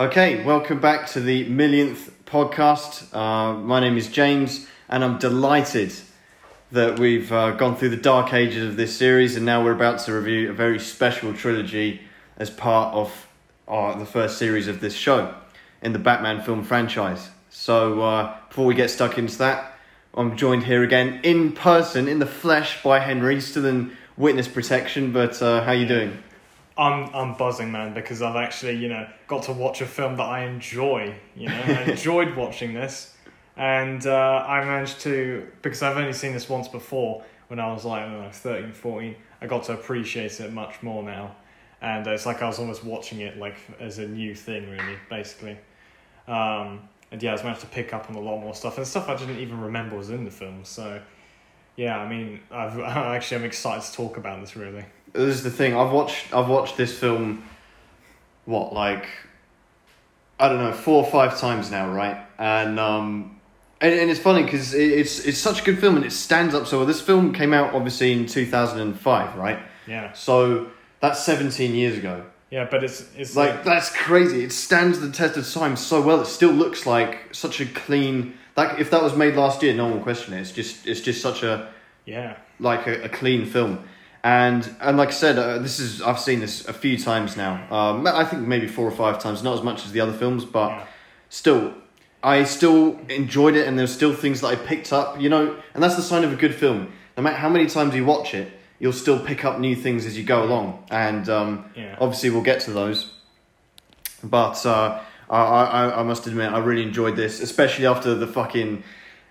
Okay, welcome back to the millionth podcast. Uh, my name is James, and I'm delighted that we've uh, gone through the dark ages of this series, and now we're about to review a very special trilogy as part of uh, the first series of this show in the Batman film franchise. So, uh, before we get stuck into that, I'm joined here again in person, in the flesh, by Henry, still in witness protection. But uh, how you doing? I'm I'm buzzing, man, because I've actually you know got to watch a film that I enjoy. You know, I enjoyed watching this, and uh, I managed to because I've only seen this once before when I was like know, 13, 14. I got to appreciate it much more now, and it's like I was almost watching it like as a new thing, really, basically. Um, and yeah, I was managed to pick up on a lot more stuff and stuff I didn't even remember was in the film. So yeah, I mean, I've actually I'm excited to talk about this really. This is the thing. I've watched. I've watched this film. What like? I don't know, four or five times now, right? And um, and, and it's funny because it, it's it's such a good film and it stands up so well. This film came out obviously in two thousand and five, right? Yeah. So that's seventeen years ago. Yeah, but it's it's Like like, that's crazy. It stands the test of time so well. It still looks like such a clean. Like if that was made last year, no one will question it. It's just it's just such a yeah. like a, a clean film. And and like I said, uh, this is I've seen this a few times now. Um, I think maybe four or five times, not as much as the other films, but Yeah. still, I still enjoyed it, and there's still things that I picked up. You know, and that's the sign of a good film. No matter how many times you watch it, you'll still pick up new things as you go along. And um, Yeah. obviously, we'll get to those. But uh, I, I I must admit, I really enjoyed this, especially after the fucking,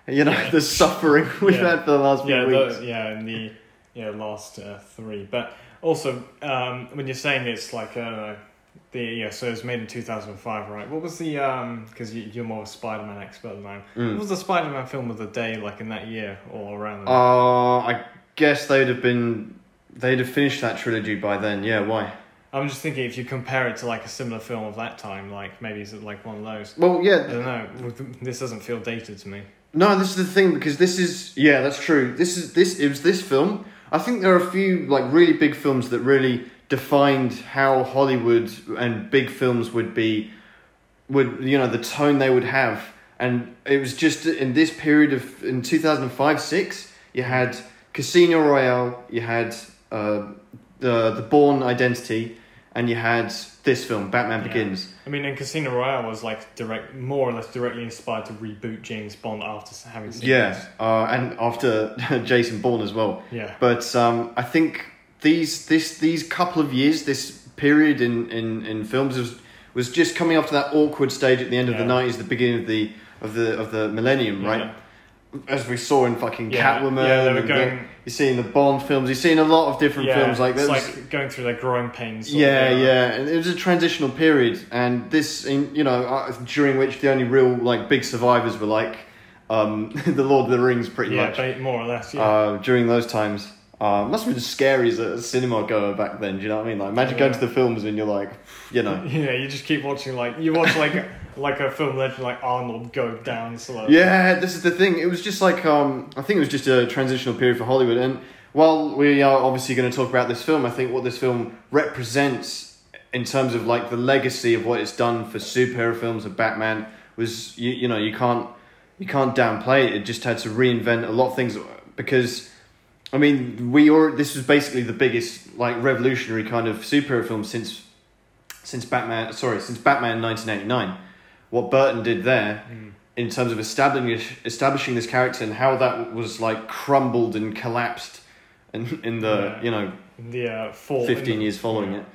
you know, the suffering we've Yeah. had for the last few yeah, weeks. the, yeah, in the yeah last uh, three. But also, um, when you're saying it's like uh, the yeah, so it was made in two thousand and five, right? What was the um? Because you, you're more of a Spider-Man expert than I am. Mm. What was the Spider-Man film of the day like in that year or around? Uh, I guess they'd have been they'd have finished that trilogy by then. Yeah, why? I'm just thinking if you compare it to like a similar film of that time, like maybe it's like one of those. Well, yeah. I don't know. This doesn't feel dated to me. No, this is the thing because this is yeah, that's true. This is this it was this film. I think there are a few like really big films that really defined how Hollywood and big films would be would you know the tone they would have and it was just in this period of in 2005 6 you had Casino Royale you had uh, the the Bourne Identity and you had this film Batman Yeah. Begins I mean, and Casino Royale was like direct, more or less directly inspired to reboot James Bond after having seen yeah uh, and after Jason Bourne as well Yeah. But um, I think these this these couple of years, this period in, in, in films was was just coming up to that awkward stage at the end of the nineties, the beginning of the of the of the millennium, right? Yeah. As we saw in fucking Yeah. Catwoman, Yeah, they were going- the- you're seeing the Bond films, you're seeing a lot of different yeah, films like it's like going through their growing pains. yeah, yeah, and it was a transitional period, and this, in, you know, uh, during which the only real like big survivors were like um, the Lord of the Rings, pretty yeah, much ba- more or less. Yeah, uh, during those times. Uh, must have been scary as a cinema goer back then. Do you know what I mean? Like, imagine going to the films and you're like, you know, yeah. You just keep watching like you watch like like a film legend like Arnold go down slow. yeah. This is the thing. It was just like, um, I think it was just a transitional period for Hollywood. And while we are obviously going to talk about this film, I think what this film represents in terms of like the legacy of what it's done for superhero films and Batman was, you, you know, you can't you can't downplay it. It just had to reinvent a lot of things because. I mean, we or this was basically the biggest like revolutionary kind of superhero film since since Batman. Sorry, since Batman nineteen eighty nine. What Burton did there Mm. in terms of establishing establishing this character and how that was like crumbled and collapsed, in in the Yeah. you know the uh, fall. fifteen the- years following yeah. it.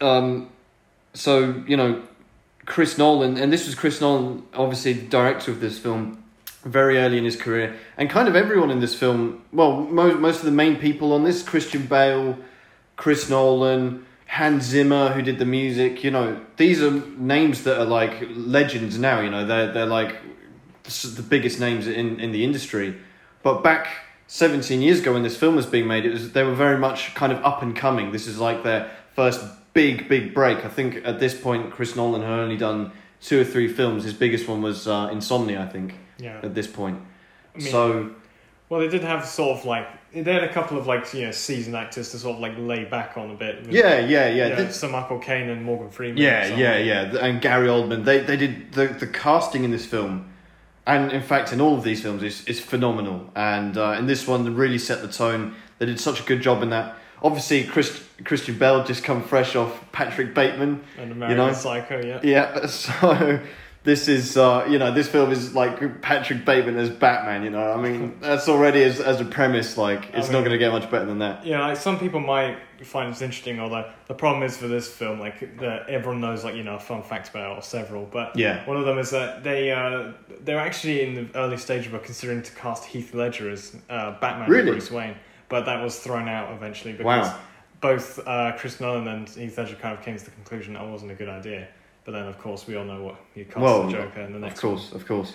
Um, so you know, Chris Nolan, and this was Chris Nolan, obviously the director of this film, very early in his career, and kind of everyone in this film. Well, most most of the main people on this: Christian Bale, Chris Nolan, Hans Zimmer, who did the music. You know, these are names that are like legends now. You know, they're they're like the biggest names in in the industry. But back 17 years ago when this film was being made, it was they were very much kind of up and coming. This is like their first big big break. I think at this point Chris Nolan had only done two or three films. His biggest one was uh, Insomnia, I think, Yeah. at this point. I mean, so Well, they did have sort of like they had a couple of like you know seasoned actors to sort of like lay back on a bit. Yeah, yeah, yeah. yeah. Sir Michael Caine and Morgan Freeman. Yeah, yeah, yeah. And Gary Oldman, they they did the the casting in this film, and in fact in all of these films is is phenomenal. And uh, in this one, they really set the tone. They did such a good job in that. Obviously, Chris, Christian Bale just come fresh off Patrick Bateman. And American know? Psycho. Yeah. Yeah, so this is uh, you know this film is like Patrick Bateman as Batman. You know, I mean that's already as as a premise like it's I not going to get much better than that. Yeah, like some people might find this interesting, although the problem is for this film, like that everyone knows, like you know, a fun fact about it or several. But Yeah. one of them is that they uh, they're actually in the early stage of considering to cast Heath Ledger as uh, Batman Really? and Bruce Wayne, but that was thrown out eventually because Wow. both uh, Chris Nolan and Heath Ledger kind of came to the conclusion that wasn't a good idea. But then, of course, we all know what he cast Well, the Joker in the next. Of course, of course.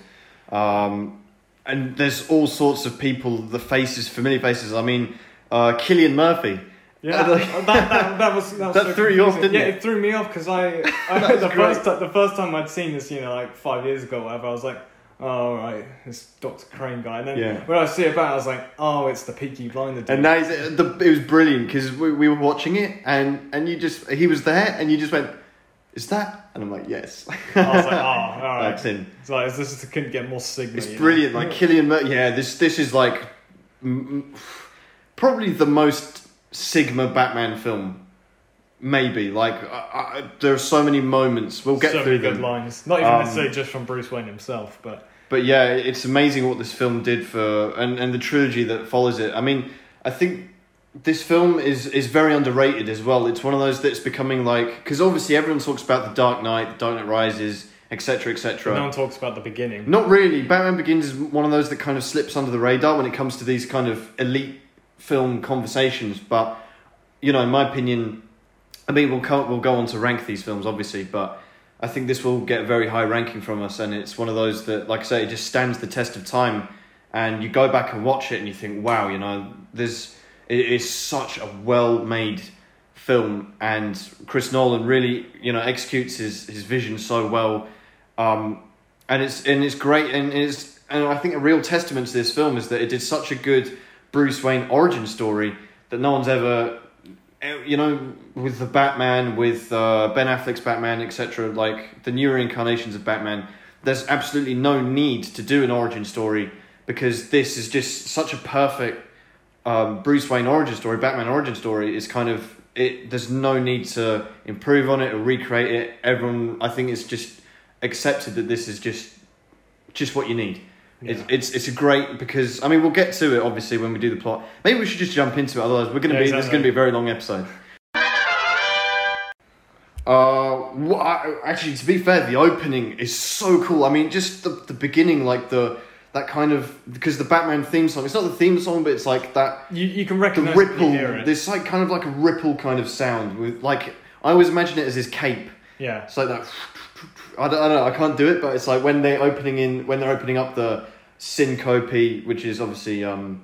Um, and there's all sorts of people, the faces, familiar faces. I mean, uh, Cillian Murphy. Yeah, that, that, that was that, was That so threw you off, didn't yeah, it? it threw me off because I, I the great. first the first time I'd seen this, you know, like five years ago, or whatever. I was like, oh right, this Doctor Crane guy. And then Yeah. when I see it back, I was like, oh, it's the Peaky Blinder. Dude. And now the, it was brilliant because we, we were watching it and, and you just, he was there and you just went, is that? And I'm like, yes. I was like, oh, all right. That's him. It's like this is, couldn't get more Sigma. It's you know? brilliant. Like Cillian Murphy. Yeah, this, this is like m- probably the most Sigma Batman film. Maybe. Like, I, I, there are so many moments. We'll get so through many good them. lines. Not even Um, necessarily just from Bruce Wayne himself, but But yeah, it's amazing what this film did for and, and the trilogy that follows it. I mean, I think this film is is very underrated as well. It's one of those that's becoming like because obviously everyone talks about the Dark Knight, the Dark Knight Rises, etc., etc. no one talks about the beginning. Not really. Batman Begins is one of those that kind of slips under the radar when it comes to these kind of elite film conversations. But you know, in my opinion, I mean, we'll co- we'll go on to rank these films, obviously, but I think this will get a very high ranking from us, and it's one of those that, like I say, it just stands the test of time. And you go back and watch it, and you think, wow, you know, there's it is such a well made film, and Chris Nolan really, you know, executes his his vision so well. Um, and it's and it's great and it's and I think a real testament to this film is that it did such a good Bruce Wayne origin story that no one's ever you know with the Batman with uh, Ben Affleck's Batman etc like the newer incarnations of Batman there's absolutely no need to do an origin story because this is just such a perfect um, Bruce Wayne origin story Batman origin story is kind of it there's no need to improve on it or recreate it everyone I think it's just accepted that this is just just what you need. It's, Yeah. it's it's a great because I mean we'll get to it obviously when we do the plot. Maybe we should just jump into it. Otherwise, we're gonna Yeah, be this is gonna be a very long episode. Uh, what, I, actually, to be fair, the opening is so cool. I mean, just the the beginning, like the that kind of because the Batman theme song. It's not the theme song, but it's like that You, you can the recognize when ripple. There's like kind of like a ripple kind of sound with like I always imagine it as his cape. yeah. It's like that. I don't, I don't know. I can't do it, but it's like when they're opening in when they're opening up the Syncopy, which is obviously um,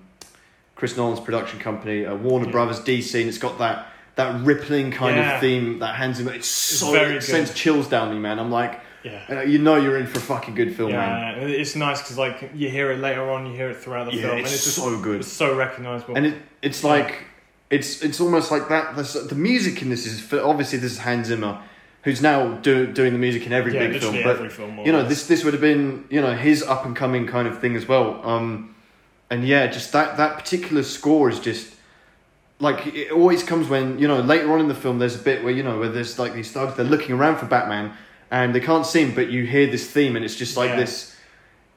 Chris Nolan's production company, uh, Warner Yeah. Brothers DC, and it's got that that rippling kind Yeah. of theme that hands him. It's so very it sends chills down me, man. I'm like, Yeah. uh, you know, you're in for a fucking good film, man. Yeah, it's nice because like you hear it later on, you hear it throughout the Yeah, film, it's, and it's just so good. it's so recognizable. and it it's like it's it's almost like that. The, the music in this is for, obviously this is Hans Zimmer, who's now do, doing the music in every yeah, big film. But film. you know this this would have been you know his up and coming kind of thing as well. Um, and yeah, just that that particular score is just like it always comes when you know later on in the film there's a bit where you know where there's like these thugs they're looking around for Batman and they can't see him, but you hear this theme and it's just like Yeah. this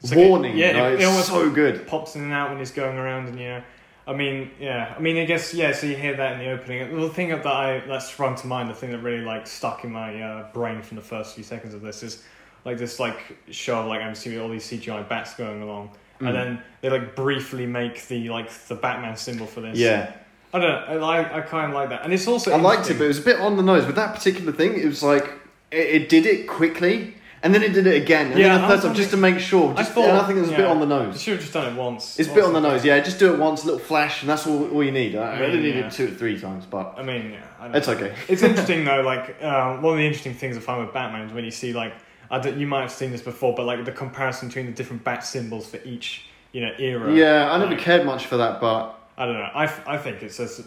It's like a- warning. yeah, you know, it- it it's almost- so good. pops in and out when he's going around, and you know, I mean, yeah, I mean, I guess yeah. So you hear that in the opening. The thing that I that sprung to mind, the thing that really like stuck in my uh, brain from the first few seconds of this is like this like show of like I'm seeing all these CGI bats going along, Mm. and then they like briefly make the like the Batman symbol for this. Yeah. I don't know. I I, I kind of like that, and it's also I liked it, but it was a bit on the nose. With that particular thing, it was like it, it did it quickly, and then it did it again, and Yeah, then I third was time just to make sure. I Just, thought- and I think it was a bit yeah. on the nose. You nose. should have just done it once. It's a bit on the nose, yeah. Just do it once, a little flash, and that's all, all you need. I, I mean, didn't need yeah. it two or three times, but I mean, yeah, I don't it's know. okay. It's interesting though. Like uh, one of the interesting things I find with Batman is when you see like I don't, you might have seen this before, but like the comparison between the different bat symbols for each you know era. Yeah, I never Like, cared much for that, but I don't know. I, f- I think it's just,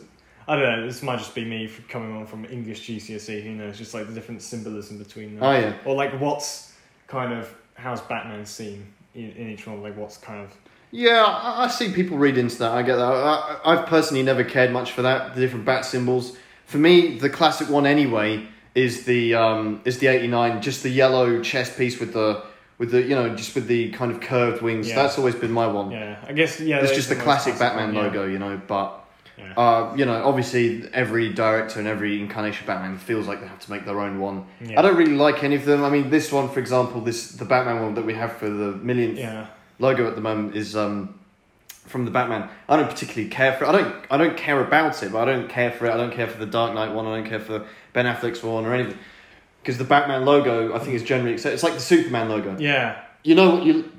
I don't know. This might just be me coming on from English GCSE. Who knows? Just like the different symbolism between them, oh yeah, or like what's kind of how's Batman seen in, in each one? Like what's kind of yeah. I, I see people read into that. I get that. I, I've personally never cared much for that. The different bat symbols. For me, the classic one anyway is the um is the eighty nine. Just the yellow chest piece with the with the you know just with the kind of curved wings. Yeah. That's always been my one. yeah. I guess yeah. It's just the classic Batman one, yeah. logo, you know. But Yeah. uh, you know, obviously, every director and every incarnation of Batman feels like they have to make their own one. Yeah. I don't really like any of them. I mean, this one, for example, this the Batman one that we have for the millionth Yeah. logo at the moment is um, from the Batman. I don't particularly care for it. I don't. I don't care about it, but I don't care for it. I don't care for the Dark Knight one. I don't care for Ben Affleck's one or anything. Because the Batman logo, I think, is generally accepted. It's like the Superman logo. Yeah. You know what you.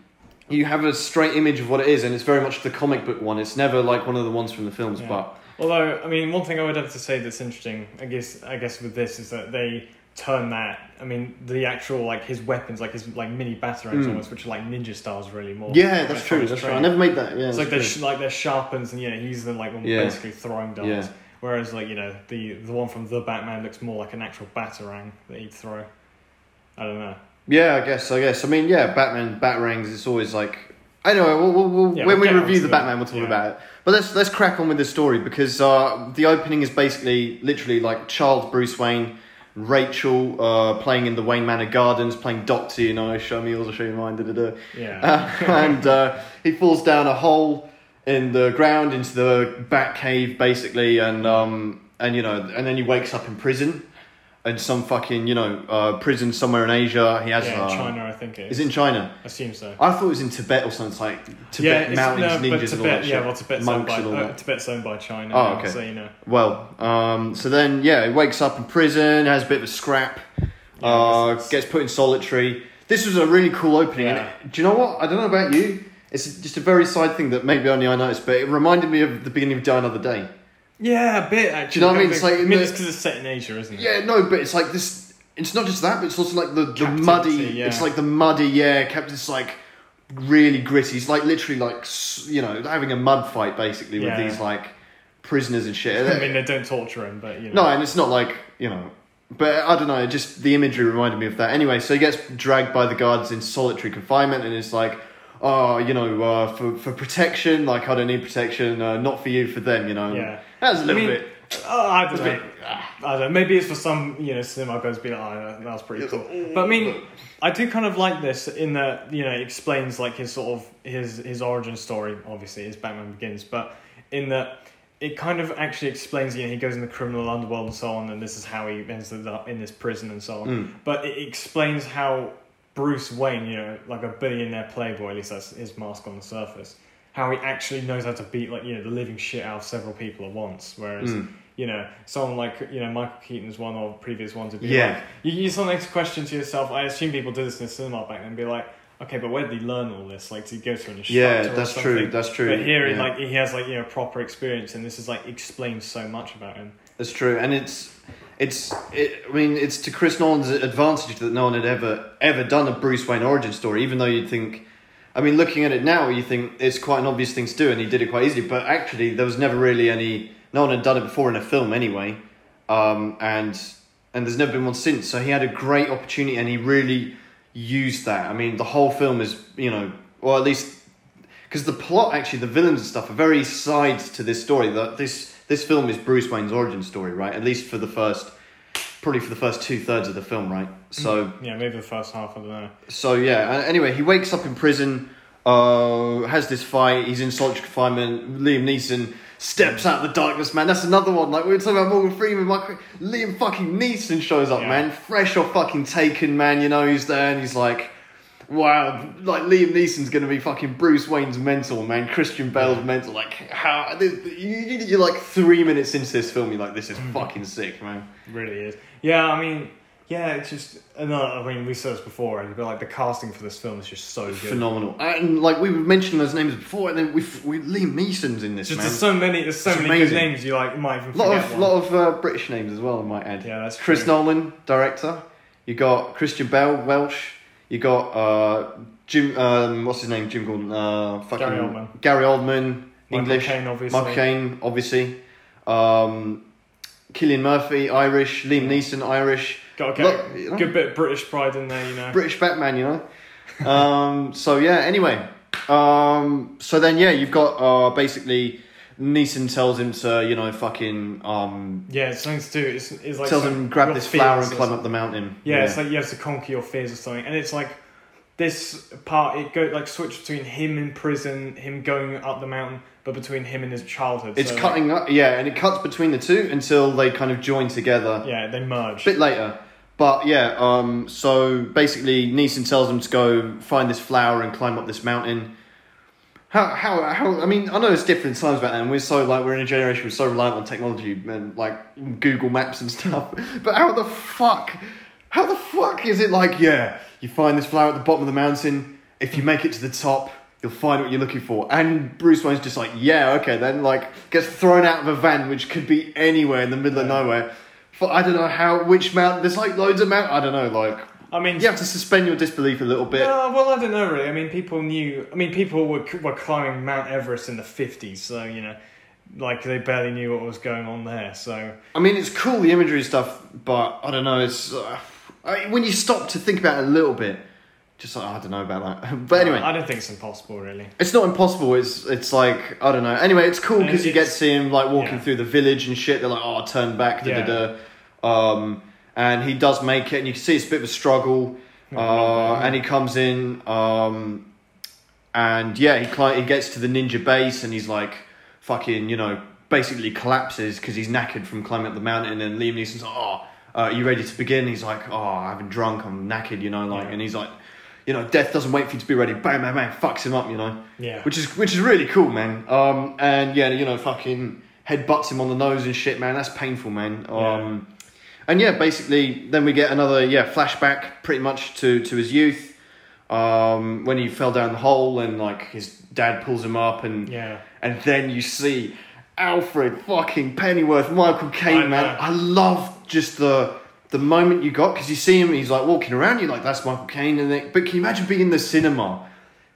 You have a straight image of what it is, and it's very much the comic book one. It's never like one of the ones from the films, Yeah. but Although, I mean, one thing I would have to say that's interesting, I guess, I guess with this is that they turn that. I mean, the actual like his weapons, like his like mini batarangs Mm. almost, which are like ninja stars, really more. yeah, that's true. That's true. I never made that. Yeah, It's like they're sh- like they're shurikens, and yeah, he's the like Yeah. basically throwing darts. Yeah. Whereas like you know the the one from the Batman looks more like an actual batarang that he'd throw. I don't know. Yeah, I guess. I guess. I mean, yeah, Batman batarangs. It's always like. I know. We'll, we'll, we'll, Yeah, when we'll we get review onto the it. Batman, we'll talk Yeah. about it. But let's let's crack on with the story because uh, the opening is basically literally like child Bruce Wayne, Rachel uh, playing in the Wayne Manor Gardens, playing Doctor. You know, show me yours, I'll show you mine. Da, da, da. Yeah. Uh, and uh, he falls down a hole in the ground into the bat cave, basically, and um, and you know, and then he wakes up in prison, in some fucking you know uh, prison somewhere in Asia. He has yeah, uh, China, I think it is. Is in China? I assume so. I thought it was in Tibet or something. It's like Tibet yeah, mountains, no, ninjas, but and all Tibet, that yeah, well, Tibet's owned by and all uh, that. Tibet's owned by China. Oh, now, okay. So you know, Well, um, so then yeah, he wakes up in prison, has a bit of a scrap, Yeah, uh, gets put in solitary. This was a really cool opening. Yeah. it- do you know what? I don't know about you. It's just a very side thing that maybe only I noticed, but it reminded me of the beginning of Die Another Day. Yeah, a bit. Actually, you know what I mean? It's like I mean, the- it's because it's set in Asia, isn't it? Yeah, no, but it's like this. It's not just that, but it's also like the, the muddy. yeah. It's like the muddy, yeah. Kept it's like really gritty. It's like literally like you know having a mud fight basically with Yeah. these like prisoners and shit. I mean, they don't torture him, but you know. No, and it's not like you know. But I don't know. Just the imagery reminded me of that. Anyway, so he gets dragged by the guards in solitary confinement, and it's like, oh, you know, uh, for for protection. Like I don't need protection. Uh, not for you, for them. You know. Yeah. That's a little I mean, bit. Oh, I don't know. bit- ah. I don't know. Maybe it's for some, you know, cinema goes be like, oh, that- that was pretty cool. But I mean, I do kind of like this in that you know it explains like his sort of his his origin story. Obviously, as Batman Begins, but in that it kind of actually explains. You know, he goes in the criminal underworld and so on, and this is how he ends up in this prison and so on. Mm. But it explains how Bruce Wayne, you know, like a billionaire playboy, at least that's his mask on the surface, how he actually knows how to beat like you know the living shit out of several people at once. Whereas Mm. you know someone like you know Michael Keaton's one or previous ones would be Yeah. like you, you next question to yourself. I assume people did this in the cinema back then, and be like. Okay, but where did he learn all this? Like, did he go to an instructor? Yeah, that's true. That's true. But here, he, yeah. like, he has like you know proper experience, and this is like explains so much about him. That's true, and it's it's it, I mean it's to Chris Nolan's advantage that no one had ever ever done a Bruce Wayne origin story. Even though you'd think, I mean, looking at it now, you think it's quite an obvious thing to do, and he did it quite easily. But actually, there was never really any. No one had done it before in a film anyway, um, and and there's never been one since. So he had a great opportunity, and he really used that. I mean, the whole film is you know, or at least because the plot actually the villains and stuff are very sides to this story that this this film is bruce wayne's origin story right at least for the first probably for the first two-thirds of the film right so Yeah, maybe the first half. I don't know. so yeah anyway he wakes up in prison uh has this fight he's in solitary confinement liam neeson steps out of the darkness man that's another one like we were talking about morgan freeman Michael, liam fucking neeson shows up Yeah. man fresh off fucking taken man you know he's there and he's like Wow, like Liam Neeson's gonna be fucking Bruce Wayne's mental, man. Christian Bale's mental. Like how this, you, you're like three minutes into this film, you're like, this is fucking sick, man. really is. Yeah, I mean, yeah, it's just another. I mean, we said this before, but like the casting for this film is just so good. Phenomenal. And like we were mentioning those names before, and then we we Liam Neeson's in this, Just man. there's so many, there's so It's many amazing. good names you like might even lot forget of one. lot of uh, British names as well, I might add. Yeah, that's Chris true. Nolan, director. You got Christian Bale, Welsh. You got uh, Jim, um, what's his name? Jim Gordon. Uh, fucking Gary Oldman. Gary Oldman, Michael English. Caine, obviously. Michael Caine, obviously. Um, Cillian Murphy, Irish. Liam Neeson, Irish. Got to Look, you know. good bit of British pride in there, you know. British Batman, you know. um, so yeah. Anyway, um, so then yeah, you've got uh, basically Neeson tells him to you know fucking um, yeah, it's something to do. It's, it's like tells him grab your this flower and or climb up the mountain. Yeah, it's like you have to conquer your fears or something, and it's like this part. It go like switch between him in prison, him going up the mountain, but between him and his childhood. It's So, like, cutting up, yeah, and it cuts between the two until they kind of join together. yeah, they merge. A bit later. But yeah, um, so basically, Neeson tells him to go find this flower and climb up this mountain. How, how, how, I mean, I know it's different times back then. We're so, like, we're in a generation we're so reliant on technology and, like, Google Maps and stuff. But how the fuck, how the fuck is it like, yeah, you find this flower at the bottom of the mountain. If you make it to the top, you'll find what you're looking for. And Bruce Wayne's just like, yeah, okay, then, like, gets thrown out of a van, which could be anywhere in the middle of nowhere. For, I don't know how, which mountain, there's like loads of mountains, I don't know, like, I mean, you have to suspend your disbelief a little bit. Uh, well, I don't know really. I mean, people knew. I mean, people were were climbing Mount Everest in the fifties, so you know, like they barely knew what was going on there. So I mean, it's cool the imagery stuff, but I don't know. It's uh, I, when you stop to think about it a little bit, just like I don't know about that. But anyway, I don't think it's impossible, really. it's not impossible. It's it's like I don't know. Anyway, it's cool because you get to see him like walking yeah. through the village and shit. They're like, oh, turn back, da da da. Um, and he does make it, and you can see it's a bit of a struggle. Uh, and he comes in, um, and yeah, he cli- he gets to the ninja base, and he's like, fucking, you know, basically collapses because he's knackered from climbing up the mountain. And Liam Neeson's like, oh, uh, are you ready to begin? He's like, oh, I haven't drunk, I'm knackered, you know, like, Yeah. and he's like, you know, death doesn't wait for you to be ready. Bang, bang, bang, fucks him up, you know, Yeah. which is which is really cool, man. Um, and yeah, you know, fucking headbutts him on the nose and shit, man. That's painful, man. Um, and yeah, basically, then we get another yeah flashback, pretty much to to his youth, um, when he fell down the hole and like his dad pulls him up and Yeah. and then you see Alfred fucking Pennyworth, Michael Caine, I man. I love just the the moment you got because you see him, he's like walking around, you're like, that's Michael Caine, and then, but can you imagine being in the cinema,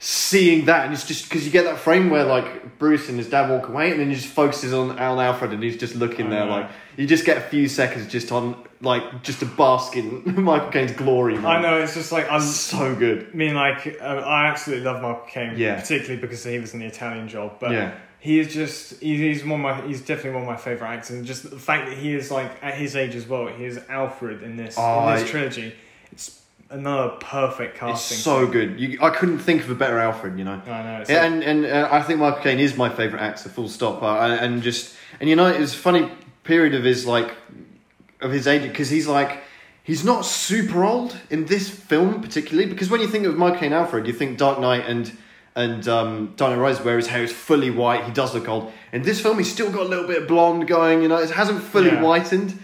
seeing that, and it's just because you get that frame where like Bruce and his dad walk away, and then he just focuses on Al Alfred, and he's just looking I there, like you just get a few seconds just on like just to bask in Michael Caine's glory. Man. I know. It's just like I'm. so good. I mean, like uh, I absolutely love Michael Caine, Yeah. particularly because he was in the Italian Job. But Yeah. he is just he's one of my he's definitely one of my favorite actors. And just the fact that he is like at his age as well, he is Alfred in this Oh, in this I- trilogy. Another perfect casting. It's so good. You, I couldn't think of a better Alfred. You know. I know. It's Yeah, like- and and uh, I think Michael Caine is my favorite actor. Full stop. Uh, and and just and you know it was a funny period of his like of his age because he's like he's not super old in this film particularly because when you think of Michael Caine Alfred, you think Dark Knight and and um, Dark Knight Rises where his hair is fully white. He does look old. In this film, he's still got a little bit of blonde going. You know, it hasn't fully Yeah. whitened.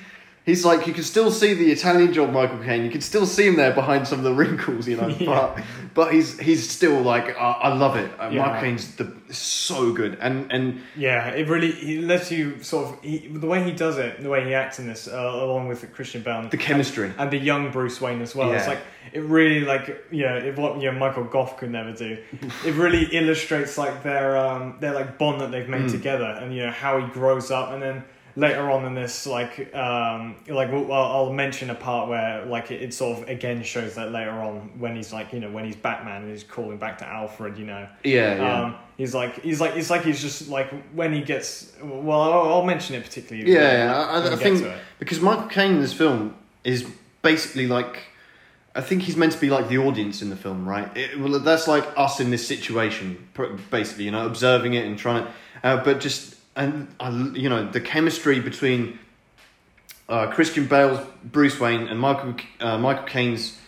He's like you can still see the Italian job Michael Caine. You can still see him there behind some of the wrinkles, you know. Yeah. But but he's he's still like uh, I love it. Uh, Yeah. Michael Caine's the so good and and Yeah, it really he lets you sort of he, the way he does it, the way he acts in this, uh, along with Christian Bale the chemistry. and the young Bruce Wayne as well. It's like it really like yeah, it, what you know Michael Gough could never do. it really illustrates like their um their like bond that they've made Mm. together, and you know how he grows up, and then later on in this like um like well, I'll I'll mention a part where like it, it sort of again shows that later on when he's like you know when he's Batman and he's calling back to Alfred, you know. Yeah, yeah. Um, he's like he's like it's like he's just like when he gets well I'll, I'll mention it particularly yeah, when- yeah. I, when I think because Michael Caine in this film is basically like I think he's meant to be like the audience in the film, right? It, well, that's like us in this situation, basically, you know, observing it and trying to, uh, but just and I, you know the chemistry between uh, Christian Bale's Bruce Wayne and Michael uh, Michael Caine's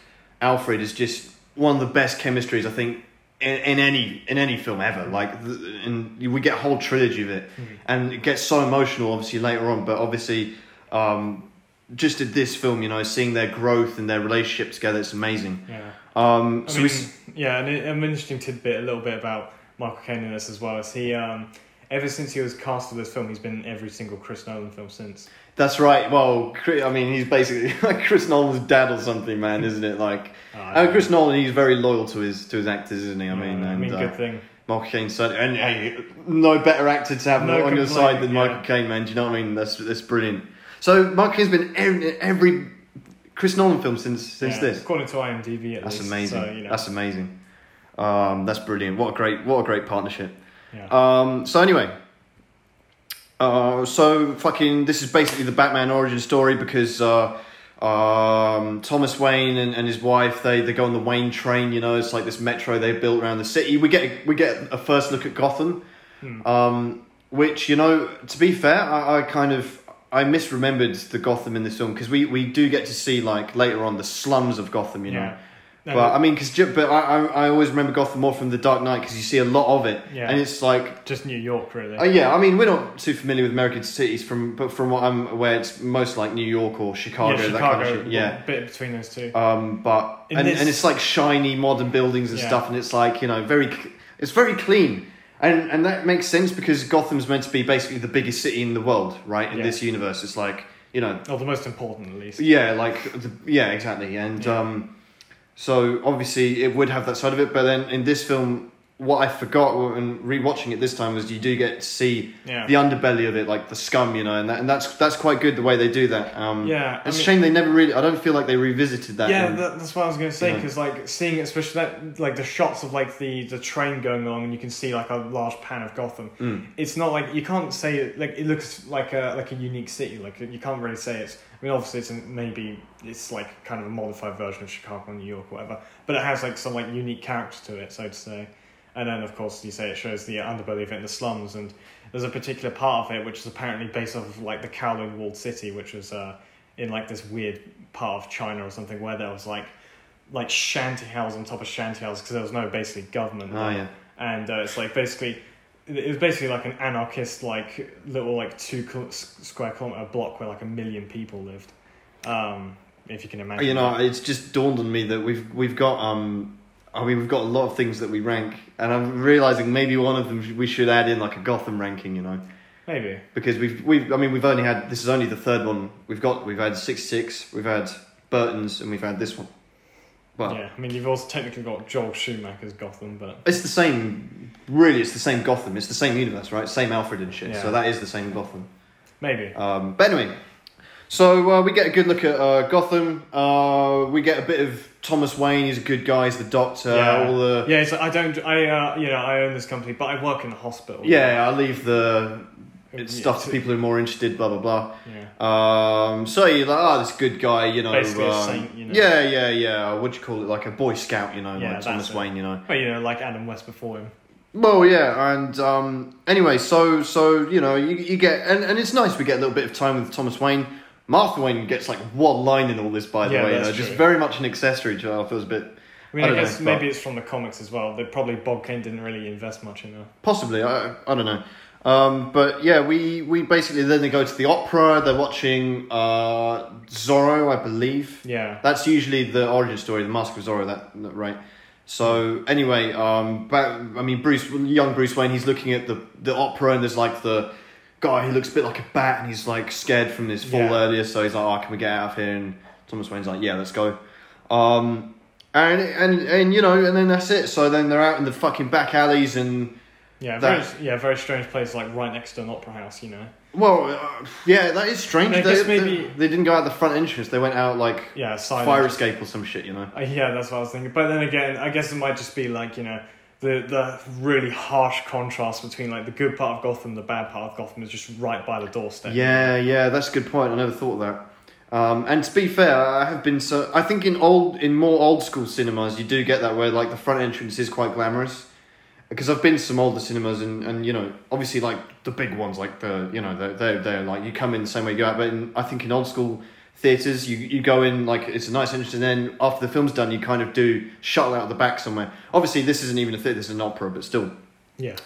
Alfred is just one of the best chemistries I think in, in any in any film ever. Like, the, and we get a whole trilogy of it, and it gets so emotional, obviously later on. But obviously, um, just in this film, you know, seeing their growth and their relationship together, it's amazing. yeah. Um, so mean, we, yeah, and it- an interesting tidbit, a little bit about Michael Caine in this as well is he, um, ever since he was cast for this film, he's been in every single Chris Nolan film since. That's right. Well, I mean, he's basically like Chris Nolan's dad or something, man, isn't it? Like, Oh, uh, Chris Nolan, he's very loyal to his to his actors, isn't he? I mean, I and, mean, uh, good thing. Michael Caine said, and hey, no better actor to have No on your side than yeah. Michael Caine, man. Do you know what I mean? That's that's brilliant. So Michael Caine's been in every, every Chris Nolan film since since Yeah, this. according to IMDb, at That's least. amazing. So, you know, That's amazing. Um, that's brilliant. What a great what a great partnership. Yeah. Um, so anyway, uh, so fucking this is basically the Batman origin story because uh, um, Thomas Wayne and, and his wife they, they go on the Wayne train. You know, it's like this metro they built around the city. We get we get a first look at Gotham, Hmm. um, which you know to be fair, I, I kind of. I misremembered the Gotham in this film because we, we do get to see like later on the slums of Gotham, you know. yeah. No, But I mean, because but I, I I always remember Gotham more from the Dark Knight because you see a lot of it, Yeah. and it's like just New York, really. uh, yeah, I mean, we're not too familiar with American cities, from but from what I'm aware, it's most like New York or Chicago, yeah, that kind of shit. Yeah. bit between those two. Um, but In and, this- and it's like shiny modern buildings and Yeah. stuff, and it's like you know very, it's very clean, and and that makes sense because Gotham's meant to be basically the biggest city in the world, right? In Yeah. this universe, it's like you know Or the most important, at least. yeah, like the, yeah, exactly. And um, so obviously it would have that side of it, but then in this film, what I forgot when rewatching it this time was you do get to see Yeah. the underbelly of it, like the scum, you know, and that, and that's that's quite good the way they do that. Um, Yeah, I it's mean- a shame they never really. I don't feel like they revisited that. yeah, in- that, that's what I was going to say because like seeing it, especially that like the shots of like the the train going along and you can see like a large pan of Gotham. Mm. It's not like you can't say it like it looks like a like a unique city. Like you can't really say it's. I mean, obviously it's a, maybe it's like kind of a modified version of Chicago, or New York, or whatever. But it has like some like unique character to it, so to say. And then of course you say it shows the underbelly of it in the slums, and there's a particular part of it which is apparently based off of like the Kowloon walled city, which was uh, in like this weird part of China or something where there was like like shanty houses on top of shanty houses because there was no basically government. Oh yeah. And uh, it's like basically it was basically like an anarchist like little like two square kilometer block where like a million people lived. Um, if you can imagine. You know, that. it's just dawned on me that we've we've got um. I mean, we've got a lot of things that we rank, and I'm realizing maybe one of them we should add in like a Gotham ranking. You know. maybe. because we've we've I mean we've only had this is only the third one we've got we've had six six we've had Burton's and we've had this one. Well, yeah, I mean you've also technically got Joel Schumacher's Gotham, but it's the same. Really, it's the same Gotham. It's the same universe, right? Same Alfred and shit. Yeah. So that is the same Gotham. maybe. Um, but anyway, so uh, we get a good look at uh, Gotham. Uh, we get a bit of Thomas Wayne. He's a good guy. He's the doctor. yeah, All the yeah. It's like, I don't. I uh, you know I own this company, but I work in the hospital. yeah. I leave the it's Yeah, stuff to people who are more interested. Blah blah blah. Yeah. Um, so you're like, oh, this good guy, you know. Basically a um, saint, you know. Yeah, yeah, yeah. What do you call it? Like a Boy Scout, you know, Yeah, like Thomas it. Wayne, you know. Well, you know, like Adam West before him. Well, yeah, and um, anyway, so so you know, you you get and, and it's nice we get a little bit of time with Thomas Wayne. Martha Wayne gets like one line in all this, by the Yeah, way. You that's know, just very much an accessory. To I feels a bit I mean, I I, guess know, maybe it's from the comics as well. They probably Bob Kane didn't really invest much in that. possibly. I I don't know. Um, but yeah, we, we basically then they go to the opera. They're watching uh, Zorro, I believe. Yeah. That's usually the origin story, the Mask of Zorro. That, that- right. So anyway, um, but, I mean, Bruce, young Bruce Wayne, he's looking at the the opera, and there's like the guy who looks a bit like a bat, and he's like scared from this fall Yeah. earlier. So he's like, "Oh, can we get out of here?" And Thomas Wayne's like, "Yeah, let's go." Um, and and and you know, and then that's it. So then they're out in the fucking back alleys, and Yeah, That- very, yeah, very strange place, like right next to an opera house, you know. well, uh, yeah, that is strange. I they, guess they- maybe- they, didn't go out the front entrance. They went out like Yeah, silent. fire escape or some shit, you know. Uh, yeah, that's what I was thinking. But then again, I guess it might just be like you know the the really harsh contrast between like the good part of Gotham, the bad part of Gotham is just right by the doorstep. Yeah, yeah, that's a good point. I never thought of that. Um, and to be fair, I have been so. I think in old, in more old school cinemas, you do get that where like the front entrance is quite glamorous. Because I've been to some older cinemas and, and you know obviously like the big ones like the you know they're they're, they're like you come in the same way you go out but in, I think in old school theaters you you go in like it's a nice entrance and then after the film's done you kind of do shuttle out the back somewhere obviously this isn't even a theater this is an opera but still yeah,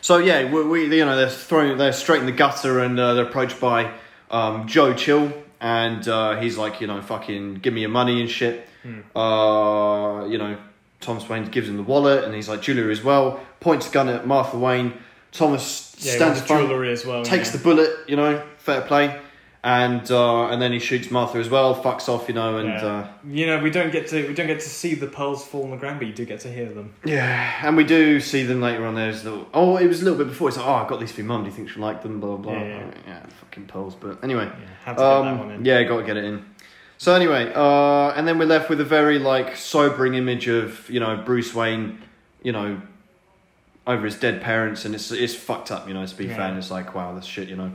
so yeah, we, we you know they're throwing they're straight in the gutter and uh, they're approached by um, Joe Chill and uh, he's like you know fucking give me your money and shit. Uh, you know Thomas Wayne gives him the wallet and he's like Julia as well. Points a gun at Martha Wayne. Thomas Yeah, stands jewellery as well. takes yeah. the bullet, you know, fair play, and uh, and then he shoots Martha as well, fucks off, you know, and Yeah. uh, You know, we don't get to we don't get to see the pearls fall on the ground, but you do get to hear them. yeah, and we do see them later on. There's little, oh, it was a little bit before. It's like, oh, I got these for your mum. Do you think she'll like them? Blah blah blah. Yeah, yeah. fucking pearls. But anyway, Yeah, had to get that one um, in. yeah, got to get it in. So anyway, uh, and then we're left with a very like sobering image of you know Bruce Wayne, you know, over his dead parents, and it's it's fucked up, you know. To be Yeah. fair, it's like wow, that's shit, you know.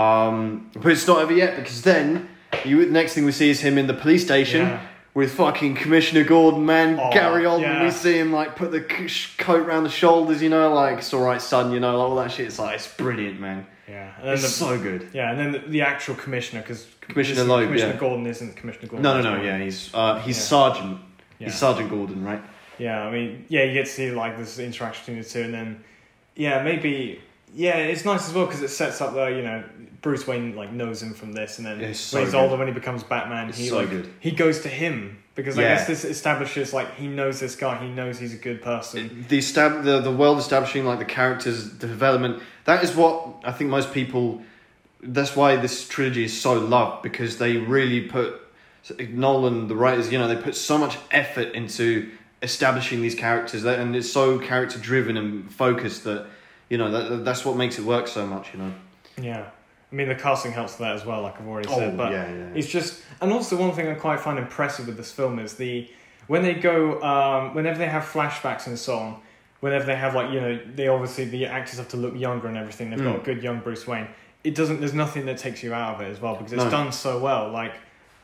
Um, but it's not over yet because then you the next thing we see is him in the police station Yeah. with fucking Commissioner Gordon, man, Oh, Gary Oldman. yeah. We see him like put the coat around the shoulders, you know, like it's all right, son, you know, like, all that shit. It's like it's brilliant, man. Yeah, and It's the, so good. yeah, and then the, the actual commissioner because Commissioner Loeb, Commissioner yeah. Gordon isn't Commissioner Gordon. No, no, no. Yeah, he's uh, he's Yeah. Sergeant. yeah. He's Sergeant Gordon, right? Yeah, I mean, yeah, you get to see like this interaction between the two, and then yeah, maybe yeah, it's nice as well because it sets up the you know Bruce Wayne like knows him from this, and then Yeah, so when he's good. older, when he becomes Batman, It's he so like, good. he goes to him because I guess this establishes like he knows this guy, he knows he's a good person. The estab- the the world establishing like the characters, the development. That is what I think most people. That's why this trilogy is so loved because they really put Nolan, the writers. You know, they put so much effort into establishing these characters, that, and it's so character driven and focused that you know that that's what makes it work so much. You know. Yeah, I mean the casting helps that as well, like I've already said, but Oh, yeah, yeah. It's just, and also one thing I quite find impressive with this film is the when they go, um, whenever they have flashbacks and so on, whenever they have like you know, they obviously the actors have to look younger and everything. They've got Mm. a good young Bruce Wayne. It doesn't. There's nothing that takes you out of it as well because it's No. done so well. Like,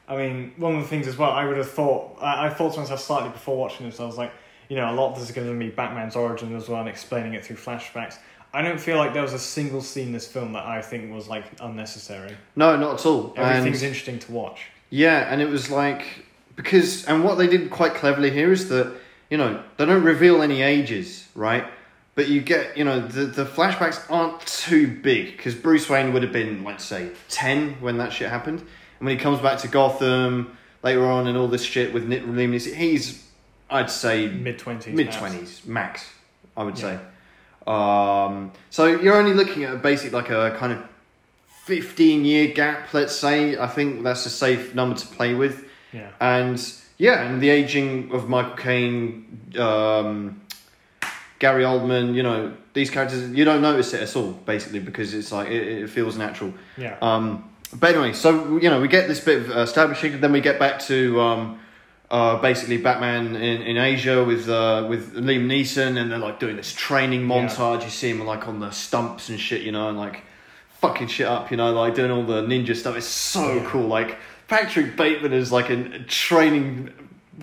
I mean, one of the things as well, I would have thought. I, I thought to myself slightly before watching this. I was like, you know, a lot of this is going to be Batman's origin as well and explaining it through flashbacks. I don't feel like there was a single scene in this film that I think was like unnecessary. No, not at all. Everything's And- interesting to watch. Yeah, and it was like because and what they did quite cleverly here is that you know they don't reveal any ages, right? But you get you know the the flashbacks aren't too big because Bruce Wayne would have been let's say ten when that shit happened, and when he comes back to Gotham later on and all this shit with Nick Liam Neeson, he's I'd say Mid twenties. mid twenties max, I would say. Um, so you're only looking at a basic like a kind of fifteen year gap, let's say. I think that's a safe number to play with. Yeah. And yeah, and the aging of Michael Caine, um, Gary Oldman, you know, these characters, you don't notice it at all, basically, because it's like it, it feels natural. Yeah. Um, but anyway, so you know, we get this bit of establishing, then we get back to um, uh, basically Batman in, in Asia with uh, with Liam Neeson, and they're like doing this training Yeah. montage. You see him like on the stumps and shit, you know, and like fucking shit up, you know, like doing all the ninja stuff. It's so Yeah. cool. Like Patrick Bateman is like a training,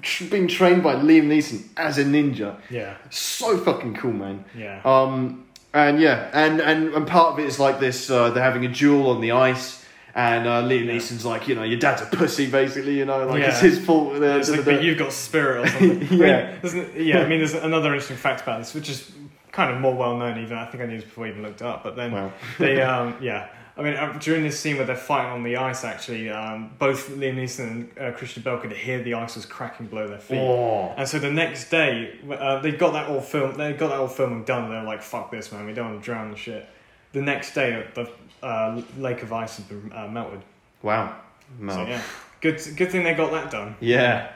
tr- being trained by Liam Neeson as a ninja. Yeah. So fucking cool, man. Yeah. Um, and yeah, and, and, and part of it is like this, uh, they're having a duel on the ice, and uh, Liam Yeah. Neeson's like, you know, your dad's a pussy, basically, you know, like it's his fault. Uh, it's like, but you've got spirit or something. Yeah. I mean, there's- yeah. I mean, there's another interesting fact about this, which is kind of more well known. Even I think I knew this before I even looked up. But then Wow. they, um, yeah. I mean, uh, during this scene where they're fighting on the ice, actually, um, both Liam Neeson and uh, Christian Bale could hear the ice was cracking below their feet. Oh. And so the next day, uh, they got that all film. They got that all filming done. They're like, "Fuck this, man! We don't want to drown and shit." The next day, the uh, lake of ice had been uh, melted. Wow. So yeah, good. Good thing they got that done. Yeah,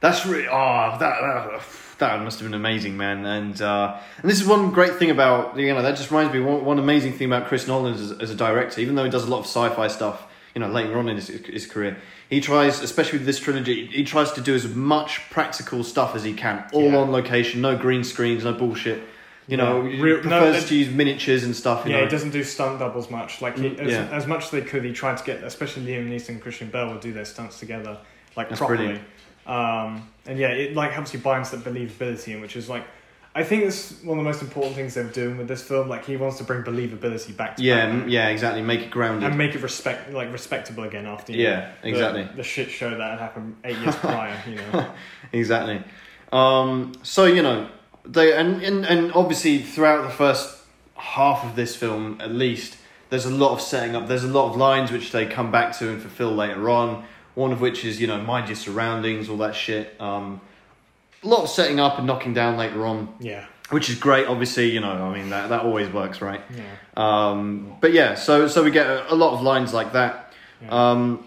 that's really oh that that, that must have been amazing, man. And uh, and this is one great thing about you know that just reminds me one, one amazing thing about Chris Nolan as, as a director. Even though he does a lot of sci-fi stuff, you know later on in his, his career, he tries, especially with this trilogy, he tries to do as much practical stuff as he can, all Yeah. on location, no green screens, no bullshit. You know, Yeah. he Real- prefers it- to use miniatures and stuff. You Yeah, know. he doesn't do stunt doubles much. Like he, Mm, as, yeah. as much as they could, he tried to get, especially Liam Neeson and Christian Bale would do their stunts together, like That's properly. Um, and yeah, it like helps you buy into that believability, in which is like, I think it's one of the most important things they're doing with this film. Like he wants to bring believability back to yeah, Batman m- yeah, exactly. Make it grounded. and make it respect like respectable again after you Yeah, know, the- exactly. the, shit show that had happened eight years prior. You know, exactly. Um, so you know they and, and and obviously throughout the first half of this film, at least, there's a lot of setting up. There's a lot of lines which they come back to and fulfill later on. One of which is you know mind your surroundings, all that shit. Um, a lot of setting up and knocking down later on. yeah, which is great. Obviously, you know, I mean that that always works, right? Yeah. Um, but yeah, so so we get a, a lot of lines like that. Yeah. Um,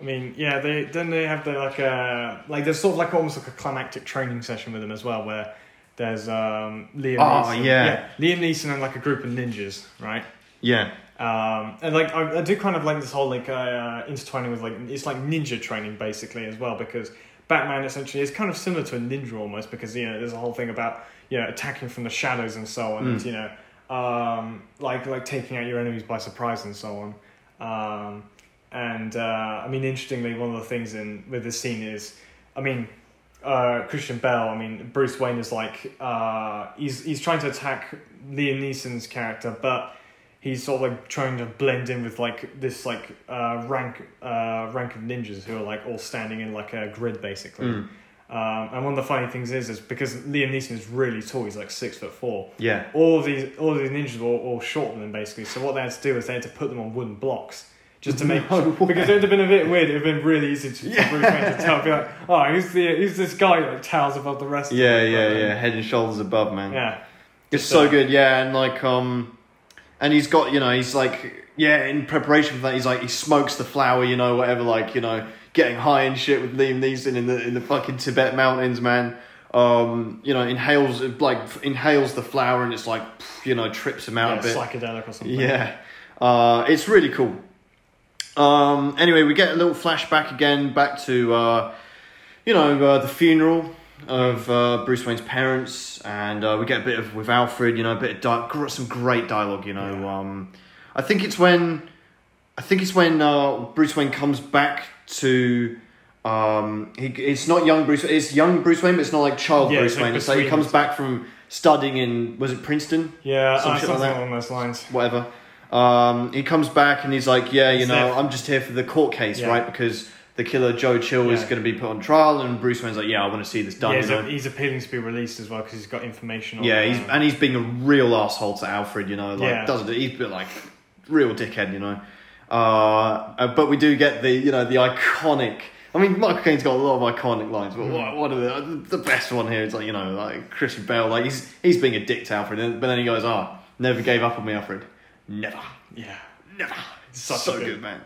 I mean, yeah, they then they have the like a like there's sort of like almost like a climactic training session with them as well, where there's um Liam Oh, Neeson, yeah. Liam Neeson and like a group of ninjas, right? yeah, Um, and like I, I do kind of like this whole like uh, intertwining with like it's like ninja training basically as well because Batman essentially is kind of similar to a ninja almost because you know there's a whole thing about you know attacking from the shadows and so on and Mm. you know um, like like taking out your enemies by surprise and so on. Um, and uh, I mean interestingly one of the things in with this scene is I mean uh, Christian Bale, I mean Bruce Wayne is like uh, he's he's trying to attack Liam Neeson's character, but he's sort of like trying to blend in with like this like uh, rank uh, rank of ninjas who are like all standing in like a grid basically. Mm. Um, and one of the funny things is, is because Liam Neeson is really tall, he's like six foot four. yeah, All of these, all of these ninjas were all, all shorter than him basically. So what they had to do is they had to put them on wooden blocks just to make No because it would have been a bit weird. It would have been really easy to, Yeah. for Bruce Wayne to tell, be like, oh, who's the who's this guy that like, towers above the rest? of yeah, them? yeah, um, yeah. Head and shoulders above, man. yeah. It's Just, so uh, good, yeah, and like um, and he's got you know he's like yeah in preparation for that he's like he smokes the flower you know whatever like you know getting high and shit with Liam Neeson in the in the fucking Tibet mountains man. Um, you know inhales like inhales the flower and it's like you know trips him out yeah, a bit. psychedelic or something. Yeah, uh, it's really cool. Um, anyway, we get a little flashback again back to uh, you know uh, the funeral of uh, Bruce Wayne's parents, and uh, we get a bit of with Alfred. You know, a bit of di- gr- some great dialogue. You know, Yeah. um, I think it's when I think it's when uh, Bruce Wayne comes back to. Um, he, it's not young Bruce. It's young Bruce Wayne, but it's not like child Yeah, Bruce like Wayne. It's like he comes back from studying in was it Princeton? Yeah, Some uh, like something that. along those lines. whatever. Um, he comes back and he's like, yeah, you know, I'm just here for the court case, Yeah. right? Because the killer Joe Chill is Yeah. going to be put on trial, and Bruce Wayne's like, yeah, I want to see this done. yeah, you he's, know? a, he's appealing to be released as well because he's got information on. yeah, he's um, and he's being a real asshole to Alfred, you know, like Yeah. doesn't he's a bit like real dickhead, you know. Uh, uh, but we do get the you know the iconic. I mean, Michael Caine's got a lot of iconic lines, but what, what are the the best one here? It's like you know, like Christian Bale, like he's he's being a dick to Alfred, and- but then he goes, "Ah, never gave up on me, Alfred, never." yeah. Never. Such so a good. good- man.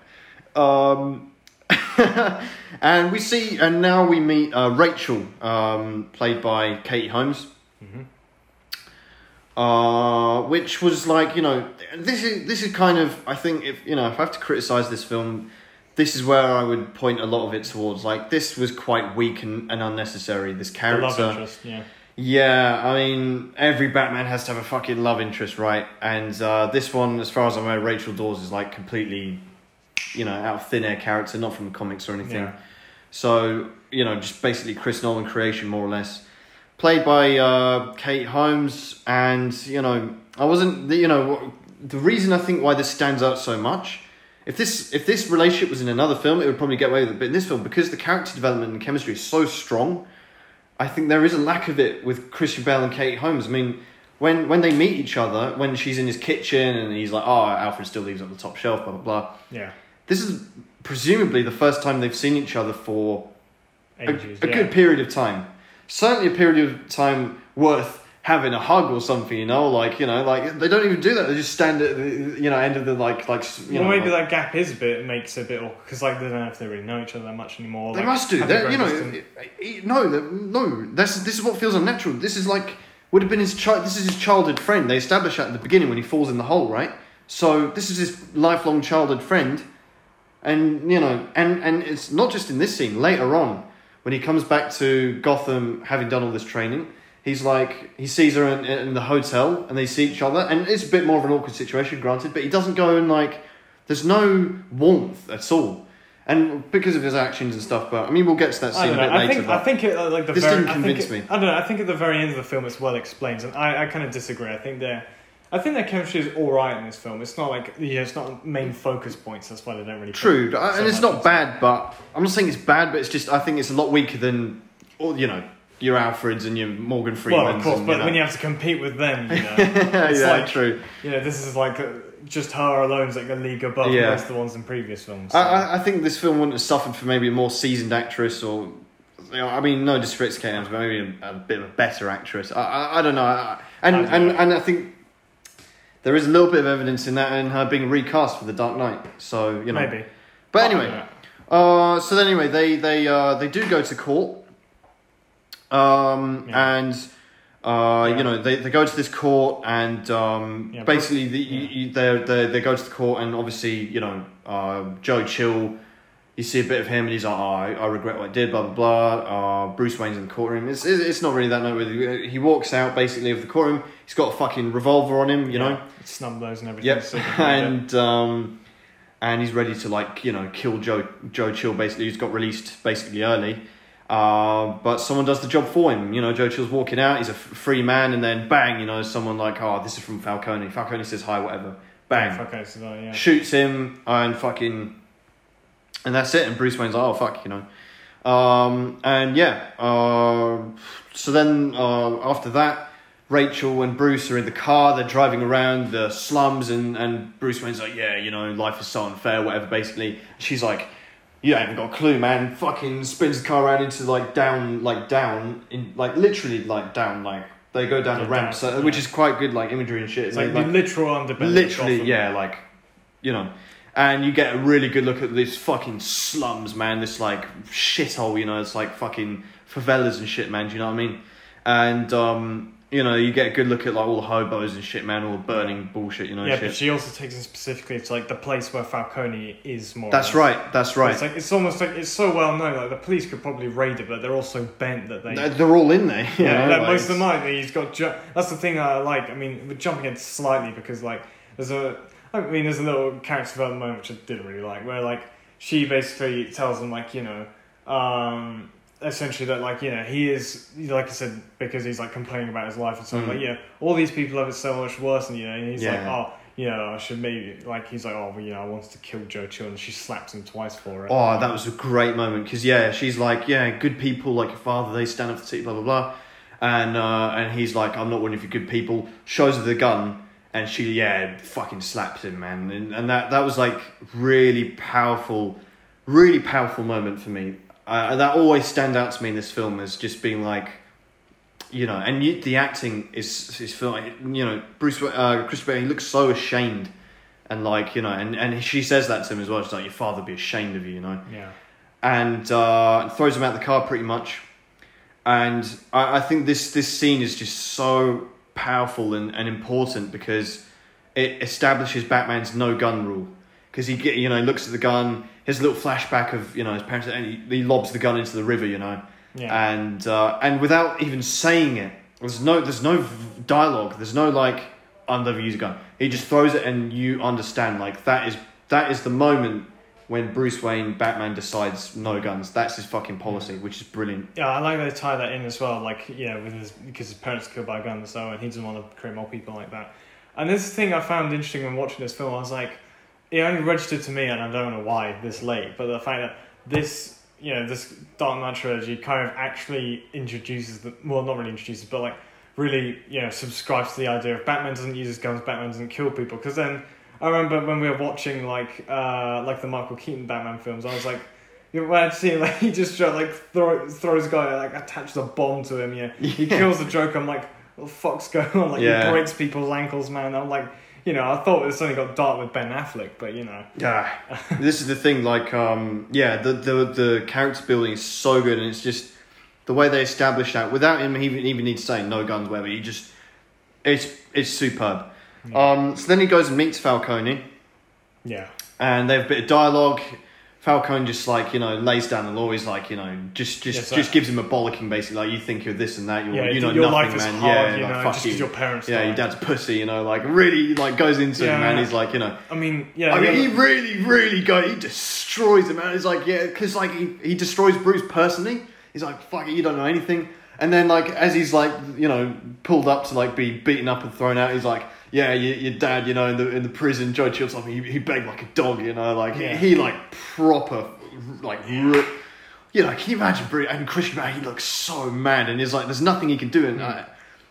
Um, and we see, and now we meet uh, Rachel, um, played by Katie Holmes. Mhm. Uh, which was like you know this is this is kind of I think if you know if I have to criticize this film, this is where I would point a lot of it towards. Like this was quite weak and, and unnecessary. This character, love interest. Yeah. Yeah, I mean, every Batman has to have a fucking love interest, right? And uh, this one, as far as I'm aware, Rachel Dawes is like completely, you know, out of thin air character, not from the comics or anything. Yeah. So, you know, just basically Chris Nolan creation, more or less. Played by uh, Kate Holmes, and, you know, I wasn't, you know, the reason I think why this stands out so much. If this if this relationship was in another film, it would probably get away with it. But in this film, because the character development and chemistry is so strong, I think there is a lack of it with Christian Bale and Kate Holmes. I mean, when when they meet each other, when she's in his kitchen and he's like, "Oh, Alfred still leaves on the top shelf," blah blah blah. Yeah. This is presumably the first time they've seen each other for a, Ages. a yeah. good period of time. Certainly, a period of time worth having a hug or something. You know, like you know, like they don't even do that. They just stand at the you know end of the like like you well, know. maybe like- that gap is a bit makes a bit because like they don't know if they really know each other that much anymore. They like, must do. They're- you know, distant. it- it- no, no. That's this is what feels unnatural. This is like would have been his child. This is his childhood friend. They establish that at the beginning when he falls in the hole, right? So this is his lifelong childhood friend, and you know, and and it's not just in this scene. Later on, when he comes back to Gotham, having done all this training. He's like he sees her in, in the hotel and they see each other and it's a bit more of an awkward situation granted but he doesn't go and like there's no warmth at all and because of his actions and stuff but I mean we'll get to that scene a bit. I later think I think it, uh, like the This very, didn't I think convince it- me. I don't know. I think at the very end of the film, it's well explained, and I, I kind of disagree. I think they're. I think their chemistry is all right in this film. It's not like yeah, it's not main focus points. That's why they don't really. True, so and it's not bad, but I'm not saying it's bad, but it's just I think it's a lot weaker than, all you know, your Alfreds and your Morgan. Freemans. Well, of course, and, but you know. when you have to compete with them, you know, it's yeah, like true. you know, this is like uh, just her alone is like a league above Yeah. most of the ones in previous films. I, so- I, I think this film wouldn't have suffered for maybe a more seasoned actress or you know, I mean, no disrespect to Kate Adams, but maybe a, a bit of a better actress. I, I, I don't know, I, and don't and know. and I think there is a little bit of evidence in that in her being recast for the Dark Knight. So you know, Maybe. But anyway, uh, so then anyway, they they uh, they do go to court, um, Yeah. and uh, Yeah. you know they, they go to this court and um, Yeah, basically the, yeah. you, they they they go to the court and obviously you know uh, Joe Chill. You see a bit of him, and he's like, "Oh, I, I regret what I did." Blah blah blah. Uh, Bruce Wayne's in the courtroom. It's, it's it's not really that noteworthy. He walks out basically of the courtroom. He's got a fucking revolver on him, you know. snub those and everything. Yep, so you can read it. and um, and he's ready to like you know kill Joe Joe Chill. Basically, he's got released basically early, uh, but someone does the job for him. You know, Joe Chill's walking out. He's a free man, and then bang, you know, someone like oh this is from Falcone. Falcone says hi, whatever. Bang, Okay, so that, yeah. shoots him, and fucking, and that's it. And Bruce Wayne's like oh fuck, you know, um, and yeah. Uh, so then uh, after that. Rachel and Bruce are in the car. They're driving around the slums, and, and Bruce Wayne's like, "Yeah, you know, life is so unfair, whatever." Basically, she's like, "You haven't got a clue, man." Fucking spins the car around into like down, like down, in like literally like down, like they go down a ramp, down, so, yeah. which is quite good, like imagery and shit. It's They, like, the literal underbelly. literally, of yeah, like you know, and you get a really good look at these fucking slums, man. This like shithole, you know. It's like fucking favelas and shit, man. Do you know what I mean? And um, you know, you get a good look at like all the hobos and shit, man. All the burning bullshit, you know. Yeah, shit. but she also takes it specifically to like the place where Falcone is more. That's right. That's right. It's like it's almost like it's so well known. Like the police could probably raid it, but they're also bent that they. They're all in there. yeah, know, like, like, most of the night he's got. Ju- that's the thing I like. I mean, we're jumping in slightly because like there's a. I mean, there's a little character development moment which I didn't really like, where like she basically tells them like you know, um, essentially that like you know he is like I said because he's like complaining about his life and stuff Mm. like yeah all these people have it so much worse and you know and he's like oh you know I should maybe like he's like oh well, you know I wanted to kill Joe Chill and she slaps him twice for it. Oh, that was a great moment because yeah, she's like, yeah, good people like your father, they stand up for the city, blah blah blah, and uh, and he's like, I'm not one of your good people. Shows her the gun, and she yeah, fucking slaps him, man, and and that that was like really powerful, really powerful moment for me. Uh, that always stand out to me in this film as just being like, you know, and you, the acting is is like you know Bruce uh, Chris Bale, he looks so ashamed. And like you know, and, and she says that to him as well. She's like, "Your father be ashamed of you," you know yeah. and uh, throws him out the car pretty much. And I, I think this this scene is just so powerful and, and important because it establishes Batman's no gun rule. Because he get you know looks at the gun, his little flashback of you know his parents, and he, he lobs the gun into the river, you know, Yeah. and uh, and without even saying it, there's no there's no dialogue, there's no like I'm never use a gun. He just throws it, and you understand like that is that is the moment when Bruce Wayne Batman decides no guns. That's his fucking policy, which is brilliant. Yeah, I like they tie that in as well. Like, yeah, with his because his parents killed by a gun, so and he doesn't want to create more people like that. And this thing I found interesting when watching this film, I was like, it only registered to me, and I don't know why this late, but the fact that this, you know, this Dark Knight trilogy kind of actually introduces the well, not really introduces, but like really, you know, subscribes to the idea of Batman doesn't use his guns, Batman doesn't kill people. Because then I remember when we were watching like uh like the Michael Keaton Batman films, I was like. You know, when I'd see him, like he just like throw, throws a guy, like attaches a bomb to him. Yeah, he kills the Joker. I'm like, what the fuck's going on? Like Yeah. he breaks people's ankles, man. I'm like, you know, I thought it suddenly got dark with Ben Affleck, but you know, Yeah, this is the thing. Like, um, yeah, the the the character building is so good, and it's just the way they establish that without him even even need to say no guns, whatever. He just it's it's superb. Yeah. Um, so then he goes and meets Falcone, yeah, and they have a bit of dialogue. Falcone just like you know lays down the law. He's like you know just just just gives him a bollocking basically. Like you think you're this and that. You're yeah. you know your nothing, life is man. hard, yeah, you like, know, fuck just you. your parents. yeah, your dad's pussy. You know, like really like goes into him, Yeah. man. He's like you know. I mean, yeah, I mean, he really, really go. He destroys him, man. He's like, yeah, because like he, he destroys Bruce personally. He's like, fuck it, you don't know anything. And then like as he's like, you know, pulled up to like be beaten up and thrown out, he's like, yeah, your, your dad, you know, in the in the prison, Joe Chill's something, he, he begged like a dog, you know, like Yeah. he, he like proper, like, you know, can you imagine Bruce and Christian Bale? He looks so mad, and he's like, there's nothing he can do, and uh,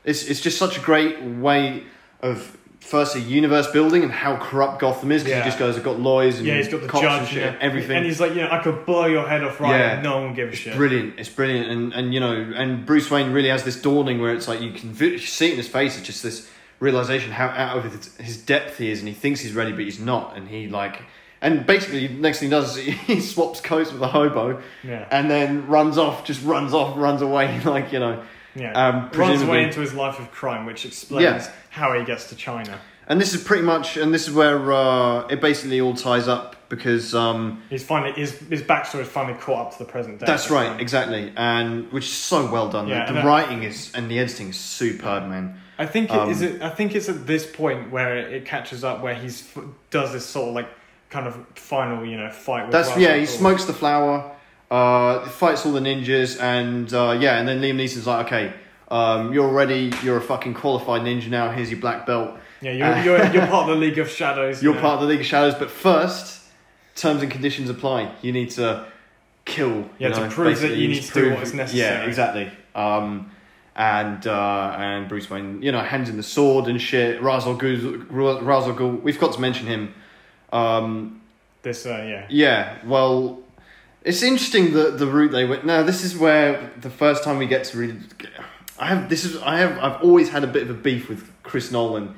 it's it's just such a great way of firstly universe building and how corrupt Gotham is because Yeah. he just goes, I've got lawyers and Yeah, he's got the cops judge and shit, yeah. everything. and he's like, you know, I could blow your head off right, Yeah. and no one will give a shit. brilliant. It's brilliant, and and you know, and Bruce Wayne really has this dawning where it's like you can see it in his face. It's just this realization how out of his, his depth he is, and he thinks he's ready, but he's not, and he like. And basically, next thing he does is he, swaps coats with a hobo, Yeah, and then runs off, just runs off, runs away, like you know. yeah. um, Runs away into his life of crime, which explains Yeah. how he gets to China. And this is pretty much, and this is where uh, it basically all ties up because um, He's finally his his backstory is finally caught up to the present day. that's right, exactly, and which is so well done. Yeah, the the writing is and the editing is superb, man. I think it, Um, is it. I think it's at this point where it catches up, where he's does this sort of like kind of final, you know, fight. With That's Ra's yeah. He smokes the flower, uh, fights all the ninjas, and uh, yeah, and then Liam Neeson's like, okay, um, you're ready. You're a fucking qualified ninja now. Here's your black belt. Yeah, you're, Uh, you're you're part of the League of Shadows. you You're know. part of the League of Shadows, but first, terms and conditions apply. You need to kill. Yeah, to know, prove that you need to do what is necessary. Yeah, exactly. Um, and uh, and Bruce Wayne, you know, hands in the sword and shit. Ra's al Ghul. We've got to mention him. Um, This, uh, yeah, yeah, well, it's interesting the the route they went. Now, this is where the first time we get to really. I have this is I have I've always had a bit of a beef with Chris Nolan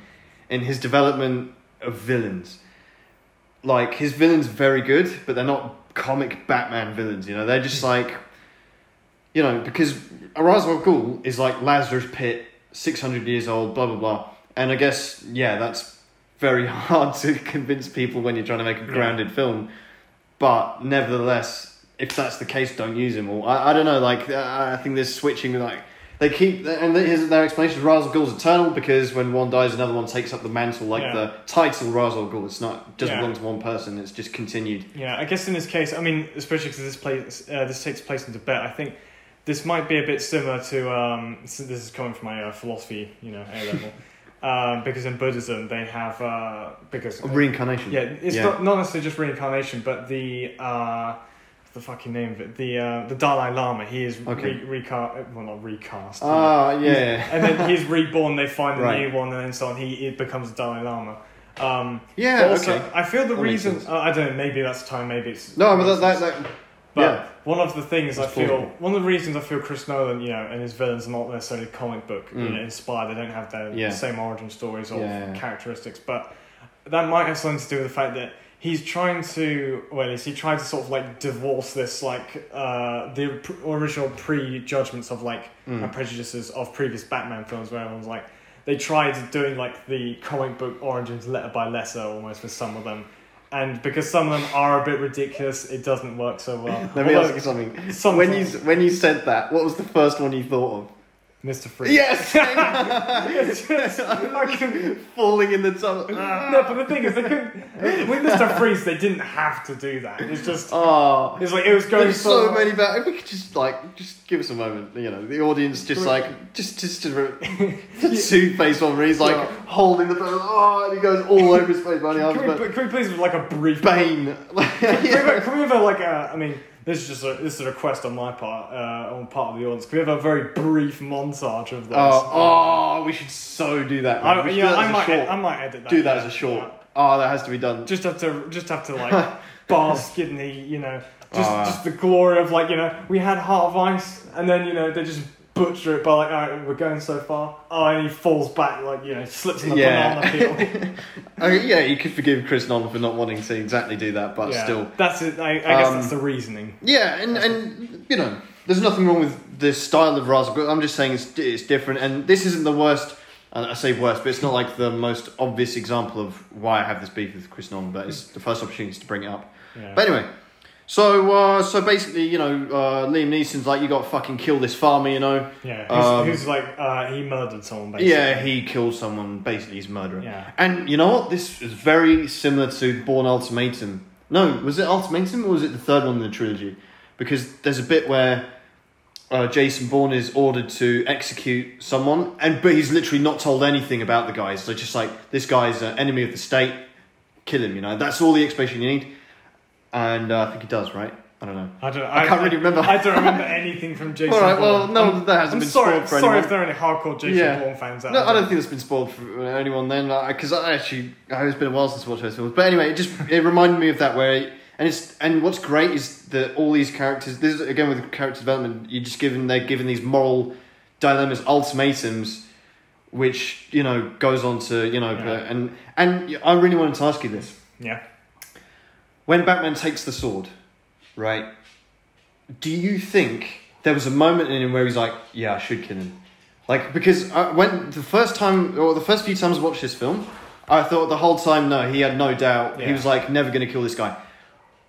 in his development of villains. Like his villains are very good, but they're not comic Batman villains. You know, they're just like, you know, because Ra's al Ghul is like Lazarus Pit, six hundred years old, blah blah blah. And I guess yeah, that's very hard to convince people when you're trying to make a Yeah. grounded film. But nevertheless, if that's the case, don't use him. Or I, I don't know. Like I think there's switching. Like they keep and here's their explanation: Ra's al Ghul's eternal because when one dies, another one takes up the mantle. Like Yeah. the title Ra's al Ghul, it's not doesn't Yeah. belong to one person. It's just continued. yeah. I guess in this case, I mean, especially because this place, uh, this takes place in Tibet. I think this might be a bit similar to. Um, so this is coming from my uh, philosophy, you know, A level. um, because in Buddhism they have uh, because Reincarnation. Yeah, it's Yeah. not not necessarily just reincarnation, but the uh, what's the fucking name of it, the uh, the Dalai Lama. He is Okay. re- recast, well not recast. Ah, yeah. and then he's reborn. They find a Right. new one, and then so on. He it becomes a Dalai Lama. Um, Yeah, also, okay. I feel the That reason. Uh, I don't know. Maybe that's time. Maybe it's No, but that, that, that but yeah. one of the things I feel, plausible. one of the reasons I feel Chris Nolan, you know, and his villains are not necessarily comic book, you Mm. know, inspired. They don't have their Yeah. same origin stories or Yeah. characteristics, but that might have something to do with the fact that he's trying to, well, he tried to sort of like divorce this, like uh, the pr- original prejudgments of like Mm. and prejudices of previous Batman films, where everyone's like. They tried doing like the comic book origins letter by letter almost with some of them, and because some of them are a bit ridiculous, it doesn't work so well. Let me Although- ask you something. some- When you when you said that, what was the first one you thought of? Mr. Freeze. Yes. It's just- can- Falling in the tunnel. no, but the thing is, they couldn't. With Mr. Freeze, they didn't have to do that. It's just. Oh, It's like it was going there's so. so many bad. If we could just like, just give us a moment. You know, the audience just like, just just to two face one where he's like Yeah. holding the. Oh, and he goes all over his face, arms. Can we, But can we please have like a brief? Bane. Can we, can we have a, like a? I mean, this is just a this is a request on my part, uh, on part of the audience. Can we have a very brief montage of this? Oh, oh, we should so do that. man. I, We should yeah, do that I as a might, short. I might edit that. do that as a short. Oh, that has to be done. Just have to, just have to like bask in the, you know, just Ah. just the glory of like, you know, we had Heart of Ice, and then you know they just butcher it by like, all right, we're going so far. Oh, and he falls back like, you know, slips in the Yeah. banana peel. Oh, yeah, you could forgive Chris Nolan for not wanting to exactly do that, but yeah, still. that's it. I, I guess Um, that's the reasoning. Yeah, and, and you know, there's nothing wrong with the style of al Ghul. I'm just saying it's, it's different, and this isn't the worst. and I say worst, but it's not like the most obvious example of why I have this beef with Chris Nolan. But it's the first opportunity to bring it up. Yeah. But anyway, so uh, so basically, you know, uh, Liam Neeson's like, you got to fucking kill this farmer, you know. yeah, who's, um, who's like uh, he murdered someone basically. Yeah, he killed someone. Basically, he's a murderer. Yeah. And you know what? This is very similar to Bourne Ultimatum. No, was it Ultimatum or was it the third one in the trilogy? Because there's a bit where uh, Jason Bourne is ordered to execute someone, and but he's literally not told anything about the guys. So just like this guy's an enemy of the state, kill him. You know, that's all the explanation you need. And uh, I think he does, right? I don't know. I don't. I can't really remember. I don't remember anything from Jason. All right, well, no, I'm, that hasn't I'm been sorry. spoiled for sorry anyone. if there are any hardcore Jason Yeah. Bourne fans out No, there. I don't think that's been spoiled for anyone then, because I actually it's been a while since I watched those films. But anyway, it just it reminded me of that where, and it's and what's great is that all these characters. This is again with character development. You're just given they're given these moral dilemmas, ultimatums, which you know goes on to you know, Yeah. and and I really wanted to ask you this Yeah. When Batman takes the sword, right? Do you think there was a moment in him where he's like, "Yeah, I should kill him," like because I, when the first time or the first few times I watched this film, I thought the whole time no, he had no doubt. He was like, never going to kill this guy.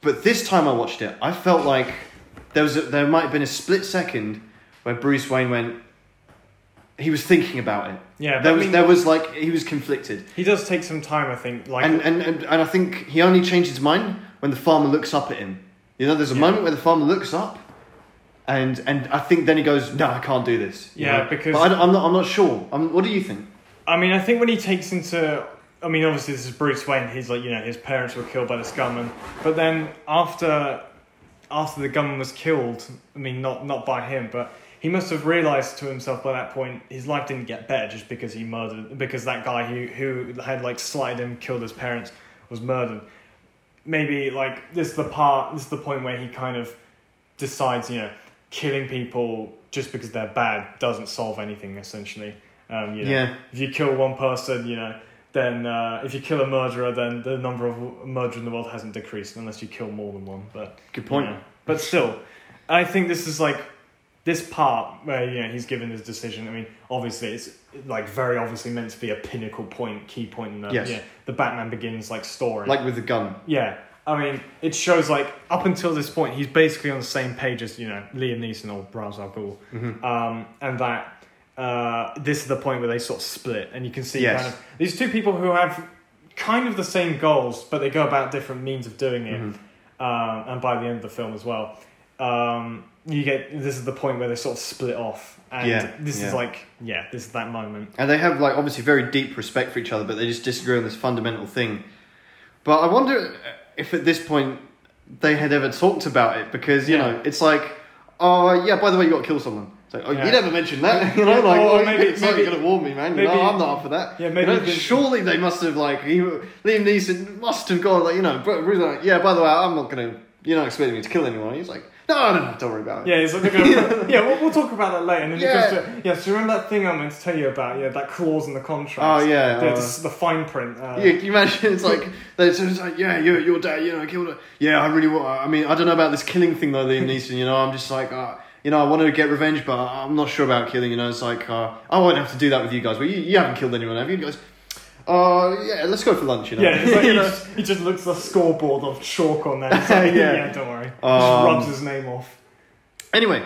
But this time I watched it, I felt like there was a, there might have been a split second where Bruce Wayne went. He was thinking about it. Yeah, there I was mean- there was like he was conflicted. He does take some time, I think. Like, And, and, and, and I think he only changed his mind when the farmer looks up at him. You know, there's a Yeah. moment where the farmer looks up, and and I think then he goes, "No, I can't do this." you Yeah, know? because- But I, I'm not. I'm not sure. I'm, what do you think? I mean, I think when he takes into, I mean, obviously this is Bruce Wayne. He's like, you know, his parents were killed by this gunman, but then after, after the gunman was killed, I mean, not not by him, but he must have realized to himself by that point his life didn't get better just because he murdered, because that guy who who had like slighted him, killed his parents, was murdered. Maybe like this is the part, this is the point where he kind of decides, you know, killing people just because they're bad doesn't solve anything essentially. Um, you know, Yeah. if you kill one person, you know, then uh, if you kill a murderer, then the number of murderers in the world hasn't decreased unless you kill more than one. But Good point. you know, but still, I think this is like this part where you know he's given his decision. I mean, obviously it's like very obviously meant to be a pinnacle point, key point in the Yes. yeah, the Batman Begins like story. Like with the gun. Yeah, I mean, it shows like up until this point, he's basically on the same page as you know Liam Neeson or Ra's al Ghul, Mm-hmm. um, and that uh, this is the point where they sort of split, and you can see Yes. kind of these two people who have kind of the same goals, but they go about different means of doing it. Mhm. Um, and by the end of the film as well, um, you get this is the point where they sort of split off, and Yeah, this is like yeah, this is that moment. And they have like obviously very deep respect for each other, but they just disagree on this fundamental thing. But I wonder if at this point they had ever talked about it because you Yeah. know it's like, oh yeah, by the way, you got to kill someone. It's like, oh, Yeah. you never mentioned that, you know, like, Or oh, maybe- it's maybe- you're gonna warn me, man. You maybe- know, I'm not up for that. Yeah, You maybe know, the- surely they must have like he, Liam Neeson must have gone like you know, really like, yeah. By the way, I'm not gonna. You're not expecting me to kill anyone. He's like, no, no, no, don't worry about it. Yeah, it's like gonna, yeah, we'll, we'll talk about that later. And then Yeah. to, yeah, so remember that thing I meant to tell you about? Yeah, that clause in the contract. Oh, yeah, The, uh, the, the fine print. Uh, Yeah, can you imagine? It's like they so it's like, yeah, your your dad, you know, killed her. Yeah, I really want. I mean, I don't know about this killing thing though, Liam Neeson. You know, I'm just like, uh, you know, I wanted to get revenge, but I'm not sure about killing. You know, it's like uh, I won't have to do that with you guys. But you, you haven't killed anyone, have? You guys? Uh, yeah, let's go for lunch. You know. Yeah, like You he, know? just, he just looks at the scoreboard of chalk on there. He's like, Yeah. yeah. don't worry. He Um, just rubs his name off. Anyway,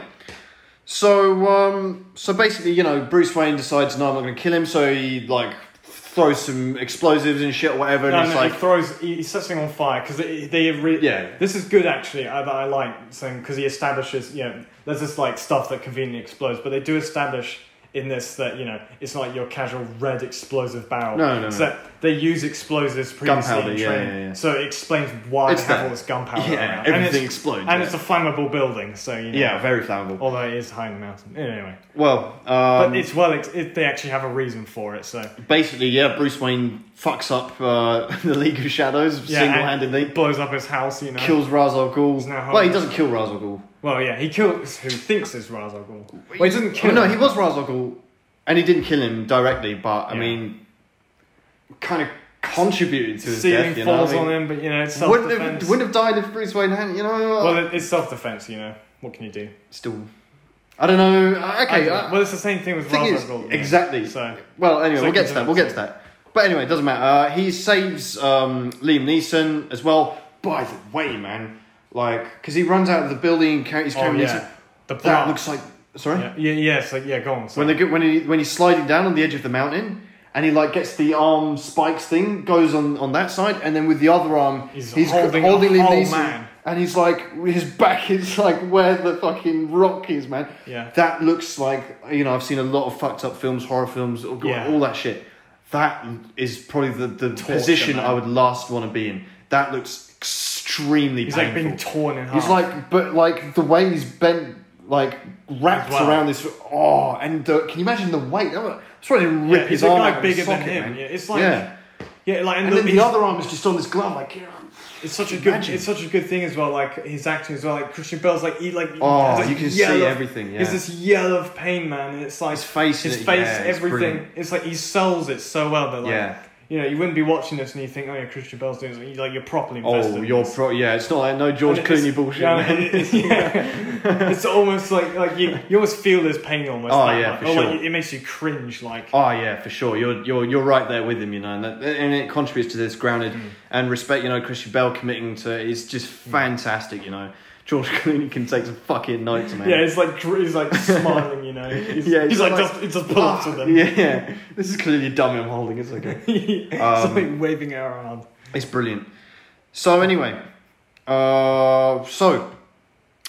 so um, so basically, you know, Bruce Wayne decides, no, I'm not going to kill him. So he like throws some explosives and shit or whatever, and No, it's no, like, he throws, he, he sets thing on fire because they, they re- Yeah. This is good actually. I, I like saying because he establishes, you know, there's this like stuff that conveniently explodes, but they do establish in this that you know it's not like your casual red explosive barrel. No, no, no. So they use explosives previously Gunpowder, in yeah, training. yeah, yeah. So it explains why It's they have there. all this gunpowder. yeah, around. And everything it's- explodes. And yeah. it's a flammable building, so you know. yeah, very flammable. Although it is high in the mountain. Anyway. Well, um, But it's well, ex- it, they actually have a reason for it, so. basically, yeah, Bruce Wayne fucks up uh, the League of Shadows Yeah, single-handedly. blows up his house, you know. Kills Ra's al Ghul. Well, he doesn't kill Ra's al Ghul. Well, yeah, he kills who thinks is Ra's al Ghul. Well, he doesn't kill Oh, no, him. he was Ra's al Ghul, and he didn't kill him directly, but I Yeah. mean, kind of contributed to his Ceiling death. You know, falls I mean, on him, but you know, it's wouldn't self-defense. have, wouldn't have died if Bruce Wayne hadn't. You know, Well, it- it's self-defense, you know. What can you do? still, I don't know. Uh, Okay, uh, well, it's the same thing with thing is, al Ghul. know. exactly. So, Well, anyway, So we'll get to that. We'll get to that. But anyway, it doesn't matter. Uh, he saves um, Liam Neeson as well. By the way, man, like, because he runs out of the building, he's oh carrying yeah, Neeson. the That looks like. Sorry. yeah, yeah, yeah, it's like yeah, go on. When they when he when he's sliding down on the edge of the mountain, and he like gets the arm spikes thing goes on on that side, and then with the other arm He's he's holding holding, Liam Neeson, man. and he's like his back is like where the fucking rock is, man. Yeah. That looks like you know I've seen a lot of fucked up films, horror films, all, Yeah. all that shit. That is probably the, the position man. I would last want to be in. that looks extremely He's painful. like being torn in half. He's like, but like the way he's bent, like wrapped well. around this. Oh, and uh, can you imagine the weight? Trying to rip yeah, his it's a arm out of his bigger than him. man. Yeah, it's like yeah, yeah, like and, and the, then the other arm is just on this glove, like. Yeah. It's such a good. Imagine. It's such a good thing as well. Like his acting as well. Like Christian Bale's like he like. Oh, you can see of- everything. Yeah. It's this yell of pain, man, and it's like his face, his it, face, yeah, everything. brilliant. It's like he sells it so well that like yeah. You know you wouldn't be watching this and you think oh yeah Christian Bale's doing something. Like you're properly invested. Oh, in you're this. pro- yeah. It's not like no George And Clooney bullshit. Yeah, it's, yeah. it's almost like like you, you almost feel this pain almost. Oh, yeah, much. for or sure. like it makes you cringe. Like Oh yeah, for sure. You're you're you're right there with him, you know, and that, and it contributes to this grounded Mm. and respect. You know, Christian Bale committing to it is just fantastic. You know, George Clooney can take some fucking notes, man. yeah, it's like he's like smiling. You know, he's, Yeah, he's, he's like, like- just it's just pull up to them. yeah, this is clearly a dummy I'm holding. It's okay. it's Um, like waving it around. It's brilliant. So anyway, uh, so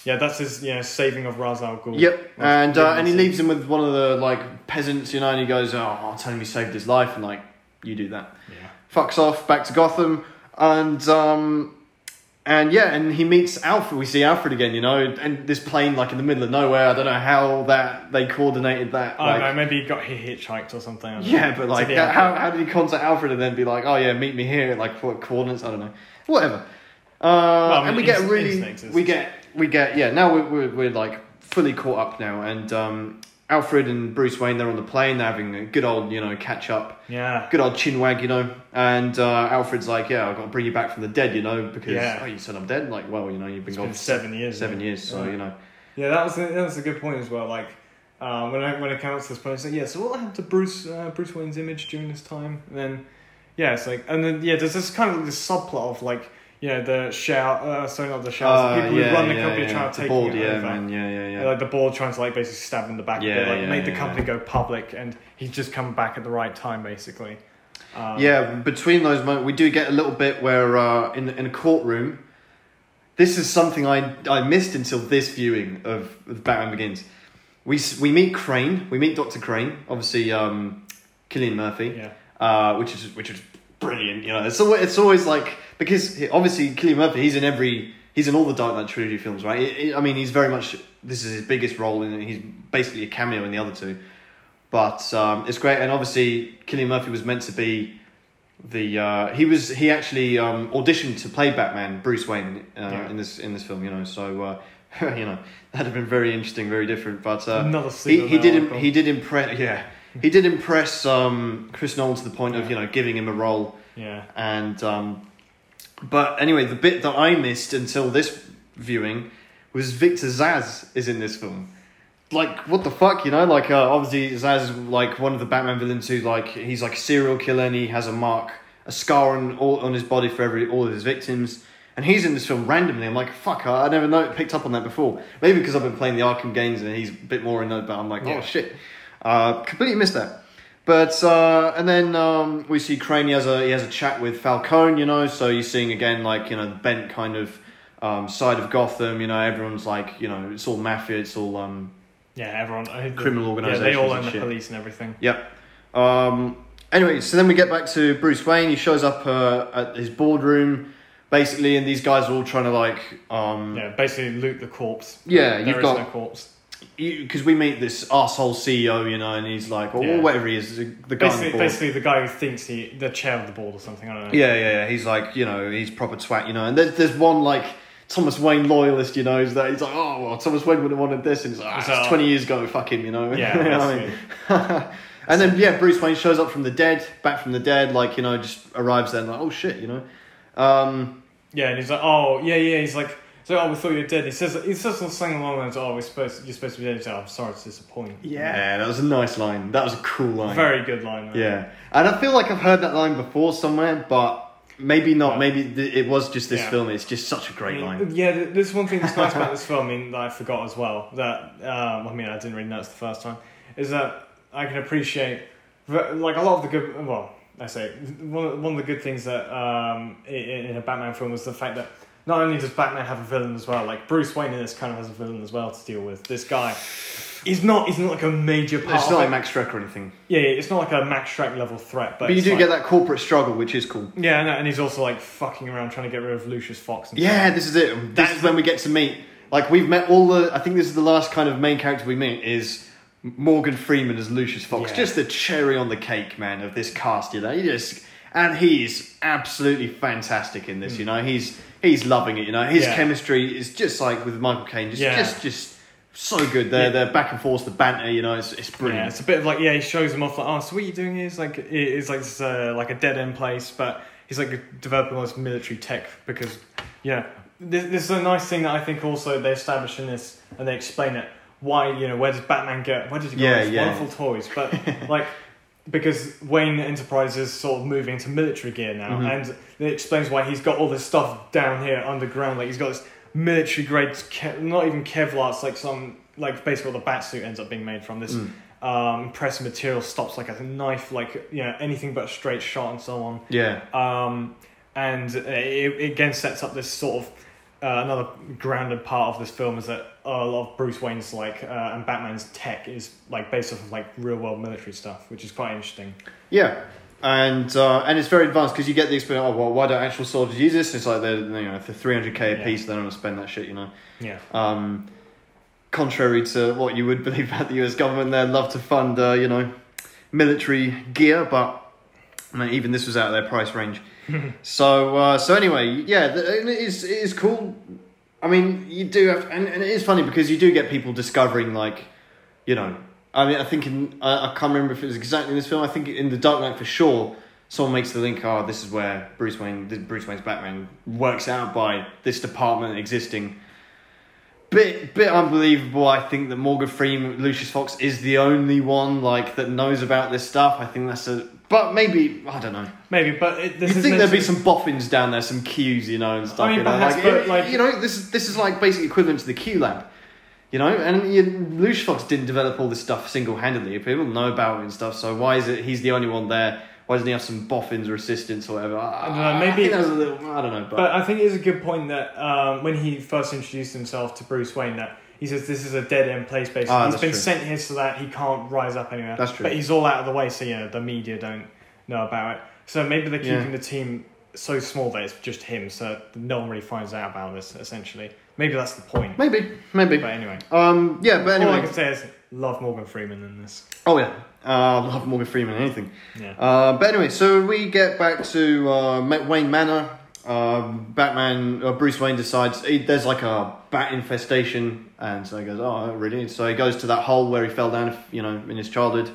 Yeah, that's his know saving of Ra's al Ghul. Yep, and uh, and he leaves him with one of the like peasants, you know, and he goes, "Oh, I'll tell him he saved his life," and like, you do that. Yeah. Fucks off back to Gotham, and um, and yeah, and he meets Alfred. We see Alfred again, you know, and this plane like in the middle of nowhere. I don't know how that they coordinated that. I like, don't know, maybe he got he hitchhiked or something. Yeah, know. but like, the how, how did he contact Alfred and then be like, "Oh yeah, meet me here"? Like what coordinates? I don't know. Whatever. Uh, I mean, and we get really, we get, we get, yeah. Now we're, we're, we're like fully caught up now, and um, Alfred and Bruce Wayne they're on the plane. They're having a good old, you know, catch up, Yeah. good old chin wag, you know. And uh, Alfred's like, "Yeah, I've got to bring you back from the dead, you know, because Yeah. oh, you said I'm dead. Like, well, you know, you've been It's gone been seven years. seven years, so Yeah. you know." Yeah, that was a, that was a good point as well. Like um, when I, when it comes to this point, it's like yeah. So what happened to Bruce uh, Bruce Wayne's image during this time? And then yeah, it's like and then yeah, there's this kind of this subplot of like you know the shout. Uh, sorry, not the shout. Uh, people yeah, who run the yeah, company yeah. trying to the take board, it yeah, over. man, yeah, yeah, yeah. Like the board trying to like basically stab him in the back, Yeah, a bit, like yeah, make the yeah, company go public, and he's just come back at the right time, basically. Um, Yeah, between those moments, we do get a little bit where uh, in in a courtroom. This is something I I missed until this viewing of, of Batman Begins. We we meet Crane. We meet Doctor Crane. Obviously, um, Cillian Murphy, yeah, uh, which is which is brilliant. You know, it's always, it's always like because obviously Cillian Murphy. He's in every. He's in all the Dark Knight trilogy films, right? I- I I mean, he's very much. This is his biggest role, and he's basically a cameo in the other two. But um, it's great, and obviously Cillian Murphy was meant to be the. Uh, he was he actually um, auditioned to play Batman, Bruce Wayne, uh, Yeah. in this in this film. You know, so uh, you know that'd have been very interesting, very different. But uh, another he he did im- he did impress yeah he did impress um, Chris Nolan to the point of you know giving him a role. Yeah, and um, but anyway the bit that I missed until this viewing was Victor Zsasz is in this film. Like what the fuck you know? Like uh, obviously Zsasz is like one of the Batman villains who like he's like a serial killer and he has a mark a scar on all on his body for every all of his victims. And he's in this film randomly. I'm like, fuck, I I never know, picked up on that before. Maybe because I've been playing the Arkham games and he's a bit more in it, but I'm like, oh shit. Uh, completely missed that. But uh, and then um, we see Crane. He has a he has a chat with Falcone. You know, so you're seeing again like you know the bent kind of um, side of Gotham. You know, everyone's like you know it's all mafia. It's all um, yeah, everyone uh, Criminal Yeah, organisations they all own the shit. police and everything. Yep. Um, anyway, so then we get back to Bruce Wayne. He shows up uh, at his boardroom, basically, and these guys are all trying to like, um, Yeah, basically loot the corpse. yeah, There you've is got no corpse. Because we meet this asshole CEO, you know, and he's like, or Yeah. whatever he is, the the guy on the Basically, board. basically, the guy who thinks he the chair of the board or something. I don't know. Yeah, yeah, yeah. He's like, you know, he's proper twat, you know. And there's there's one like Thomas Wayne loyalist, you know, is that he's like, oh well, Thomas Wayne would have wanted this, and he's like, ah, It's, it's uh, twenty years ago, fuck him, you know. Yeah, You know what I that's mean? and then yeah, Bruce Wayne shows up from the dead, back from the dead, like you know, just arrives there and like, oh shit, you know. Um, Yeah, and he's like, oh yeah, yeah. He's like, so oh, we thought you were dead. He says, he says something along those. Oh, we're supposed, you're supposed to be dead. He's like, I'm sorry to disappoint. yeah, that was a nice line. That was a cool line. very good line. Man. Yeah, and I feel like I've heard that line before somewhere, but maybe not. Yeah. Maybe th- it was just this Yeah. film. It's just such a great I mean, line. Yeah, there's one thing that's nice about this film. I mean, that I forgot as well. That um, I mean, I didn't really notice the first time. Is that I can appreciate like a lot of the good. Well, I say one of, one of the good things that um, in, in a Batman film was the fact that not only does Batman have a villain as well, like Bruce Wayne in this kind of has a villain as well to deal with. This guy. he's not he's not like a major part. It's not like Max Shreck or anything. yeah, yeah, it's not like a Max Shreck level threat, but, But you it's do like- get that corporate struggle, which is cool. Yeah, no, and he's also like fucking around trying to get rid of Lucius Fox. And Yeah, this is it. This That's is when we get to meet. Like we've met all the. I think this is the last kind of main character we meet is Morgan Freeman as Lucius Fox. Yeah. Just the cherry on the cake, man, of this cast. You know, he just and he's absolutely fantastic in this. Hmm. You know, he's he's loving it. You know, his. Yeah. chemistry is just like with Michael Caine. Just Yeah. just just so good. They're Yeah. they're back and forth. The banter. You know, it's it's Yeah, brilliant. it's a bit of like yeah, he shows him off like oh, so what are you doing here? It's like it is like this, uh, like a dead end place, but he's like developing all this military tech because you know this, this is a nice thing that I think also they establish in this and they explain it why you know where does Batman get where did he get Yeah, all these yeah. wonderful toys, but like. Because Wayne Enterprises sort of moving to military gear now, Mhm. and it explains why he's got all this stuff down here underground. Like he's got this military grade, Ke- not even Kevlar. It's like some like basically what the bat suit ends up being made from. This Mm. um, impressive material stops like a knife, like you know anything but a straight shot and so on. Yeah. Um, and it, it again sets up this sort of uh, another grounded part of this film is that a lot of Bruce Wayne's like uh, and Batman's tech is like based off of like real world military stuff, which is quite interesting. Yeah, and uh, and it's very advanced because you get the experience. Oh well, why don't actual soldiers use this? It's like they're you know for three hundred k a Yeah. piece. They don't want to spend that shit. You know. Yeah, Um, contrary to what you would believe about the U.S. government, they love to fund uh, you know military gear, but I mean, even this was out of their price range. So uh, so anyway, yeah, the, it is it is cool. I mean, you do have, and, and it is funny because you do get people discovering like, you know, I mean, I think in I, I can't remember if it was exactly in this film. I think in the Dark Knight for sure. Someone makes the link. Oh, this is where Bruce Wayne, Bruce Wayne's Batman, works out by this department existing bit bit unbelievable. I think that Morgan Freeman, Lucius Fox, is the only one like that knows about this stuff. I think that's a. But maybe I don't know. maybe, but it, You think there'd be some boffins down there, some cues, you know, and stuff. I mean, you know, perhaps, like, it- like- you know, this is this is like basically equivalent to the Q Lab. You know, and you, Lucius Fox didn't develop all this stuff single handedly. People know about it and stuff. So why is it he's the only one there? Why doesn't he have some boffins or assistants or whatever? I, don't know, maybe- I think that was a little. I don't know, but, But I think it is a good point that um, when he first introduced himself to Bruce Wayne, that he says this is a dead end place. Basically, Ah, he's been true. sent here so that he can't rise up anywhere. That's true. But he's all out of the way, so you know the media don't know about it. So maybe they're Yeah. keeping the team so small that it's just him, so no one really finds out about this. Essentially, maybe that's the point. maybe, maybe. But anyway, Um, yeah, but anyway, all I can say is love Morgan Freeman in this. Oh yeah, uh, love Morgan Freeman. Anything. Yeah. Uh, but anyway, so we get back to uh, Wayne Manor. Um, Batman, uh, Bruce Wayne decides he, there's like a bat infestation, and so he goes, "Oh, really?" So he goes to that hole where he fell down, you know, in his childhood,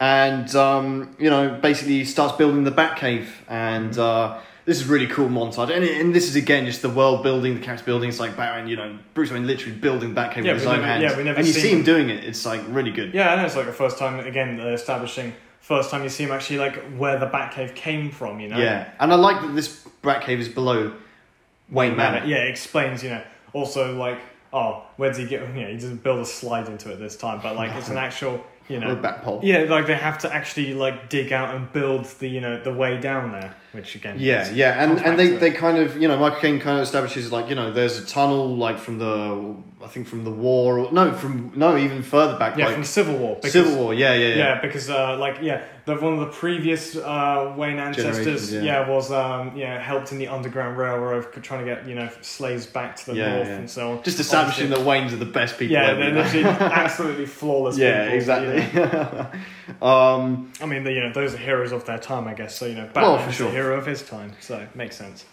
and um, you know, basically starts building the Batcave, and uh, this is really cool montage, and, it, and this is again just the world building, the character building. It's like Batman, you know, Bruce Wayne literally building Batcave Yeah, with his own never- hands, yeah, we never and you see him doing it. It's like really good. Yeah, I know it's like the first time again they're establishing. First time you see him actually like where the Batcave came from. You know. Yeah, and I like that this Batcave is below Wayne Manor. Yeah, it explains, you know, also like, oh, where does he get, Yeah, he doesn't build a slide into it this time, but like it's an actual, you Or a know, bat pole. yeah, like they have to actually like dig out and build the, you know, the way down there, which again, Yeah, yeah, and, and they, they kind of you know Michael Caine kind of establishes like you know there's a tunnel like from the I think from the war or no from no even further back yeah, like from Civil War. Because, Civil War yeah yeah yeah, Yeah, because uh, like yeah, the, one of the previous uh, Wayne ancestors, yeah. yeah. was um, yeah helped in the Underground Railroad, trying to get you know slaves back to the Yeah, north yeah. and so on. just establishing Obviously- that Waynes are the best people yeah, ever, they're literally absolutely flawless. yeah people, exactly you know. um I mean, the, you know, those are heroes of their time, I guess. So you know, Well, Batman's for sure. the hero of his time, so makes sense.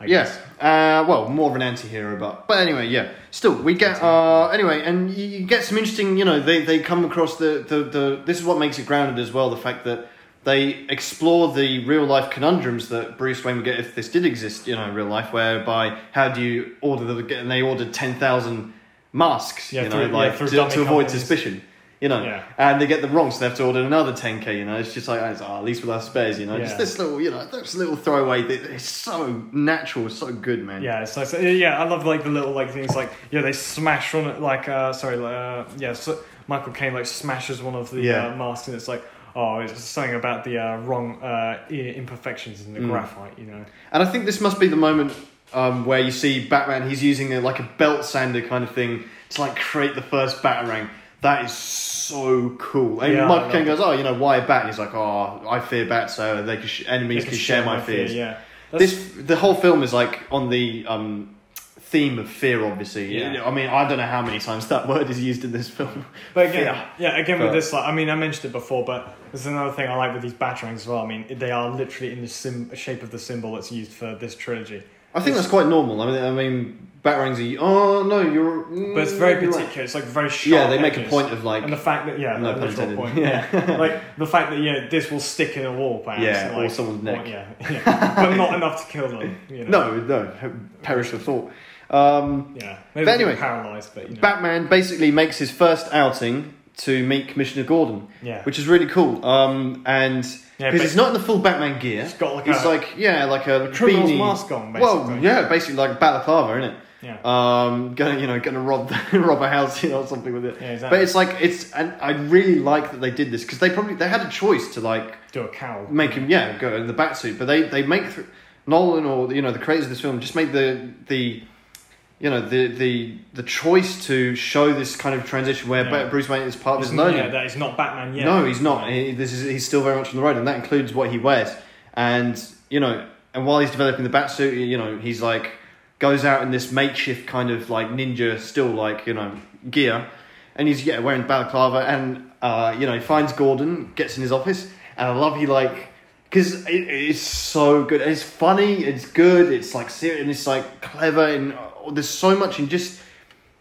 I yeah guess. uh well more of an anti-hero but but anyway yeah still we get uh anyway and you, get some interesting you know they they come across the, the the this is what makes it grounded as well the fact that they explore the real life conundrums that Bruce Wayne would get if this did exist, you know, in real life, whereby how do you order the and they ordered ten thousand masks, Yeah, you know, through- like through to, to avoid companies. suspicion. You know, Yeah. and they get them wrong, so they have to order another 10k. You know, it's just like oh, at least we'll have spares. You know, just this little, you know, this little throwaway. That it's so natural, so good, man. Yeah, it's like so, yeah, I love like the little like things like yeah they smash on it like uh sorry uh yeah so Michael Caine like smashes one of the Yeah. uh, masks and it's like oh it's something about the uh, wrong uh imperfections in the Mm. graphite you know And I think this must be the moment um, where you see Batman. He's using a, like a belt sander kind of thing to like create the first batarang. That is so cool. And Yeah, Michael Caine goes, "Oh, you know, why a bat?" And he's like, "Oh, I fear bats, so they can sh- enemies They can, share my fears." Yeah. That's- This the whole film is like on the um, theme of fear. Obviously, Yeah. I mean, I don't know how many times that word is used in this film. But again, Fear. yeah, again with this, like, I mean, I mentioned it before, but there's another thing I like with these batarangs as well. I mean, they are literally in the sim- shape of the symbol that's used for this trilogy. I think that's quite normal. I mean, I mean, batarangs are. Oh no, you're. But it's very right. particular. It's like very sharp. Yeah, they make a point of like. and the fact that yeah, No pun intended. point. Yeah, like the fact that yeah, this will stick in a wall, perhaps. Yeah, or someone's neck. or- yeah, yeah, but not enough to kill them. You know? no, no, perish the thought. Um, Yeah, maybe But anyway, paralyzed, but you know. Batman basically makes his first outing to meet Commissioner Gordon, yeah, which is really cool. Um, and Yeah, because he's not in the full Batman gear, it's got like he's a like yeah, like a criminal's beanie. mask on, basically. Well, yeah, basically like balaclava, isn't it? Yeah, Um, gonna you know gonna rob rob a house, you know, or something with it. yeah, exactly. But it's like it's, and I really like that they did this because they probably they had a choice to like do a cow. make him yeah go in the bat suit, but they they make th- Nolan or you know the creators of this film just made the the you know the the the choice to show this kind of transition where Yeah. Bruce Wayne is part of his learning. Yeah, that is not Batman yet. No, he's not. He, this is he's still very much on the road, and that includes what he wears. And you know, and while he's developing the bat suit, you know, he's like goes out in this makeshift kind of like ninja, still like you know gear, and he's yeah wearing balaclava, and uh, you know he finds Gordon, gets in his office, and I love he like. Because it, it's so good, it's funny, it's good, it's like serious, and it's like clever, and uh, there's so much in just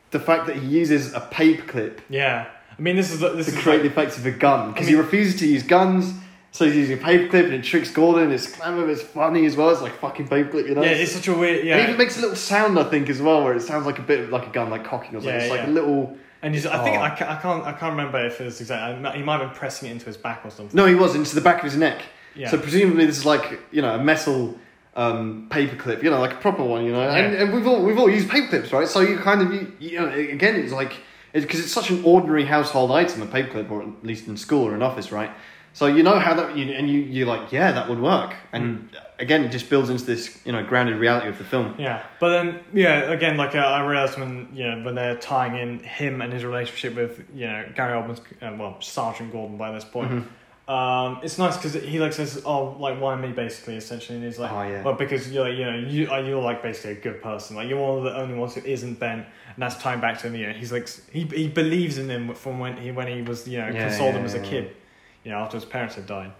the fact that he uses a paperclip Yeah, I mean, this is the- this to is create like- the effects of a gun because I he refuses to use guns. So he's using a paperclip and it tricks Gordon. It's clever, it's funny as well. It's like fucking paperclip, you know. yeah, it's such a weird And it even makes a little sound, I think, as well, where it sounds like a bit of like a gun, like cocking or something. Yeah, it's like yeah. a little. And he's, I think Oh. I, ca- I can't I can't remember if it was exactly. He might have been pressing it into his back or something. No, he was into the back of his neck. Yeah. So presumably this is like you know a metal um, paperclip, you know, like a proper one, you know. And, Yeah. and we've all we've all used paperclips, right? So you kind of you, you know again, it's like because it's, such an ordinary household item, a paperclip, or at least in school or an office, right? So you know how that you and you you're like, yeah, that would work. And again, it just builds into this you know grounded reality of the film. Yeah, but then yeah, again, like uh, I realized when you know when they're tying in him and his relationship with you know Gary Oldman's uh, well Sergeant Gordon by this point. Mm-hmm. Um, it's nice because he like says, "Oh, like why me?" Basically, essentially, and he's like, Oh, yeah. "Well, because you're like, you know you are you're like basically a good person. Like you're one of the only ones who isn't bent." And that's tying back to him. You know, he's like he he believes in him from when he when he was you know Yeah, consoled yeah, him as a yeah, kid. You know, after his parents had died.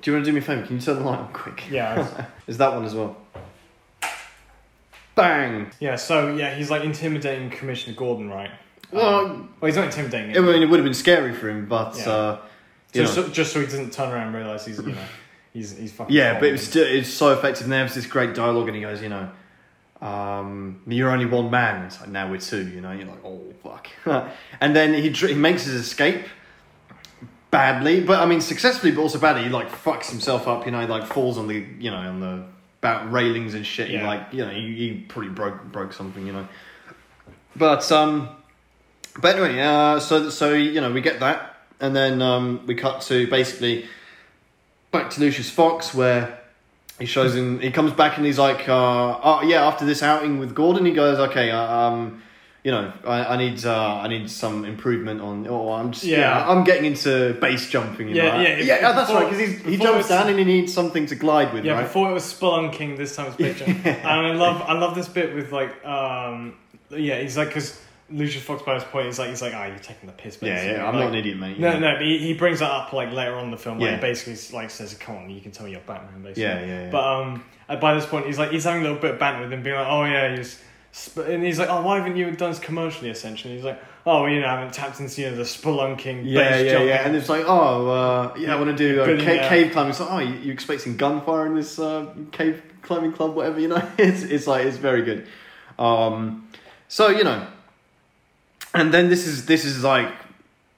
Do you want to do me a favor? Can you turn the light on quick? Yeah, it's- Is that one as well? Bang. yeah. So yeah, he's like intimidating Commissioner Gordon, right? Well, Um, well, he's not intimidating I him. mean, it would have been scary for him, but Yeah. uh, you Just so, just so he doesn't turn around and realize he's you know he's he's fucking. Yeah, but it cold. was still it's so effective. And they have this great dialogue, and he goes, you know, um, you're only one man. It's like now we're two. You know, you're like, oh fuck. and then he dr- he makes his escape badly, but I mean successfully, but also badly. He like fucks himself up. You know, like falls on the you know on the about railings and shit. He like you know he, he probably broke broke something. You know, but um, but anyway, uh, so so you know we get that, and then um, we cut to basically back to Lucius Fox where he shows him he comes back and he's like uh, oh yeah after this outing with Gordon he goes okay uh, um you know I, I need uh, I need some improvement on oh I'm just yeah, Yeah. I'm getting into base jumping you Yeah, know yeah, yeah, if- yeah that's before- right because he jumps down and he needs something to glide with Yeah, right before it was spelunking this time it's picture, and I love I love this bit with like um yeah he's like because Lucius Fox by this point he's like he's like ah you're taking the piss yeah basically. yeah I'm Like, not an idiot mate No, know. no, but he, he brings that up like later on in the film where Yeah. he basically like says, "Come on, you can tell me you're Batman." Basically, Yeah, yeah, yeah. But um, by this point, he's like he's having a little bit of banter with him, being like, "Oh yeah, he's," sp-, and he's like, "Oh, why haven't you done this commercially?" Essentially, he's like, "Oh, well, you know, I haven't tapped into you know the spelunking, yeah, yeah, jumping." yeah, and it's like, oh, uh, yeah, I want to do uh, ca- cave climbing. It's like, oh, you, you expecting gunfire in this uh, cave climbing club, whatever, you know? It's it's like it's very good. Um, so you know, and then this is this is like,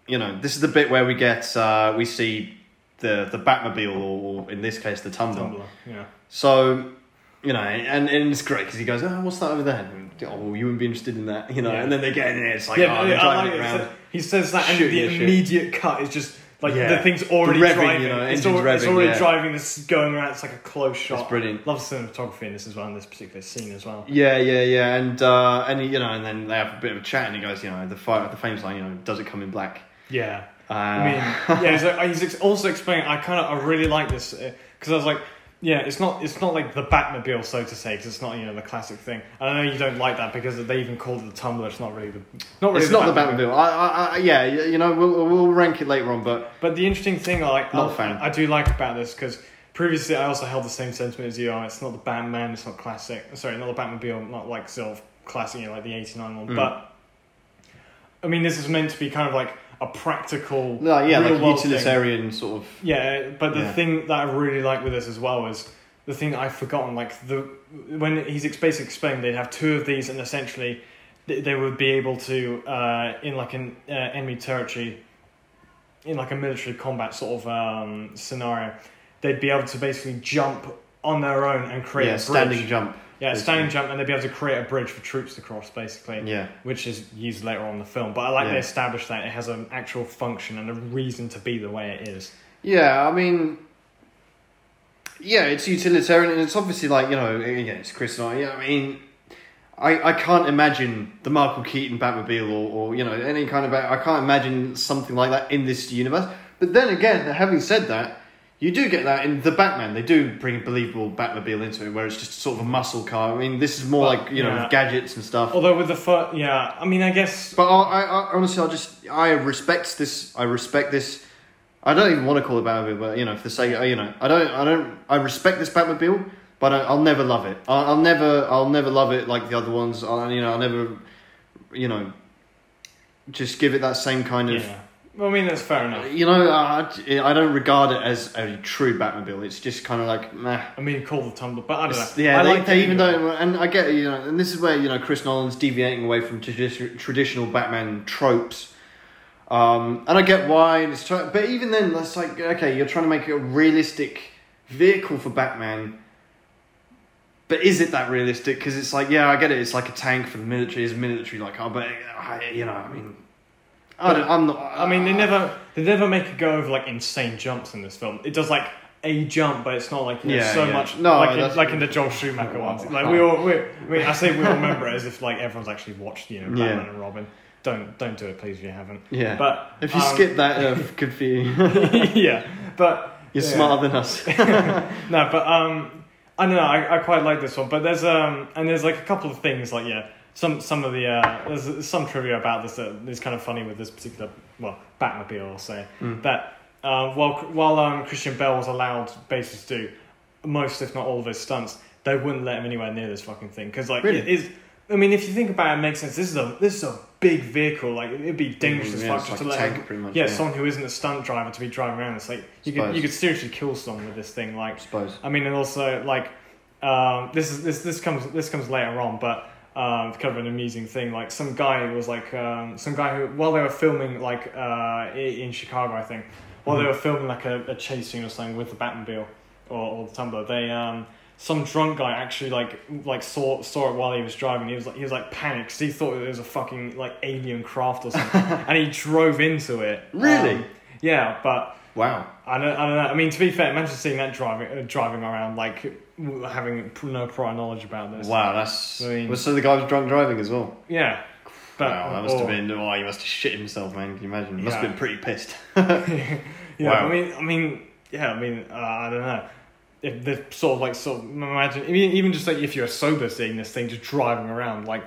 you know, this is the bit where we get uh, we see the the Batmobile, or in this case, the Tumbler. Tumblr, yeah. So, you know, and, and it's great because he goes, oh, what's that over there? And, oh, well, you wouldn't be interested in that, you know? Yeah. And then they get in there, it's like, yeah, oh, driving like it it. around. So he says that, and the the immediate cut is just like the thing's already revving, driving. you know, it's, engine's al- it's already driving. This going around. It's like a close shot. It's brilliant. Love the cinematography in this as well. In this particular scene as well. Yeah, yeah, yeah, and uh, and you know, and then they have a bit of a chat, and he goes, you know, the fire, the famous line, you know, does it come in black? Yeah. Uh, I mean, yeah, he's, like, he's also explaining. I kind of, I really like this because I was like, yeah, it's not, it's not like the Batmobile, so to say, because it's not, you know, the classic thing. And I know you don't like that because they even called it the Tumbler. It's not really the, not really it's not the Batmobile. I, I, I, yeah, you know, we'll, we'll rank it later on, but But the interesting thing, I like, Not I, fan. I do like about this because previously I also held the same sentiment as you. Oh, it's not the Batman, it's not classic. Sorry, not the Batmobile, not like sort of classic, you know, like the '89 one. Mm. But I mean, this is meant to be kind of like a practical, no, yeah, like real-world thing. utilitarian sort of. Yeah, but the Yeah. thing that I really like with this as well is the thing that I've forgotten. Like the when he's basically explained, they'd have two of these, and essentially they, they would be able to uh, in like an uh, enemy territory, in like a military combat sort of um, scenario, they'd be able to basically jump on their own and create Yeah, a bridge. standing jump. Yeah, basically. standing jump, and they'd be able to create a bridge for troops to cross, basically Yeah, which is used later on in the film. But I like they Yeah. established that it has an actual function and a reason to be the way it is. yeah. I mean, yeah, it's utilitarian, and it's obviously like you know, again, it's Chris and I. Yeah, I mean, I, I can't imagine the Michael Keaton Batmobile or, or you know any kind of I can't imagine something like that in this universe. But then again, having said that, you do get that in the Batman. They do bring a believable Batmobile into it, where it's just sort of a muscle car. I mean, this is more But, like you know yeah. gadgets and stuff. Although with the first, yeah, I mean, I guess But I, I, I honestly, I just I respect this. I respect this. I don't even want to call it Batmobile, but you know, for the sake, you know, I don't, I don't, I respect this Batmobile, but I, I'll never love it. I'll, I'll never, I'll never love it like the other ones. I, you know, I'll never, you know, just give it that same kind of. yeah. Well, I mean, that's fair enough. You know, I, I don't regard it as a true Batmobile. It's just kind of like, meh. I mean, call the tumbler, but I don't It's- know. Yeah, I they, like they it even anyway. don't, and I get it, you know, and this is where you know Chris Nolan's deviating away from tradi- traditional Batman tropes, um, and I get why. and It's try- but even then, that's like okay, you're trying to make a realistic vehicle for Batman, but is it that realistic? Because it's like, yeah, I get it. It's like a tank for the military. It's military like, oh, but I, you know, I mean, I don't, I'm not. I mean, they never they never make a go of like insane jumps in this film. It does like a jump, but it's not like you know, Yeah, so yeah. much No, like in, that's- like in the Joel Schumacher ones. Like we all, we, I mean, I say we all remember it as if like everyone's actually watched you know Yeah. Batman and Robin. Don't don't do it, please, if you haven't. Yeah, But if you um, skip that, uh, for you. yeah, but You're yeah. smarter than us. no, but um, I don't know. I, I quite like this one, but there's um, and there's like a couple of things like yeah, some some of the uh, there's some trivia about this that is kind of funny with this particular well Batmobile, I'll say Mm. that uh, while while um, Christian Bale was allowed basically to do most, if not all, of his stunts, they wouldn't let him anywhere near this fucking thing because like Really? it is. I mean, if you think about it, it makes sense. This is a this is a big vehicle. Like it'd be dangerous as Mm, Yeah, fuck it's just like to let pretty much. yeah, someone who isn't a stunt driver to be driving around. It's like you could you could seriously kill someone with this thing. Like I suppose. I mean, and also like um, this is this this comes this comes later on, but um, kind of an amusing thing. Like some guy was like um, some guy who while they were filming like uh, in Chicago, I think, while they Mhm. were filming like a, a chase scene or something with the Batmobile or, or the Tumbler, they um, some drunk guy actually like like saw saw it while he was driving. He was like he was like panicked he thought it was a fucking like alien craft or something, and he drove into it. Really? Um, yeah, but Wow. I don't, I don't know. I mean, to be fair, imagine seeing that driving uh, driving around like having no prior knowledge about this. Wow, that's. I mean- well, so the guy was drunk driving as well. Yeah. But, wow, that must or- have been. Oh, he must have shit himself, man. Can you imagine? He must have been pretty pissed. yeah, Wow. I mean, I mean, yeah, I mean, uh, I don't know. If the sort of like sort of imagine, I mean, even just like if you're sober seeing this thing just driving around, like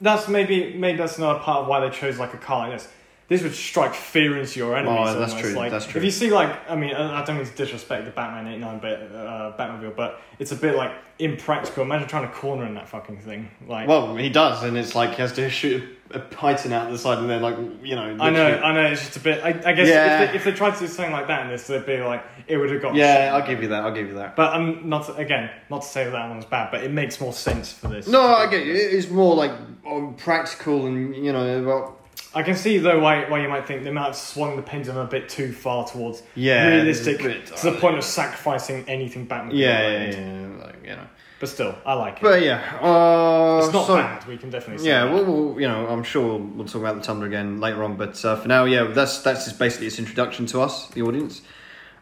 that's maybe maybe that's another part of why they chose like a car like this. This would strike fear into your enemies. Oh, that's almost. true, Like, that's true. If you see like, I mean, I don't mean to disrespect the Batman '89 bit, uh, Batmobile, but it's a bit like impractical. Imagine trying to corner in that fucking thing. Like, well, he does, and it's like he has to shoot a python out the side, and then like you know. I know, I know. It's just a bit. I, I guess Yeah. if, they, if they tried to do something like that in this, it'd be like it would have got. Yeah, I'll give you that. I'll give you that. But I'm not to- again not to say that, that one's bad, but it makes more sense for this. No, I get you. It is more like um, practical, and you know, well, I can see though why why you might think they might have swung the pendulum a bit too far towards yeah, realistic bit- to the point of sacrificing anything Batman. Yeah, yeah, yeah, yeah, like you know. but still, I like it. But yeah, uh, it's not so, bad. We can definitely. Yeah, that. we'll, we'll, you know, I'm sure we'll, we'll talk about the Tumbler again later on. But uh, for now, yeah, that's that's just basically its introduction to us, the audience.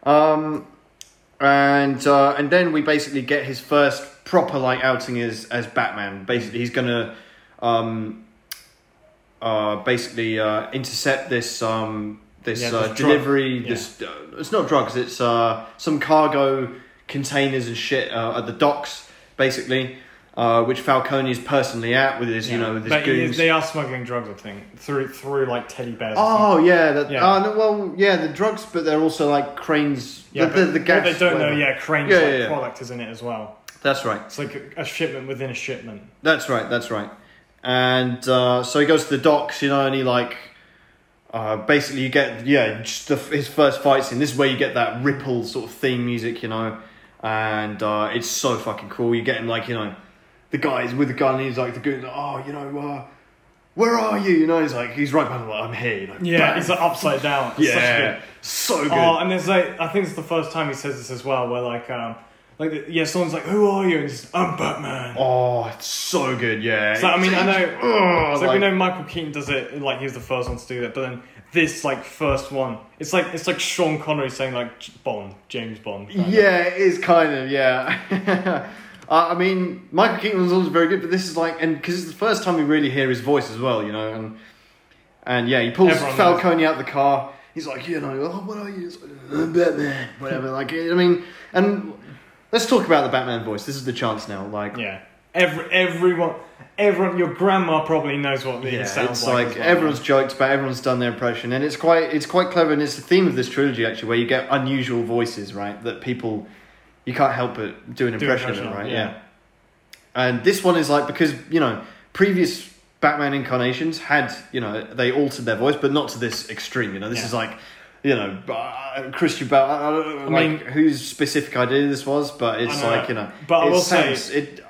Um, and uh, and then we basically get his first proper like outing as as Batman. Basically, he's gonna um, uh, basically uh, intercept this um, this Yeah, uh, this delivery. Yeah. This uh, it's not drugs. It's uh, some cargo containers and shit uh, at the docks, basically. Uh, which Falcone is personally at with his, you know, with his but goons. they are smuggling drugs, I think, through through like teddy bears. Oh yeah, that, Yeah. No, well yeah, the drugs, but they're also like cranes. yeah, the, the, the gas. what they don't know, yeah, cranes Yeah, like yeah, yeah. product is in it as well. That's right. It's like a, a shipment within a shipment. That's right. That's right. And uh, so he goes to the docks, you know, and he like. Uh, basically, you get yeah, just the, his first fight scene. This is where you get that ripple sort of theme music, you know, and uh, it's so fucking cool. You get him like you know, the guy's with the gun. And he's like the goon. Oh, you know, uh, where are you? You know, he's like he's right behind. Like, I'm here. You know, Yeah, it's like upside down. It's such a yeah, good- so good. Oh, and there's like I think it's the first time he says this as well, where like um like yeah, someone's like, "Who are you?" and he's I'm Batman. Oh, it's so good, yeah. So, I mean, I know- Oh, so like- we know Michael Keaton does it like he was the first one to do that, but then this like first one, it's like it's like Sean Connery saying like Bond, James Bond. kind of. Yeah, it is kind of, yeah. uh, I mean, Michael Keaton was always very good, but this is like, and because it's the first time we really hear his voice as well, you know, and and yeah, he pulls Everyone Falcone out of the car. He's like, you know, oh, what are you? Like, "I'm Batman, whatever. Like, I mean, and let's talk about the Batman voice. This is the chance now. Like, Yeah. Every everyone, everyone, your grandma probably knows what it Yeah, sounds it's like. like, well. everyone's joked about, everyone's done their impression, and it's quite it's quite clever, and it's the theme of this trilogy actually, where you get unusual voices, right? That people you can't help but do an Do impression of it, right? yeah. And this one is like because you know previous Batman incarnations had you know they altered their voice, but not to this extreme. You know, this Yeah. is like. You know, uh, Christian Bale. I don't know, I like mean- whose specific idea this was, but it's know. like you know. But I it will say- it.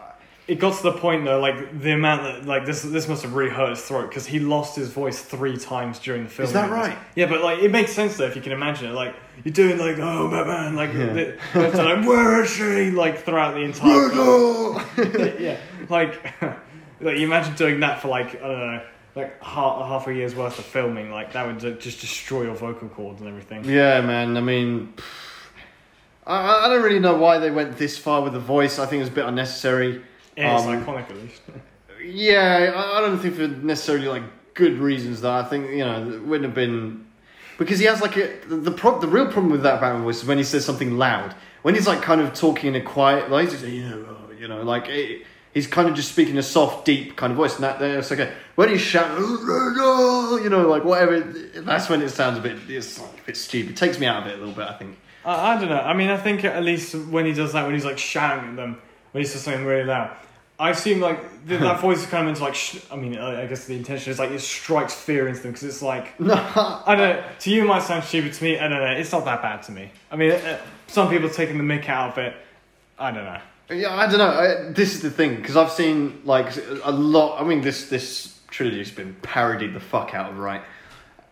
It got to the point though, like the amount that like this this must have really hurt his throat because he lost his voice three times during the film. Is that right? Yeah, but like it makes sense though if you can imagine it. Like you're doing like oh Batman, like Yeah. the, have like where is she? Like throughout the entire. yeah, like like you imagine doing that for like I don't know, like half half a year's worth of filming. Like that would just destroy your vocal cords and everything. Yeah, man. I mean, I, I don't really know why they went this far with the voice. I think it was a bit unnecessary. Yeah, it's Um, iconic at least. Yeah, I, I don't think for necessarily like good reasons. Though I think you know it wouldn't have been because he has like a the pro- the real problem with that Batman voice is when he says something loud. When he's like kind of talking in a quiet, like he's just, you know, you know, like it, he's kind of just speaking a soft, deep kind of voice, and that that's okay. When he's shouting, you know, like whatever, that's when it sounds a bit it's like a bit stupid. It takes me out of it a little bit. I think. I, I don't know. I mean, I think at least when he does that, when he's like shouting at them, when he says something really loud, I assume like th- that voice is kind of meant to like. Sh- I mean, I, I guess the intention is like it strikes fear into them because it's like I don't. know. To you, it might sound stupid. To me, I don't know. It's not that bad to me. I mean, uh, some people taking the mick out of it. I don't know. Yeah, I don't know. I, this is the thing because I've seen like a lot. I mean, this this trilogy's been parodied the fuck out of, right?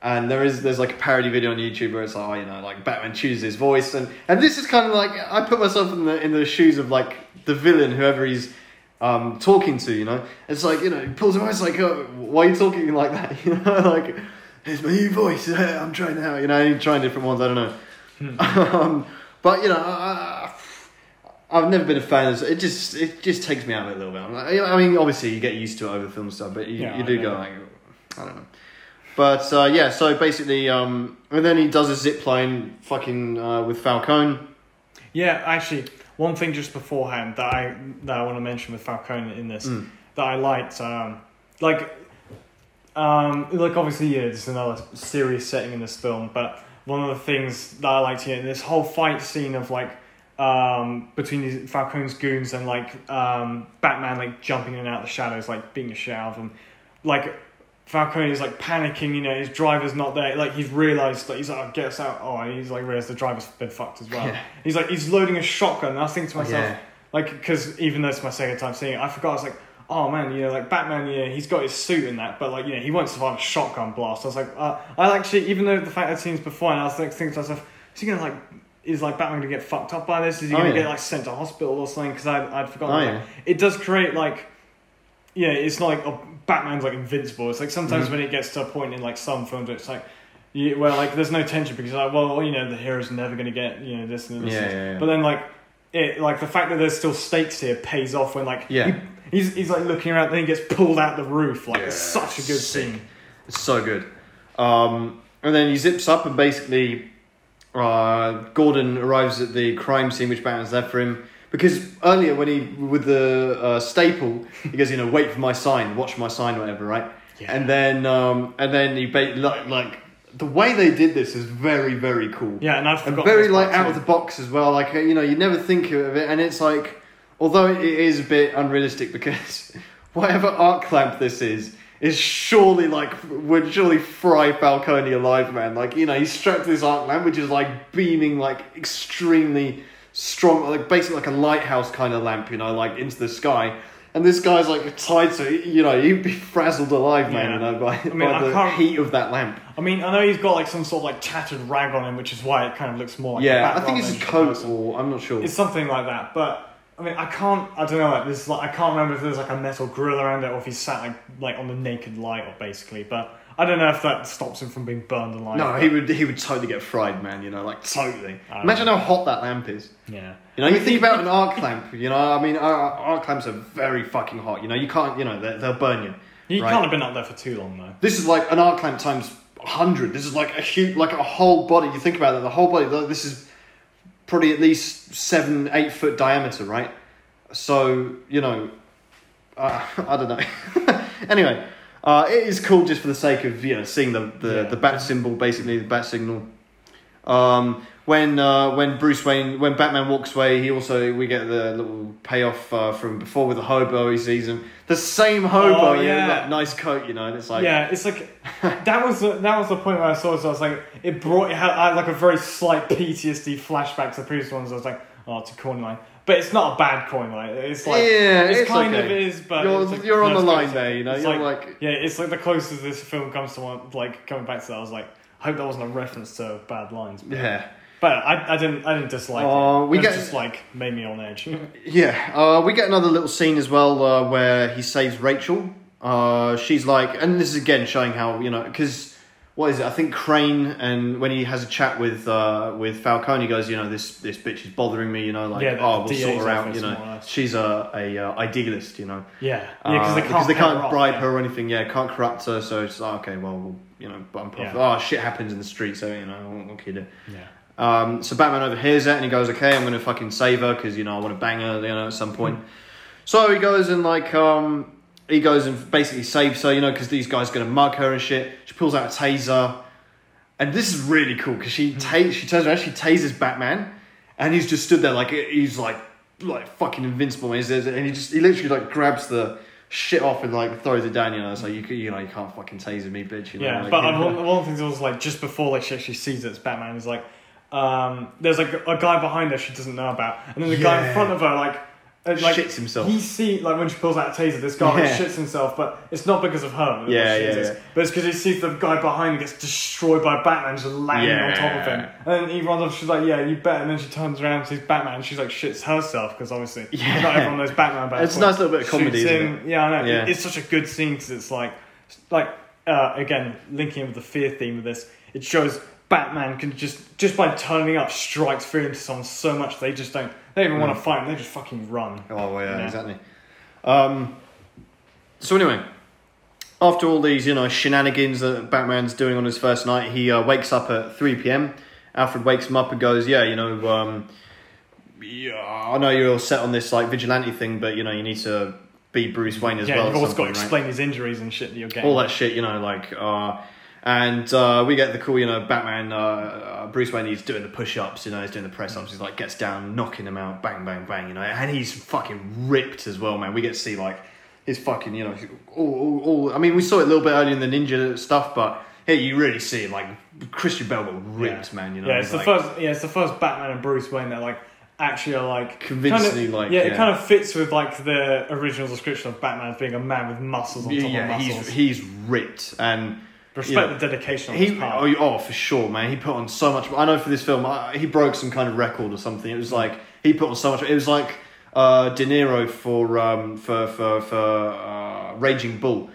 And there is there's like a parody video on YouTube where it's like, oh, you know, like Batman chooses his voice, and and this is kind of like I put myself in the in the shoes of like the villain, whoever he's um talking to. You know, it's like you know, he pulls him out. It's like, oh, why are you talking like that? You know, like it's my new voice. I'm trying out. You know, and he's trying different ones. I don't know. um, but you know. I, I've never been a fan of it. Just it just takes me out of it a little bit. I'm like, I mean, obviously you get used to it over the film stuff, but you, Yeah, you do go like, I don't know. But uh, yeah, so basically, um, and then he does a zip line, fucking uh, with Falcone. Yeah, actually, one thing just beforehand that I that I want to mention with Falcone in this Mm. that I liked, um, like, um, like obviously, yeah, is another serious setting in this film, but one of the things that I liked here, in this whole fight scene of like um, between these Falcone's goons and like um, Batman like jumping in and out of the shadows, like being a shit out of them, like. Falcone is like panicking, you know, his driver's not there. Like he's realised, like he's like, oh, get us out. Oh, he's like realised the driver's been fucked as well. Yeah. He's like, he's loading a shotgun. And I was thinking to myself, Yeah. like, because even though it's my second time seeing it, I forgot. I was like, oh man, you know, like Batman, yeah, he's got his suit in that, but like, you know, he won't survive a shotgun blast. I was like, uh, I actually, even though the fact I'd seen this before, and I was like, thinking to myself, is he gonna like, is like Batman gonna get fucked up by this? Is he Oh, gonna yeah. get like sent to hospital or something? Because I I'd forgotten. Oh, like, yeah. It does create like, yeah, it's not like oh, Batman's like invincible. It's like sometimes Mhm. when it gets to a point in like some films, it's like. You, where like there's no tension because like well you know the hero's never gonna get you know this and this, Yeah, and this. but then like it like the fact that there's still stakes here pays off when like Yeah. he- he's he's like looking around then he gets pulled out the roof like it's Yeah, such a good sick. scene It's so good. Um, and then he zips up and basically uh, Gordon arrives at the crime scene which Batman's left for him. Because earlier when he with the uh, staple, he goes, you know, wait for my sign, watch my sign, whatever, right? Yeah. And then um, and then he ba- like, like the way they did this is very very cool. yeah and I've and very like out of the box as well. Like you know, you never think of it, and it's like, although it is a bit unrealistic because whatever arc lamp this is is surely like would surely fry Falcone alive, man. Like you know, he's strapped to this arc lamp which is like beaming like extremely strong, like basically like a lighthouse kind of lamp, you know, like into the sky. And this guy's like tied, to you know he'd be frazzled alive, man. Yeah. You know, by, mean, by I the can't- heat of that lamp. I mean I know he's got like some sort of like tattered rag on him which is why it kind of looks more like yeah, I think it's than his just a coat, person. or I'm not sure. it's something like that but I mean I can't I don't know like this like I can't remember if there's like a metal grill around it or if he's sat like like on the naked light or basically but I don't know if that stops him from being burned alive No, he would he would totally get fried, man. You know, like totally. I Imagine know. how hot that lamp is. yeah You know, you think about an arc lamp. You know, I mean, uh, arc lamps are very fucking hot. You know, you can't. You know, they- they'll burn you. You Right. can't have been up there for too long though This is like an arc lamp times hundred. This is like a huge, like a whole body. You think about it, the whole body. This is probably at least seven, eight foot diameter, right? So you know, uh, I don't know. anyway, uh, it is cool just for the sake of you know seeing the the, Yeah. the bat symbol, basically the bat signal. Um, when uh, when Bruce Wayne when Batman walks away, he also we get the little payoff uh, from before with the hobo. He sees him, the same hobo, Oh, yeah. that nice coat, you know, and it's like yeah, it's like that was the, that was the point where I saw it. So I was like, it brought it had, I had like a very slight PTSD flashback to the previous ones. I was like, oh, it's a coin line, but it's not a bad coin line. It's like Yeah, it's, it's kind okay. of is, but You're- it's like- you're on the line there, you know, It's you're like- yeah, it's like the closest this film comes to one, like coming back to that. I was like, I hope that wasn't a reference to bad lines. But, yeah. But I, I didn't I didn't dislike Oh, it. we it get- just like made me on edge. Yeah, uh, we get another little scene as well uh, where he saves Rachel. Uh, she's like, and this is again showing how you know because what is it? I think Crane and when he has a chat with uh, with Falcone, he goes, you know, this this bitch is bothering me. You know, like Yeah, oh, we'll DA's sort her out. You know, she's a a uh, idealist. You know, yeah, yeah, because they Uh, can't they can't her bribe yeah. her or anything. Yeah, can't corrupt her. So it's like, okay, well, we'll you know, bump off. Yeah. Oh, shit happens in the street, so you know, what can you do? Yeah. Um, so Batman overhears that and he goes, "Okay, I'm gonna fucking save her because you know I want to bang her, you know, at some point." So he goes and like um, he goes and basically saves her, you know, because these guys are gonna mug her and shit. She pulls out a taser, and this is really cool because she ta- she turns around, she tases Batman, and he's just stood there like he's like like fucking invincible, and, he's, and he just he literally like grabs the shit off and like throws it down, you know. It's like you you know you can't fucking taser me, bitch. You know, Yeah, like, but one, one of the things was like just before like she actually sees it, it's Batman is like, um, there's like a guy behind her she doesn't know about, and then the guy in front of her like, like Shits himself. He see like when she pulls out a taser, this guy Yeah. shits himself, but it's not because of her. Yeah, yeah, yeah. But it's because he sees the guy behind him gets destroyed by Batman just landing on top of him, and then he runs off. She's like, "Yeah, you bet," and then she turns around, sees Batman, and she's like, shits herself because obviously Yeah. not everyone knows Batman. But It's a nice little bit of comedy, him. Yeah, I know. Yeah. It's such a good scene because it's like, like uh, again linking in with the fear theme of this. It shows Batman can just just by turning up strikes fear into someone so much they just don't they don't even want to fight. Them, they just fucking run. Oh well, yeah, Yeah. exactly. Um, so anyway, after all these you know shenanigans that Batman's doing on his first night, he uh, wakes up at three p.m. Alfred wakes him up and goes, "Yeah, you know, um, yeah, I know you're all set on this like vigilante thing, but you know you need to be Bruce Wayne as yeah, well." you've at also got to point, right? explain his injuries and shit that you're getting. all that shit, you know, like, uh, and uh, we get the cool, you know, Batman, uh, uh, Bruce Wayne, he's doing the push ups, you know, he's doing the press ups, he's like, gets down, knocking them out, bang, bang, bang, you know, and he's fucking ripped as well, man. We get to see, like, his fucking, you know, all, all, all I mean, we saw it a little bit earlier in the ninja stuff, but here you really see, like, Christian Bale got ripped, man, you know. yeah, it's the like- first. Yeah, it's the first Batman and Bruce Wayne that like actually are like Convincingly, kind of, like, yeah, it kind of fits with like the original description of Batman as being a man with muscles on top yeah, of muscles. he's, he's ripped, and respect Yeah. the dedication on He, his part. oh, oh, for sure, man. He put on so much. I know for this film, I, he broke some kind of record or something. It was like he put on so much. It was like uh, De Niro for um, for for for uh, Raging Bull.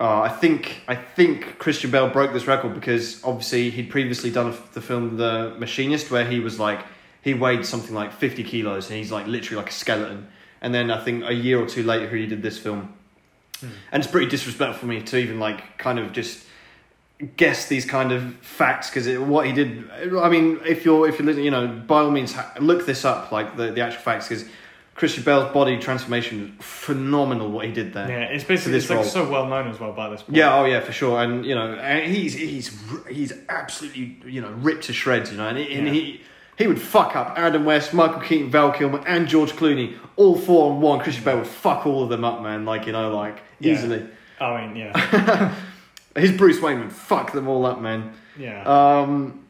Uh, I think I think Christian Bale broke this record because obviously he'd previously done the film The Machinist, where he was like he weighed something like fifty kilos, and he's like literally like a skeleton. And then I think a year or two later, he did this film, and it's pretty disrespectful for me to even like kind of just guess these kind of facts because what he did. I mean, if you're if you're listening, you know, by all means, ha- look this up, like the the actual facts, because Christian Bale's body transformation was phenomenal. What he did there. yeah, it's basically this it's like role. so well known as well by this point. Yeah, oh yeah, for sure, and you know, and he's he's he's absolutely you know ripped to shreds, you know, and, he, and Yeah. he he would fuck up Adam West, Michael Keaton, Val Kilmer, and George Clooney, all four on one. Christian Bale would fuck all of them up, man, like you know, like Yeah. easily. I mean, yeah, His Bruce Wayne would fuck them all up, man. yeah. Um,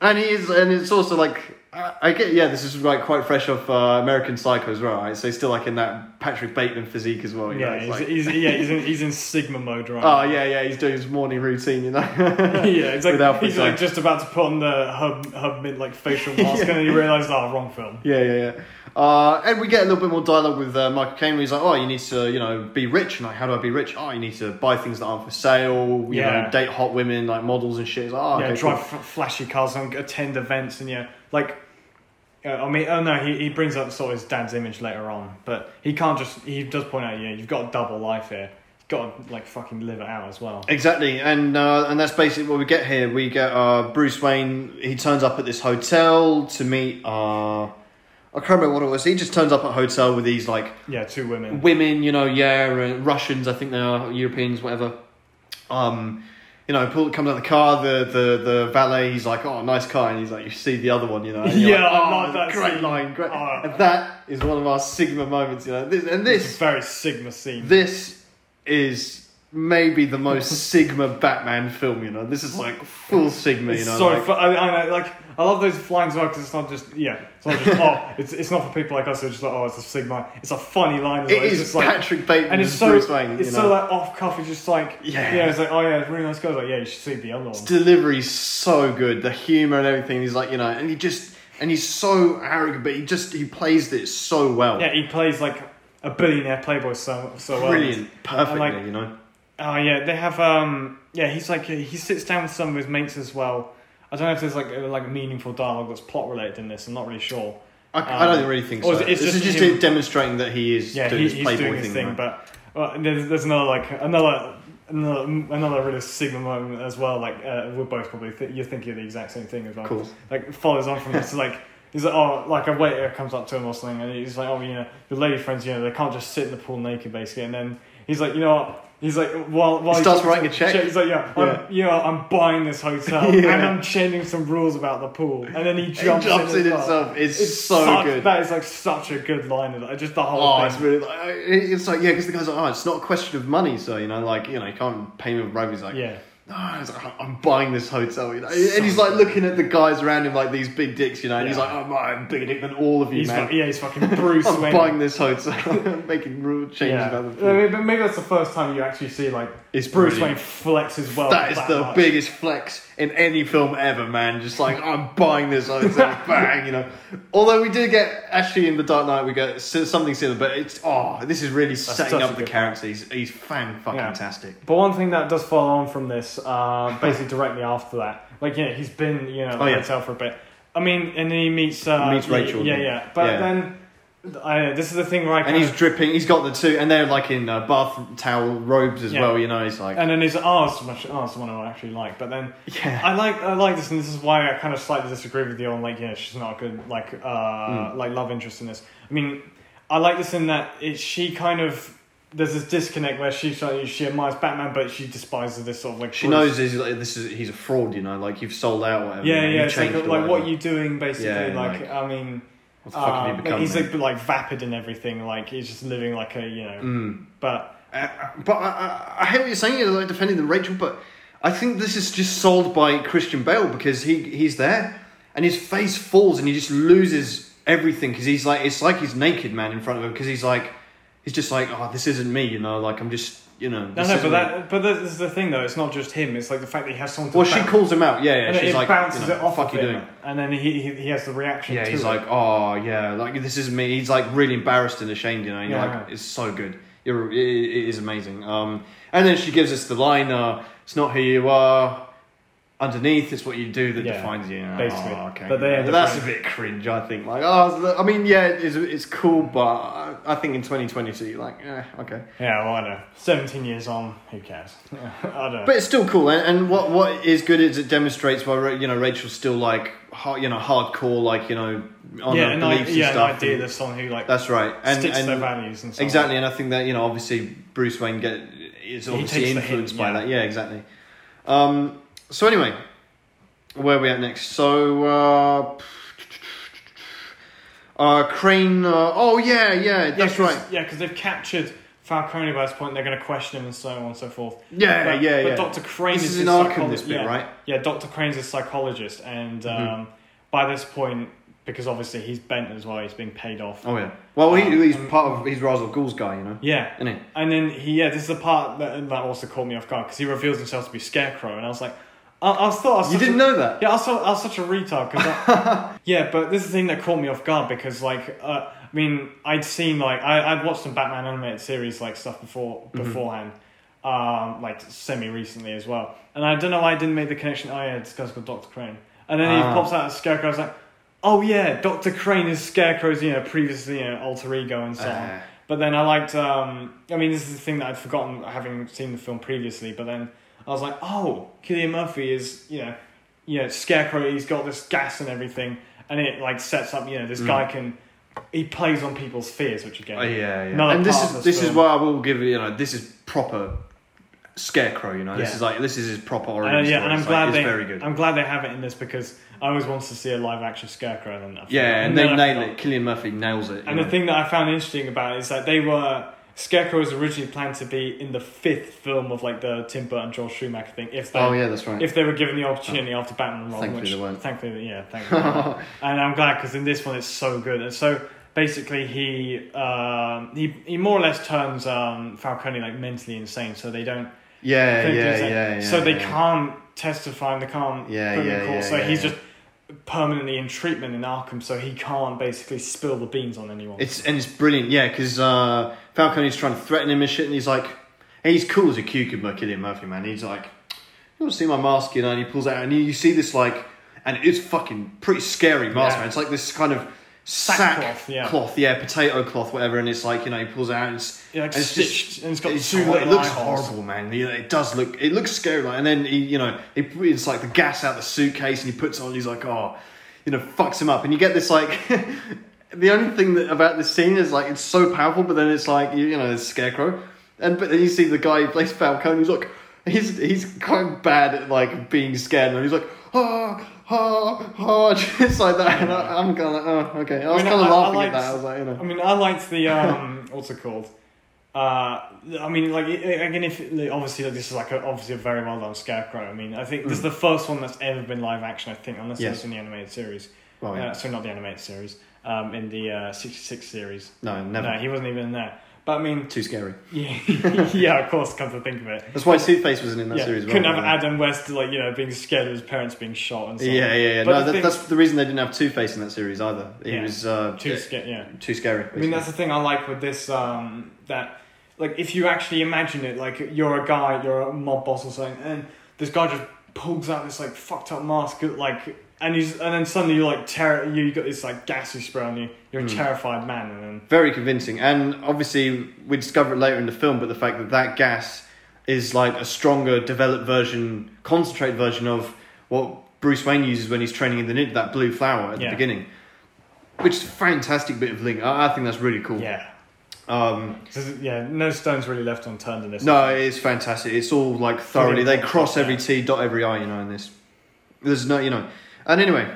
and he is, and it's also like I, I get, yeah, this is like quite fresh off uh, American Psycho as well, right? So he's still like in that Patrick Bateman physique as well. You yeah, he's, like- he's, yeah, he's in, he's in Sigma mode right oh yeah, yeah, he's doing his morning routine, you know. yeah, it's like With Alfred he's like just about to put on the hub hub like facial mask, and then he realized, oh, wrong film. Yeah, yeah, yeah. Uh, and we get a little bit more dialogue with uh, Michael Caine. Where he's like, "Oh, you need to, you know, be rich." And like, how do I be rich? Oh, you need to buy things that aren't for sale. You Yeah. know, date hot women like models and shit. It's like, oh, yeah, okay, drive cool. f- flashy cars and attend events, and yeah, like. Uh, I mean, oh no, he, he brings up sort of his dad's image later on, but he can't just. He does point out, yeah, you've got a double life here. You've got to like fucking live it out as well. Exactly, and uh, and that's basically what we get here. We get uh, Bruce Wayne. He turns up at this hotel to meet. Uh, I can't remember what it was. He just turns up at a hotel with these like Yeah, two women. women, you know, yeah, uh, Russians. I think they are Europeans, whatever. Um, you know, pull comes out of the car. The the the valet. He's like, "Oh, nice car," and he's like, "You see the other one, you know." And you're Yeah, I "Oh, love that Great scene." line, great. Oh. And that is one of our Sigma moments, you know. This, and It's this a very Sigma scene. this is maybe the most Sigma Batman film. You know, this is like full Sigma. You know, so like- fu- I, I know, like I love those lines because it's not just yeah, it's not just oh, it's it's not for people like us who are just like oh, it's a Sigma. It's a funny line. As it well. It's is just like Patrick Bateman and it's so Bruce Wayne. it's you so like off cuff. It's just like Yeah. yeah, it's like oh yeah, it's really nice guy. Like yeah, you should see the other one. delivery's so good, the humor and everything. He's like, you know, and he just and he's so arrogant, but he just he plays it so well. Yeah, he plays like a billionaire playboy so so well. brilliant, perfectly. like- you know, Oh yeah, they have um yeah he's like he sits down with some of his mates as well. I don't know if there's like a, like meaningful dialogue that's plot related in this. I'm not really sure. I, I Um, don't really think so. is it- it's this just is just him- demonstrating that he is Yeah, doing he, his he's playboy doing his thing. thing, right? but well, there's, there's another like another another another really Sigma moment as well. Like uh, we're both probably th- you're thinking of the exact same thing as well. Cool. Like follows on from this. Like he's like oh like a waiter comes up to him or something, and he's like oh you know your lady friends you know they can't just sit in the pool naked basically, and then he's like you know what. He's like, while, while He he's starts talking writing a check. He's like, yeah. I'm, you know, I'm buying this hotel Yeah. and I'm changing some rules about the pool, and then he He jumps, jumps in, in himself. It's, so such- good. That is like such a good line. Of, just the whole Oh, thing. it's really like it's like yeah, because the guy's like, oh, it's not a question of money, so you know, like you know, you can't pay me with bribe. He's like, yeah. No, it's like, I'm buying this hotel, you know, and he's like looking at the guys around him like these big dicks, you know, and he's like, oh, I'm bigger dick than all of you, He's man. fu- yeah, he's fucking Bruce I'm Wayne. buying this hotel, making rule changes yeah. about the I mean, but maybe that's the first time you actually see like It's Bruce brilliant. Wayne flex his wealth. That is the much. biggest flex in any film ever, man. Just like I'm buying this hotel, bang, you know. Although we do get actually in the Dark Knight, we get s- something similar, but it's oh, this is really setting such a up the good character. He's, he's fan fucking tastic. But one thing that does follow on from this, uh, basically directly after that, like yeah, he's been you know at the Oh, yeah. hotel for a bit. I mean, and then he meets uh, Meets Rachel, Yeah, yeah. yeah. But Yeah. then, I, this is the thing where I And he's of, dripping. He's got the two, and they're like in uh, bath towel robes as Yeah. well. You know, he's like, and then his oh, so much oh, someone I actually like. But then yeah, I like I like this, and this is why I kind of slightly disagree with you on like yeah, she's not a good like uh Hmm. like love interest in this. I mean, I like this in that it, she kind of there's this disconnect where she's she she admires Batman, but she despises this sort of like she Bruce. knows he's like, this is he's a fraud. You know, like you've sold out, whatever. Yeah, yeah. It's like, like what you doing basically. Yeah, like, like, I mean, What the fuck have uh, you become? he's like, like vapid and everything. Like he's just living like a you know. Mm. But Uh, but I, I, I hear what you're saying. You're like defending the Rachel, but I think this is just sold by Christian Bale because he he's there, and his face falls, and he just loses everything because he's like it's like he's naked, man, in front of him because he's like he's just like oh this isn't me, you know, like I'm just you know. No, no, but that, but this is the thing though. It's not just him. It's like the fact that he has someone to. Well, she calls him out. Yeah, yeah. and she's it like, bounces you know, it off fuck of you him, doing? and then he, he he has the reaction. Yeah, he's it. like, oh yeah, like this is me. He's like really embarrassed and ashamed, you know. And you're Yeah. like, it's so good. You're, it, it is amazing. Um, and then she gives us the line, uh, "It's not who you are." Underneath, it's what you do that Yeah, defines you. Oh, basically. okay. But Yeah, that's a bit cringe. I think. Like, oh, I mean, yeah, it's, it's cool, but I, think in 2022, like, eh, okay. Yeah, well, I don't know. Seventeen years on, who cares? I don't know. But it's still cool, and, and what what is good is it demonstrates why you know Rachel's still like hard, you know hardcore, like you know on yeah, her an, beliefs i- yeah, and an stuff. idea and- someone who like that's right, and, sticks and their values and on. exactly, and I think that you know obviously Bruce Wayne get is obviously influenced hint, by yeah. that. Yeah, exactly. Um, so anyway, where are we at next? So. Uh, uh, Crane. Uh, oh yeah, yeah, that's 'cause- right. Yeah, because they've captured Falcone by this point. They're going to question him and so on and so forth. Yeah, but, yeah, but yeah. Dr. Crane This is is Arkham, this bit, yeah. right? Yeah, Dr. Crane's a psychologist, and um, Mhm. by this point, because obviously he's bent as well, he's being paid off. Oh yeah. Well, he, Um, he's part of he's Ra's al Ghul's guy, you know, Yeah, isn't he? and then he yeah, this is the part that that also caught me off guard because he reveals himself to be Scarecrow, and I was like, I, I was thought I was You such didn't a, know that. Yeah, I was, so, I was such a retard. Cause I, yeah, but this is the thing that caught me off guard because, like, uh, I mean, I'd seen like I, I'd watched some Batman animated series like stuff before Mm-hmm. beforehand, um, like semi recently as well, and I don't know why I didn't make the connection. Oh yeah, this guy's called Doctor Crane, and then he Ah. pops out as Scarecrow. I was like, oh yeah, Doctor Crane is Scarecrow's you know previously you know alter ego and so on. Uh, But then I liked. Um, I mean, this is the thing that I'd forgotten having seen the film previously. But then I was like, oh, Cillian Murphy is you know, you know, Scarecrow. He's got this gas and everything, and it like sets up. You know, this Mm. guy can. He plays on people's fears, which again, Oh, yeah, yeah. And this is this this is film. what I will give you. You know, this is proper scarecrow. You know, this is like this is his proper origin uh, yeah, story. and I'm It's glad like, they. very good. I'm glad they have it in this because I always wanted to see a live action Scarecrow. And I yeah, and then they nail it. Cillian Murphy nails it. And the thing that I found interesting about it is that they were Scarecrow was originally planned to be in the fifth film of like the Tim Burton Joel Schumacher thing. If they Oh yeah, that's right. if they were given the opportunity after Batman and Robin, Thankfully which they weren't. thankfully yeah, thankfully, and I'm glad because in this one it's so good. And so basically he um, he he more or less turns um, Falcone like mentally insane, so they don't. yeah, yeah, yeah, yeah. So they yeah. can't testify and they can't Yeah, yeah, in court. yeah, so yeah, he's yeah. just permanently in treatment in Arkham, so he can't basically spill the beans on anyone. It's and it's brilliant, yeah, because uh, Falcone's trying to threaten him and shit, and he's like, and he's cool as a cucumber, Cillian Murphy, man. He's like, you want to see my mask, you know? And he pulls out, and you, you see this like, and it's fucking pretty scary mask, Yeah. man. It's like this kind of sack Sackcloth, yeah. cloth, yeah, potato cloth, whatever. And it's like, you know, he pulls it out, and it's Yeah, like and it's just- stitched, and it's got it's two little it looks horrible, man. You know, It does look. It looks scary, like, and then he, you know, he it's like the gas out the suitcase, and he puts it on. He's like, oh, you know, fucks him up, and you get this like. the only thing that about this scene is like it's so powerful, but then it's like you, you know, it's scarecrow, and but then you see the guy who plays Falcone. He's like, he's he's quite bad at like being scared, and he's like, ah. Ah, ah, just like that, and I, I'm kind of like, oh, okay. I was I mean, kind of laughing liked- at that. I was like, you know, I mean, I liked the um, what's it called? Uh, I mean, like again, if obviously like, this is like a, obviously a very well done Scarecrow. I mean, I think this is the first one that's ever been live action. I think, unless Mm. Yes. it's in the animated series. well, yeah. Uh, sorry, not the animated series. Um, in the uh, sixty six series. no, never. No, he wasn't even in there. But I mean, Too scary. yeah, yeah, of course, come to think of it. That's why Two-Face wasn't in that Yeah, series. as couldn't well, have yeah. Adam West like you know being scared of his parents being shot and so on. Yeah, yeah, yeah. But No, the that, thing- that's the reason they didn't have Two Face in that series either. He Yeah. was uh, Too too, scared. Yeah. too scary. I mean, that's the thing I like with this. Um, that like if you actually imagine it, like you're a guy, you're a mob boss or something, and this guy just pulls out this like fucked up mask, like, and he's and then suddenly you're like terror. You got this like gas you spray on you. You're a Mm. terrified man, and then very convincing. And obviously, we discover it later in the film, but the fact that that gas is like a stronger, developed version, concentrated version of what Bruce Wayne uses when he's training in the ninja, that blue flower at Yeah. the beginning. Which is a fantastic bit of link. I, I think that's really cool. yeah, Um, yeah, no stones really left unturned in this. no, it's fantastic. It's all like thoroughly. They cross every T, dot every I. You know, in this. There's no, you know. And anyway,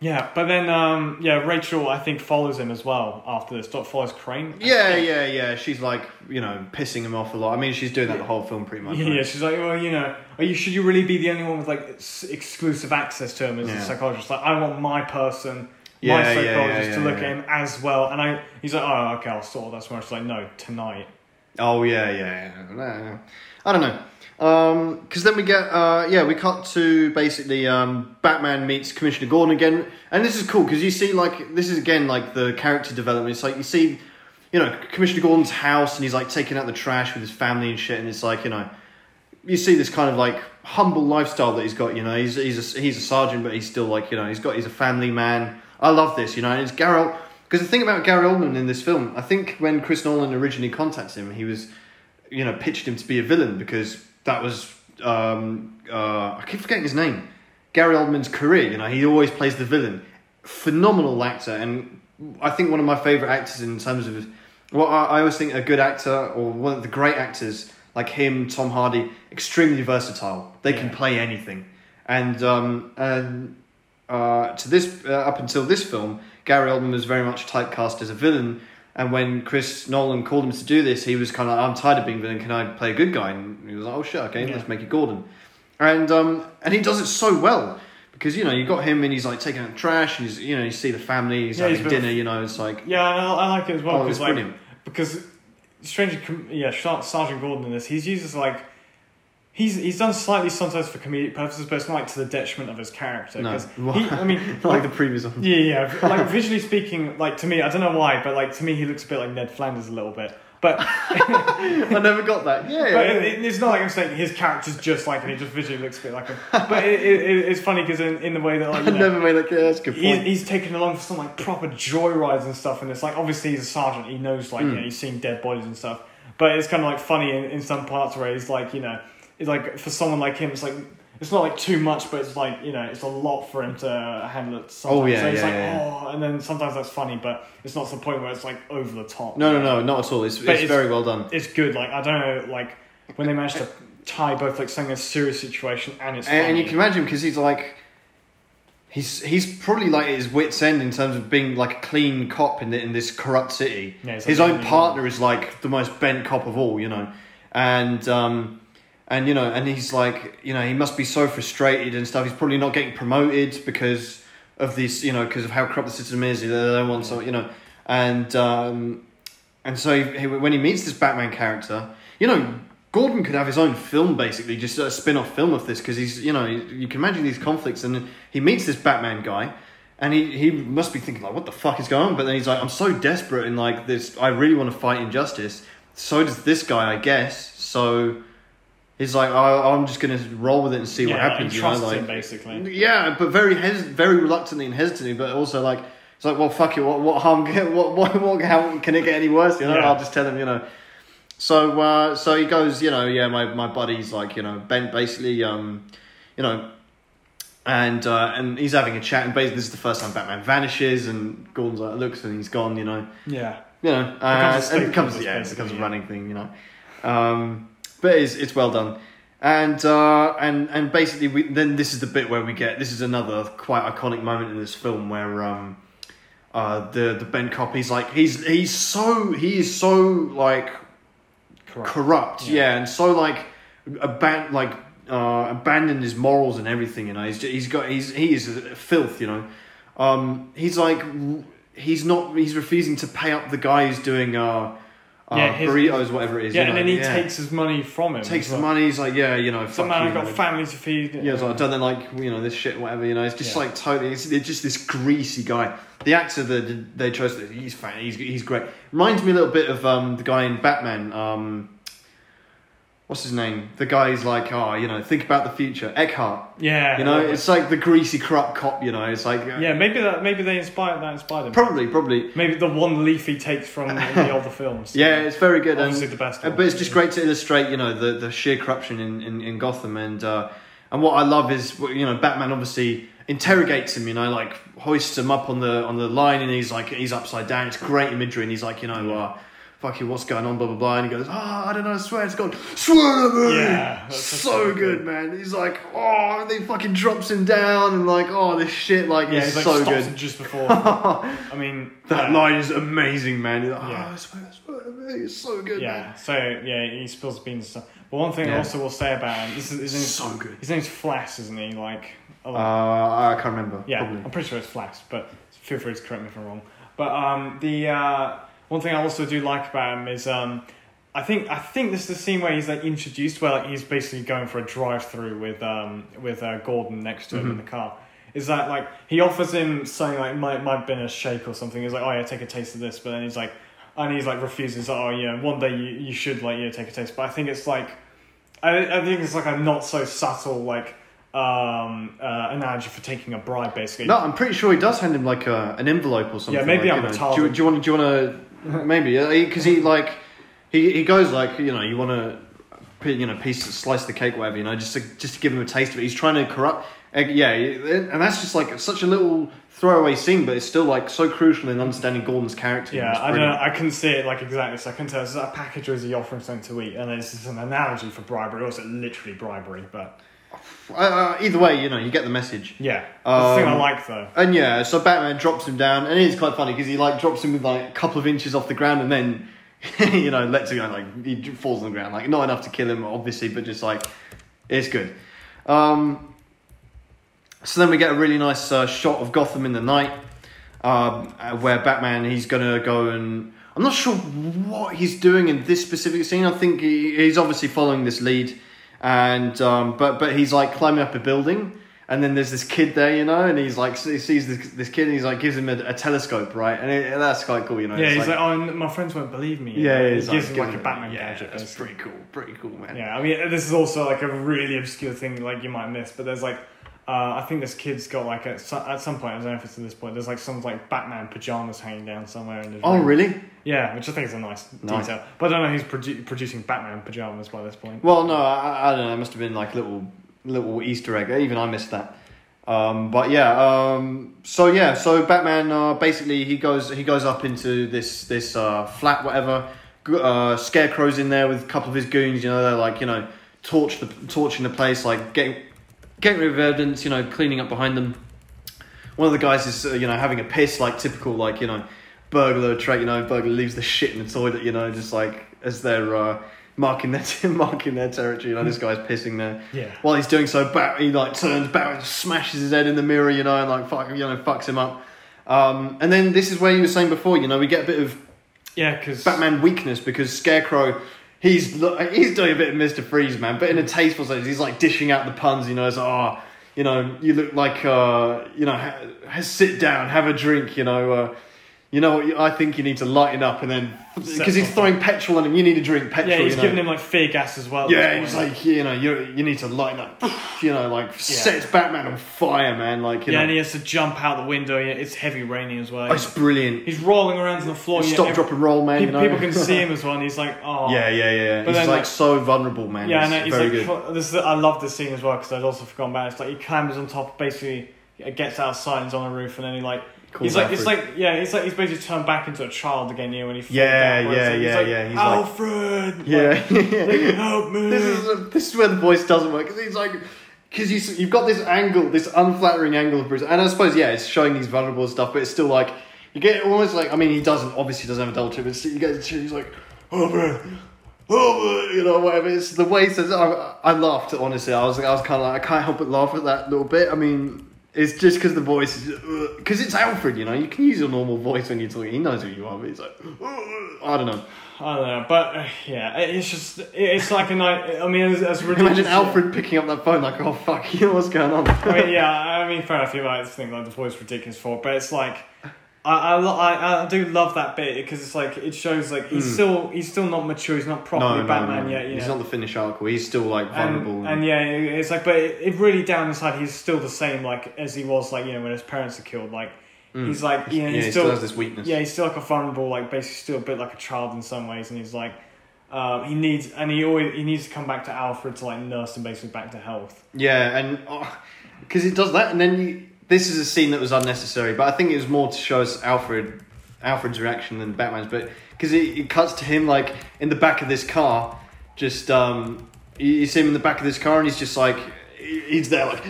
Yeah, but then um, yeah, Rachel I think follows him as well after this. Dot follows Crane. I Yeah, think. yeah, yeah. She's like, you know, pissing him off a lot. I mean, she's doing that the whole film pretty much. Yeah, right? yeah, she's like, well, you know, are you should you really be the only one with like exclusive access to him as Yeah. a psychologist? Like, I want my person, Yeah, my yeah, psychologist yeah, to look yeah. at him as well. And I, he's like, oh, okay, I'll sort that tomorrow. She's like, no, tonight. Oh yeah, yeah, yeah. I don't know. Because then we get, uh, yeah, we cut to basically um, Batman meets Commissioner Gordon again, and this is cool because you see like this is again like the character development. It's like you see, you know, Commissioner Gordon's house, and he's like taking out the trash with his family and shit, and it's like you know, you see this kind of like humble lifestyle that he's got. You know, he's he's a, he's a sergeant, but he's still like you know he's got he's a family man. I love this. You know, and it's Gary because the thing about Gary Oldman in this film, I think when Chris Nolan originally contacted him, he was you know pitched him to be a villain because that was um, uh, I keep forgetting his name. Gary Oldman's career, you know, he always plays the villain. Phenomenal actor, and I think one of my favorite actors in terms of well, I, I always think a good actor or one of the great actors like him, Tom Hardy, extremely versatile. They can play anything, and um, and uh, to this uh, up until this film, Gary Oldman was very much typecast as a villain. And when Chris Nolan called him to do this, he was kind of, I'm tired of being villain. Can I play a good guy? And he was like, Oh shit, okay, Yeah. let's make it Gordon. And um, and he does it so well because you know you got him and he's like taking out the trash and he's you know you see the family, he's Yeah, having been- dinner. You know, it's like Yeah, I, I like it as well Oh, because it's like brilliant. because Stranger, Com- yeah, Sergeant Gordon in this, he's used as like he's he's done slightly sometimes for comedic purposes, but it's not like to the detriment of his character. no, he, I mean, like the previous one. yeah, yeah, like visually speaking, like to me, I don't know why, but like to me, he looks a bit like Ned Flanders a little bit. But I never got that. Yeah, but yeah. it, it- it's not like I'm saying his character's just like him. He just visually looks a bit like him. But it, it, it- it's funny because in, in the way that like I know, never made that. Yeah, that's good He's, point. he's taken along for some like proper joyrides and stuff, and it's like obviously he's a sergeant, he knows like Mm. you know, he's seen dead bodies and stuff. But it's kind of like funny in, in some parts where he's like you know, it's like for someone like him, it's like it's not like too much, but it's like you know, it's a lot for him to handle it. Sometimes. Oh, yeah, so it's yeah, like yeah. oh, and then sometimes that's funny, but it's not to the point where it's like over the top. No, no, no, not at all. It's, it's, it's- very well done. It's good. Like I don't know, like when they managed to tie both like something a serious situation and it's funny. And, you can imagine because he's like, he's he's probably like at his wits end in terms of being like a clean cop in the, in this corrupt city. Yeah, his like own partner is like the most bent cop of all, you know, and um, and you know, and he's like, you know, he must be so frustrated and stuff. He's probably not getting promoted because of this, you know, because of how corrupt the system is. They don't want so, you know, and um, and so he, he, when he meets this Batman character, you know, Gordon could have his own film basically, just a spin off film of this because he's, you know, you can imagine these conflicts and he meets this Batman guy. And he, he must be thinking like, what the fuck is going on? But then he's like, I'm so desperate and like this, I really want to fight injustice. So does this guy, I guess. So he's like, I, I'm just gonna roll with it and see what happens. You know, like him basically. yeah, but very hes- very reluctantly and hesitantly, but also like it's like, well, fuck it. What what harm? Can, what what what how can it get any worse? You know, Yeah. I'll just tell him. You know. So uh, so he goes. You know, yeah, my my buddy's like you know bent basically. Um, you know. And uh, and he's having a chat, and basically this is the first time Batman vanishes, and Gordon's like looks, and he's gone. You know, Yeah. you know, uh, and it becomes yeah, it becomes a yeah. running thing, you know. Um, but it's it's well done, and uh, and and basically we then this is the bit where we get this is another quite iconic moment in this film where um, uh, the the Ben cop he's like he's he's so he is so like Correct. corrupt, Yeah. yeah, and so like aban- like uh, abandoned his morals and everything. You know, he's he's got he's he is filth. You know, um, he's like he's not he's refusing to pay up the guy who's doing uh, uh Yeah, his- burritos, whatever it is. Yeah, you and then he yeah. takes his money from him. takes the well. money. He's like, yeah, you know, Some fuck man you, got man. family to feed. Yeah, it's like, don't they like you know this shit, whatever you know. It's just Yeah. like totally. It's, it's just this greasy guy. The actor that they chose, he's fan. He's he's great. Reminds me a little bit of um the guy in Batman. Um, what's his name? The guy's like, oh, you know, think about the future. Eckhardt. yeah, You know, yeah. it's like the greasy corrupt cop. You know, it's like uh, yeah. Maybe that. Maybe they inspired that. Inspired him. probably probably. Maybe the one leaf he takes from the older films. Yeah, it's very good. and- the best. Uh, one. but it's just great to illustrate, you know, the, the sheer corruption in, in, in Gotham, and uh, and what I love is, you know, Batman obviously interrogates him, you know, like hoists him up on the on the line, and he's like he's upside down. It's great imagery, and he's like, you know, uh, fuck you, what's going on, blah blah blah, and he goes, ah, I don't know, I swear it's gone, swear to me, Yeah, so, good, man. He's like, oh, and then he fucking drops him down, and like, oh, this shit, like, Yeah, is like so good. just before. I mean, That yeah. line is amazing, man. He's like, oh, Yeah. I swear, I swear to me, it's so good, man. Yeah, so yeah, he spills beans and. But one thing I also will say about him, this is his name's, So good. His name's Flash, isn't he? Like, oh, Uh, I can't remember. yeah, probably. I'm pretty sure it's Flash, but feel free to correct me if I'm wrong. But um, the uh, one thing I also do like about him is um, I think I think this is the scene where he's like introduced, where like he's basically going for a drive-through with um with uh, Gordon next to him in the car. Is that like he offers him something like might might have been a shake or something? He's like, oh yeah, take a taste of this, but then he's like, and he's like refuses. Oh yeah, one day you, you should like yeah take a taste. But I think it's like, I I think it's like a not so subtle like um uh, analogy for taking a bribe basically. No, I'm pretty sure he does hand him like a, an envelope or something. Yeah, maybe like, I'm you know. Do, you- do you want? Do you want to? maybe because he like he he goes like you know you want to you know piece slice the cake whatever you know just to just to give him a taste of it. He's trying to corrupt. uh, Yeah, and that's just like such a little throwaway scene, but it's still like so crucial in understanding Gordon's character. Yeah, I don't know. I couldn't see it like exactly, so I couldn't tell. That a package or is he offering something to eat? And it's just an analogy for bribery, or is it literally bribery? But Uh, uh, either way, you know you get the message. yeah, that's the thing I Um, like though. And yeah, so Batman drops him down, and it is quite funny because he like drops him with like a couple of inches off the ground, and then you know lets him go like he falls on the ground, like not enough to kill him, obviously, but just like it's good. Um, so then we get a really nice uh, shot of Gotham in the night, um, uh, where Batman he's gonna go and I'm not sure what he's doing in this specific scene. I think he, he's obviously following this lead, and um, but but he's like climbing up a building, and then there's this kid there, you know, and he's like he sees this this kid, and he's like gives him a, a telescope, right, and, it, and that's quite cool, you know. Yeah, he's like, oh, my friends won't believe me. yeah, yeah, he gives him like a Batman yeah, gadget. That's basically. pretty cool, pretty cool, man. Yeah, I mean, this is also like a really obscure thing, like you might miss. But there's like, uh, I think this kid's got like at some, at some point. I don't know if it's at this point. There's like some like Batman pajamas hanging down somewhere in the Oh, really? Yeah, which I think is a nice, Nice. detail. But I don't know who's produ- producing Batman pajamas by this point. Well, no, I, I don't know. It must have been like little little Easter egg. Even I missed that. Um, but yeah, um, so yeah, so Batman uh, basically he goes he goes up into this this uh, flat whatever. Uh, Scarecrow's in there with a couple of his goons. You know, they're like you know torch the torching the place, like getting getting rid of evidence. You know, cleaning up behind them. One of the guys is uh, you know having a piss, like typical like you know burglar trait. You know, burglar leaves the shit in the toilet. You know, just like as they're uh, marking their marking their territory. You know, this guy's pissing there. Yeah. While he's doing so, Bat he like turns back, smashes his head in the mirror. You know, and like fuck, you know, fucks him up. Um, and then this is where you were saying before. You know, we get a bit of Yeah, because Batman weakness because Scarecrow. He's he's doing a bit of Mister Freeze, man, but in a tasteful sense. He's like dishing out the puns, you know. It's like, oh, you know, you look like, uh, you know, ha- sit down, have a drink, you know. Uh, you know what? I think you need to lighten up, and then because he's throwing petrol on him, you need to drink petrol. yeah, he's you know? giving him like fear gas as well. Yeah, he's like, you know, you you need to lighten up. You know, like sets Batman on fire, man. Like, you yeah, know, and he has to jump out the window. Yeah, it's heavy raining as well. oh, it's brilliant. He's rolling around on the floor. Stop, every- drop, and roll, man. People, you know? people can see him as well, and he's like, oh. Yeah, yeah, yeah. But he's then, like, like- so vulnerable, man. Yeah, and he's very like, good. this is, I love this scene as well because I'd also forgotten about it. It's like he climbs on top, basically gets outside, and's on a roof, and then he like. He's like, it's like, yeah, it's like he's basically turned back into a child again. You know, when he falls Yeah, down, yeah, he's yeah, like, yeah, he's like- Alfred, Yeah, like, help me. this is this is where the voice doesn't work because he's like because you you've got this angle, this unflattering angle of Bruce, and I suppose yeah, it's showing these vulnerable stuff, but it's still like you get almost like I mean he doesn't obviously doesn't have a double chin, but you get he's like oh man. Oh, you know, whatever. It's the way he says. it. I, I laughed. Honestly, I was, I was kind of like, I can't help but laugh at that little bit. I mean, it's just because the voice is, uh, because it's Alfred. You know, you can use your normal voice when you're talking. He knows who you are, but he's like, uh, uh, I don't know. I don't know, but uh, yeah, it's just it's like a night. I mean, it's, it's ridiculous. Imagine Alfred picking up that phone like, oh fuck, you know what's going on? I mean, yeah, I mean, fair enough. You might think like the voice is ridiculous for, it, but it's like. I, I, I, I do love that bit because it's like it shows like he's still he's still not mature he's not properly Batman yet you He's know not the finished article. He's still like vulnerable. and, and yeah it's like but it, it really down inside he's still the same like as he was like you know when his parents are killed like he's like you know yeah, he's he still, still has this weakness. yeah he's still like a vulnerable like basically still a bit like a child in some ways and he's like uh, he needs and he always he needs to come back to Alfred to like nurse him basically back to health Yeah, and because it does that, and then you, this is a scene that was unnecessary, but I think it was more to show us Alfred, Alfred's reaction than Batman's. But because it, it cuts to him like in the back of this car, just um, you, you see him in the back of this car, and he's just like he's there like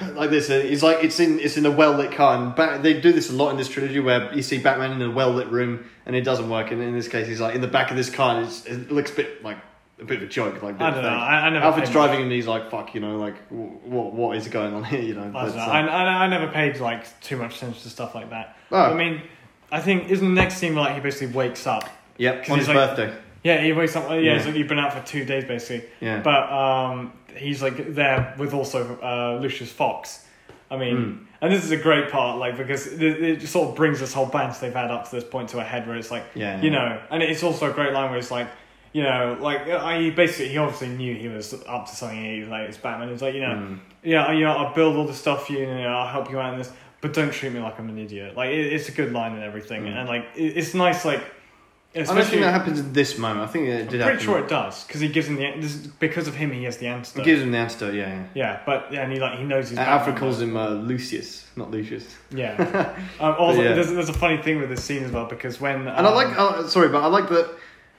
like this. He's like it's in it's in a well lit car, and Bat, they do this a lot in this trilogy where you see Batman in a well lit room, and it doesn't work. And in this case, he's like in the back of this car, and it looks a bit like. A bit of a joke, like I don't know. I- I never Alfred's paid driving him, and he's like, "Fuck," you know, like, wh- what what is going on here, you know? I, But, don't know. uh, I, I, I never paid like too much attention to stuff like that. Oh. I mean, I think isn't the next scene where like he basically wakes up? Yep, on his like- birthday. Yeah, he wakes up. Yeah, Yeah. like you've been out for two days basically. Yeah. But um, he's like there with also uh, Lucius Fox. I mean, Mm. and this is a great part, like because it, it just sort of brings this whole banter they've had up to this point to a head, where it's like, Yeah. you know, and it's also a great line where it's like, you know, like I basically he obviously knew he was up to something. He was like it's Batman. It's like you know, Mm. yeah, you know, I'll build all the stuff for you, and you know, I'll help you out in this, but don't treat me like I'm an idiot. Like it, it's a good line and everything, Mm. and like it, it's nice, like. I don't think that happens at this moment. I think it did. I'm pretty happen. sure it does because he gives him the this because of him he has the It He gives him the antidote, yeah. yeah. yeah, but yeah, and he like he knows he's. Batman, Alfred calls him uh, Lucius, not Lucius. Yeah. Um, also, yeah. there's, there's a funny thing with this scene as well because when And I um, like, uh, sorry, but I like that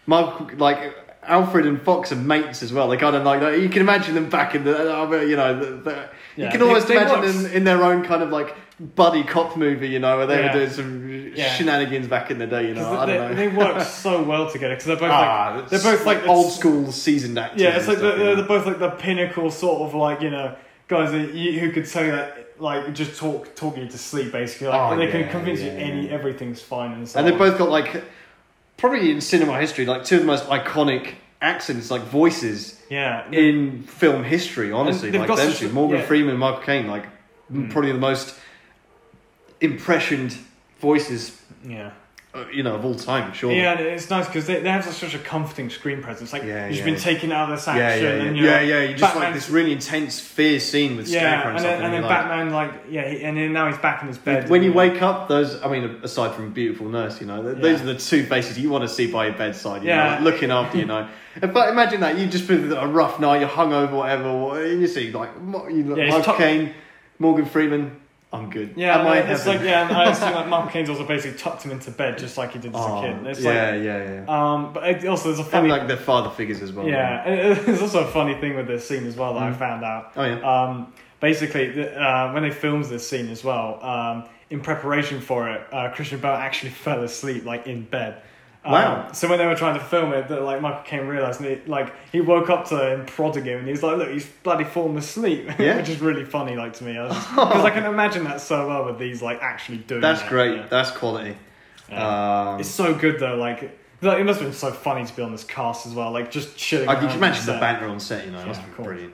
Michael, like Alfred and Fox are mates as well. They kind of like, like you can imagine them back in the, uh, you know, the, the, you can they- almost they imagine work- them in their own kind of like buddy cop movie, you know, where they Yeah. were doing some Yeah. shenanigans back in the day, you know. they, don't know. they work so well together because they're both Ah, like they're both like old school seasoned actors. Yeah, it's like stuff, they're, they're both like the pinnacle sort of like you know guys that you, who could tell you that like just talk talk you to sleep basically. Like Oh, they can yeah, convince you any yeah. everything's fine and so. And they've both got like probably in cinema history, like two of the most iconic accents, like voices yeah in film history. Honestly, they've like got them such two, Morgan yeah. Freeman and Michael Caine, like Mm. probably the most impressioned voices, yeah. Uh, you know, of all time. Sure. Yeah, and it's nice because they, they have such a comforting screen presence. Like Yeah, you've yeah. been taken out of this action, Yeah, yeah, yeah, and you yeah, know, yeah. You just like Batman's- this really intense, fierce scene with Yeah, Scarecrow and, and stuff. then, and then you're like- Batman, like, yeah, he, and then now he's back in his bed. When you and, wake up, those, I mean, aside from beautiful nurse, you know, th- those are the two faces you want to see by your bedside, you Yeah. like, looking after you, know. But imagine that, you just been a rough night, you're hungover, whatever, and you see, like, Mo- you look, Yeah, Michael top- Caine, Morgan Freeman, I'm good. Yeah, Am I and it's heaven? like yeah, and I assume like Michael Caine's also basically tucked him into bed just like he did as Oh, a kid. It's yeah, like, yeah, yeah. um, but it, also there's a And funny, like their father figures as well. yeah, and there's also a funny thing with this scene as well that I Mm. found out. Oh, yeah. Um, basically, uh, when they filmed this scene as well, um, in preparation for it, uh, Christian Bale actually fell asleep like in bed. Um, Wow. So when they were trying to film it, that like Michael Caine realized, and it, like he woke up to him prodding him, and he's like, "Look, he's bloody fallen asleep," Yeah. which is really funny, like to me, because I can imagine that so well with these like actually doing. That's that, great. yeah. That's quality. Yeah. Um, it's so good though, like. like, It must have been so funny to be on this cast as well, like just chilling. I can imagine the banter on set, you know, it must Yeah, be brilliant.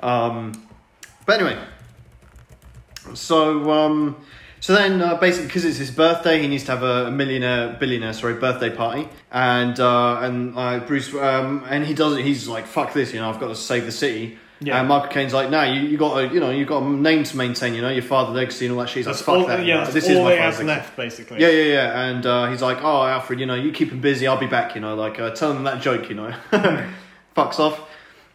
Um, but anyway, so um, so then uh, basically because it's his birthday, he needs to have a millionaire, billionaire, sorry, birthday party, and uh, and uh, Bruce um, and he does it. He's like, "Fuck this," you know, I've got to save the city. Yeah. And Michael Caine's like, "No, you, you got a, you know, you got a name to maintain, you know, your father legacy and all that shit." He's like, That's "Fuck all, that, yeah, this all is my father's legacy." left, basically. Yeah, yeah, yeah. And uh, he's like, "Oh, Alfred, you know, you keep him busy. I'll be back. You know, like uh, tell him that joke. You know, fucks off."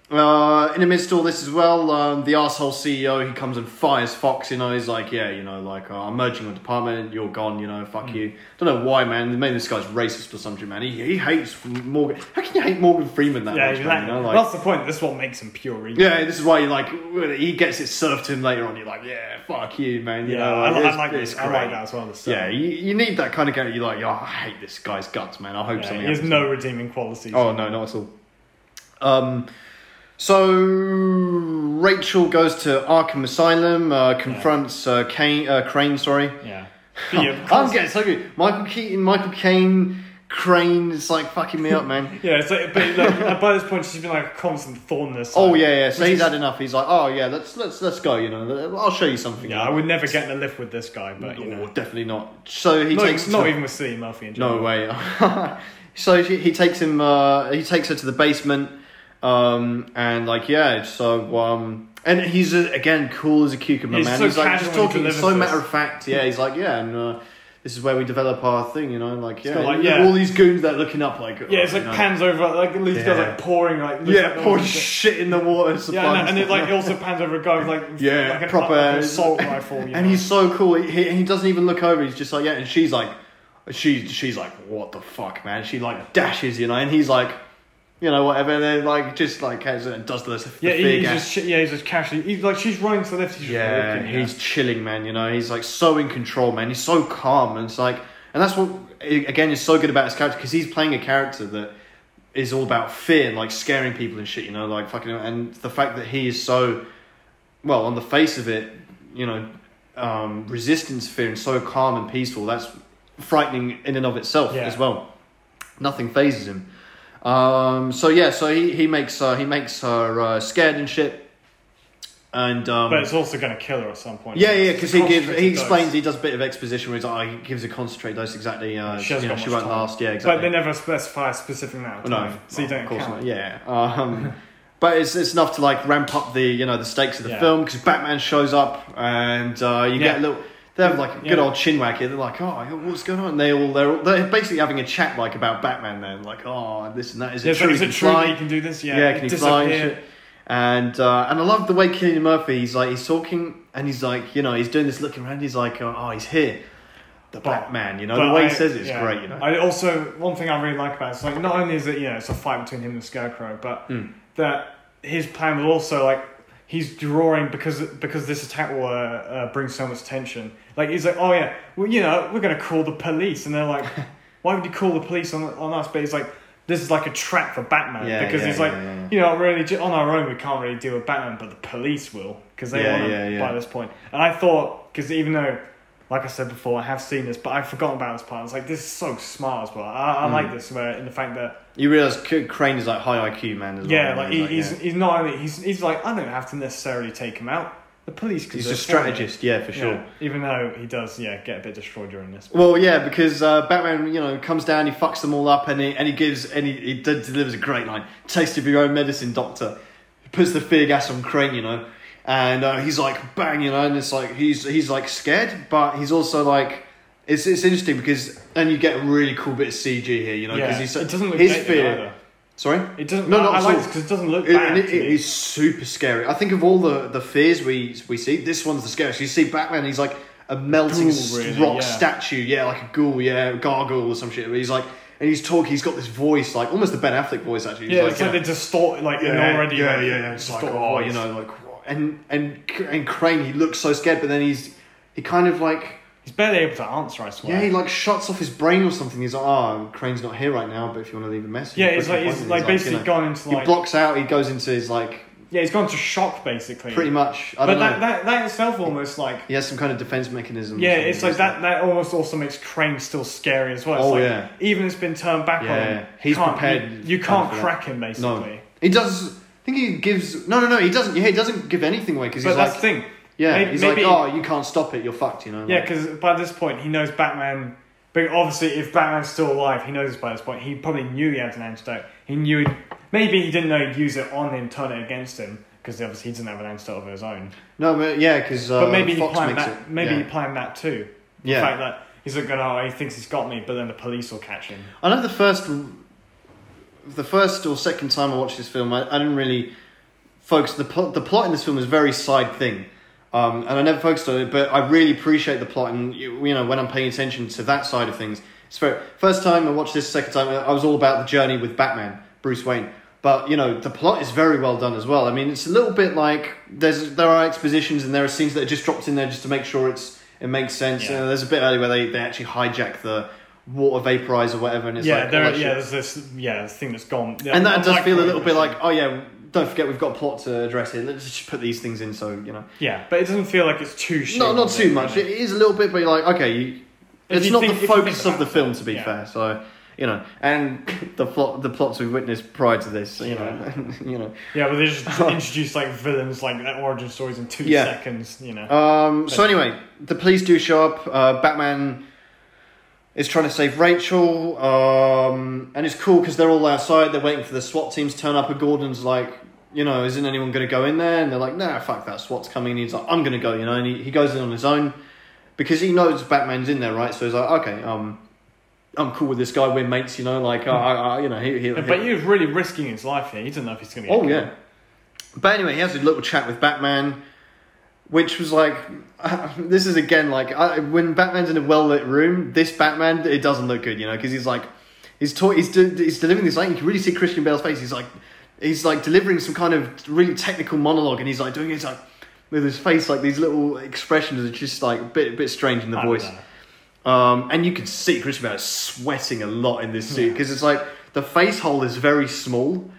Uh, in the midst of all this as well, um, the asshole CEO he comes and fires Fox. You know, he's like, "Yeah, you know, like uh, I'm merging your department. You're gone. You know, fuck you." Don't know why, man. Maybe this guy's racist or something, man. He, he hates Morgan. How can you hate Morgan Freeman that Yeah, much, exactly. man? You know, like, That's the point. This is what makes him pure evil. yeah, this is why you like he gets it served to him later on. You're like, "Yeah, fuck you, man." You yeah. know, I, like, I it's- like this. I like that as well. the Yeah, you, you need that kind of guy. You're like, oh, I hate this guy's guts, man. I hope Yeah, something he has no redeeming qualities. Oh no, not at all. Um, so Rachel goes to Arkham Asylum, uh, confronts uh, Kane, uh, Crane. Sorry, Yeah. Yeah, I'm getting so good. Michael Keaton, Michael Caine, Crane. It's like fucking me up, man. Yeah, it's like, but like, by this point, she's been like a constant thorn in this. Oh yeah, yeah. So he's had enough. He's like, oh yeah, let's let's let's go. You know, I'll show you something. Yeah, I would never get in a lift with this guy, but you Oh, know, definitely not. So he not, takes not even with Cillian Murphy in general. No way. so he, he takes him. Uh, he takes her to the basement, um, and like yeah. So um, and he's uh, again cool as a cucumber, He's man. so he's like casual just when he talking. So matter of fact. Yeah, he's like yeah, and uh, this is where we develop our thing. You know, like yeah, got, like, yeah. all these goons that are looking up like Yeah, it's like you know. pans over, like these guys Yeah. like pouring, like looks Yeah, like pouring shit in the water. supply Yeah, and, and it like it also pans over a guy with like Yeah, like an, proper- like an assault rifle. You and know? he's so cool. He, he he doesn't even look over. He's just like yeah, and she's like, she she's like, what the fuck, man? She like dashes, you know, and he's like, you know, whatever. And then like just like has- does the, the yeah, he's gas. just yeah, he's just casually. He's like she's running to the left. He's yeah, walking, you know? he's chilling, man. You know, he's like so in control, man. He's so calm, and it's like, and that's what again is so good about his character because he's playing a character that is all about fear and like scaring people and shit. You know, like fucking, and the fact that he is so well on the face of it, you know, um, resistance fear and so calm and peaceful. That's frightening in and of itself Yeah. as well. Nothing phases him. Um, so yeah, so he, he makes uh, he makes her uh, scared and shit, and um, But it's also going to kill her at some point. yeah, yeah, because he gives he dose. explains he does a bit of exposition where he's like, oh, he gives a concentrate dose exactly. Uh, She you know, she won't time. last. Yeah, exactly. But they never specify a specific amount no, so you don't of course count. not. Yeah, um, but it's it's enough to like ramp up the you know the stakes of the Yeah. film because Batman shows up and uh, you Yeah. get a little. They have like a good Yeah. old chinwag here. They're like, oh, what's going on? And they all they're all, they're basically having a chat like about Batman. Then like, oh, this and that. Is Yeah, it it's true? is it true fly? you can do this? Yeah, Yeah, can he fly and disappear. shit? And uh, and I love the way Cillian Murphy. He's like he's talking and he's like you know he's doing this looking around. He's like oh, oh, he's here, the But- Batman. You know the way I- he says it's yeah. great. You know. I also one thing I really like about it is like not only is it you know it's a fight between him and Scarecrow, but Mm. that his plan will also like he's drawing because because this attack will uh, uh, bring so much tension. Like he's like, oh yeah, well you know we're gonna call the police, and they're like, why would you call the police on on us? But he's like. This is like a trap for Batman Yeah, because yeah, he's like, yeah, you know, really on our own we can't really deal with Batman, but the police will because they want him yeah, yeah. by this point. And I thought because even though like I said before, I have seen this, but I've forgotten about this part. It's like this is so smart as well. I, I Mm. like this where in the fact that You realise C- Crane is like high IQ man as yeah, well. like he, he's he's not only he's he's like I don't have to necessarily take him out. The police he's a strategist, yeah, for sure. Yeah, even though he does, yeah, get a bit destroyed during this. Well, yeah, because uh, Batman, you know, comes down, he fucks them all up, and he and he gives and he, he delivers a great line: "Taste of your own medicine, Doctor." He puts the fear gas on Crane, you know, and uh, he's like, bang, you know, and it's like he's he's like scared, but he's also like. It's, it's interesting because then you get a really cool bit of CG here, you know, because yeah, he's it doesn't look his fear. either. Sorry, It doesn't. No, No, not I, at like because it doesn't look It, bad. it- it is super scary. I think of all the, the fears we we see, this one's the scariest. You see Batman, he's like a melting Ghoul, really, rock yeah. statue, yeah, like a ghoul, yeah, gargoyle or some shit. But he's like, and he's talking. He's got this voice, like almost the Ben Affleck voice, actually. He's yeah, like, it's you like know, they distort like yeah, already yeah, like, yeah, yeah. It's like, oh, voice. you know, like? And and and Crane, he looks so scared, but then he's he kind of like. he's barely able to answer. I swear. Yeah, he like shuts off his brain or something. He's like, "Oh, Crane's not here right now, but if you want to leave a message." yeah, it's an like he's appointment." like you basically know, gone into like He blocks out. He goes into his like yeah, he's gone to shock basically. pretty much. I but don't that, know. that that itself almost like He has some kind of defense mechanism. Yeah, it's like that. That almost also makes Crane still scary as well. It's Oh, like, yeah. Even it's been turned back Yeah, on him. he's prepared You, you can't for that. crack him basically. No, he does. I think he gives. No, no, no. He doesn't. Yeah, he doesn't give anything away because But he's that's like, the thing. yeah, maybe- he's maybe- like, oh, you can't stop it. You're fucked. You know. Yeah, because by this point he knows Batman. But obviously, if Batman's still alive, he knows by this point. He probably knew he had an antidote. He knew. He'd, maybe he didn't know he'd use it on him, turn it against him, because obviously he doesn't have an antidote of his own. no, but yeah, because uh, but maybe he planned that. it. Maybe yeah. he planned that too. The Yeah. fact that he's like, oh, he thinks he's got me, but then the police will catch him. I know the first, the first or second time I watched this film, I, I didn't really focus. The plot, the plot in this film is a very side thing, um, and I never focused on it. But I really appreciate the plot, and you, you know when I'm paying attention to that side of things. It's very first time I watched this, second time I was all about the journey with Batman, Bruce Wayne. But you know the plot is very well done as well. I mean, it's a little bit like there's there are expositions and there are scenes that are just dropped in there just to make sure it's it makes sense. Yeah. You know, there's a bit earlier where they, they actually hijack the water vaporizer or whatever, and it's yeah, like there, all yeah, there's this, yeah, thing that's gone. Yeah, and that does feel a little bit like oh yeah, don't forget we've got a plot to address here. Let's just put these things in so you know. Yeah, but it doesn't feel like it's too short. No, not too much. It is a little bit, but you're like okay, you, it's not think- the if you think focus of the it, film to be yeah. fair. So you know, and the plot, the plots we've witnessed prior to this, you know, you know. Yeah, but they just introduce like villains, like their origin stories in two Yeah. seconds. You know. Um, so anyway, the police do show up. Uh, Batman is trying to save Rachel, um, and it's cool because they're all outside. They're waiting for the SWAT teams to turn up. And Gordon's like, you know, isn't anyone going to go in there? And they're like, nah, fuck that. SWAT's coming. And he's like, I'm going to go. You know, and he, he goes in on his own because he knows Batman's in there, right? So he's like, okay, um, I'm cool with this guy. We're mates. You know, like, uh, uh, you know, he, he, but he really risking his life here. He doesn't know if he's going to get. Oh yeah. But anyway, he has a little chat with Batman, which was like, this is again like I, when Batman's in a well lit room. This Batman, it doesn't look good, you know, because he's like, he's talk, he's do, he's delivering this like you can really see Christian Bale's face. He's like, he's like delivering some kind of really technical monologue, and he's like doing it like with his face like these little expressions are just like a bit a bit strange in the I voice. Um, and you can see Christian Bale is sweating a lot in this suit because it's like the face hole is very small,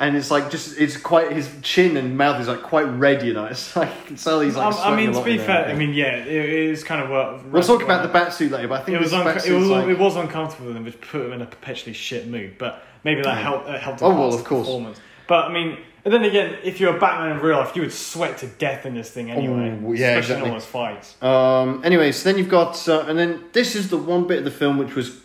and it's like just it's quite his chin and mouth is like quite red. You know, it's like tell he's like. Um, I mean, to be in there, fair. I mean, yeah, it, it is kind of what. We'll talk about the bat suit later, but I think It was, unco- it, was like, it was uncomfortable with him, which put him in a perpetually shit mood. But maybe that Yeah. helped. Uh, helped Oh, well, of course. Performance. But I mean, and then again, if you're a Batman in real life, you would sweat to death in this thing anyway. Ooh, yeah, especially exactly. in all those fights. Um. Anyway, so then you've got, uh, and then this is the one bit of the film which was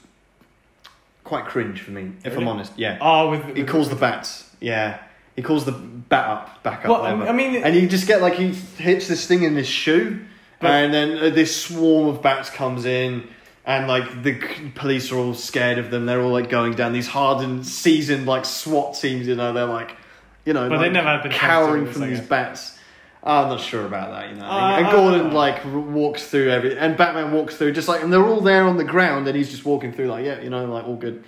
quite cringe for me, if I'm honest. Yeah. Oh, with, He with- calls the bats. Yeah. He calls the bat up, back up. Well, whatever. I mean, and you just get like he hits this thing in his shoe, But- and then uh, this swarm of bats comes in, and like the police are all scared of them. They're all like going down these hardened, seasoned like SWAT teams. You know, they're like, you know, But they never have been cowering from these bats. I'm not sure about that, you know. Uh, and Gordon uh. like walks through every, and Batman walks through just like, and they're all there on the ground, and he's just walking through like, yeah, you know, like all good.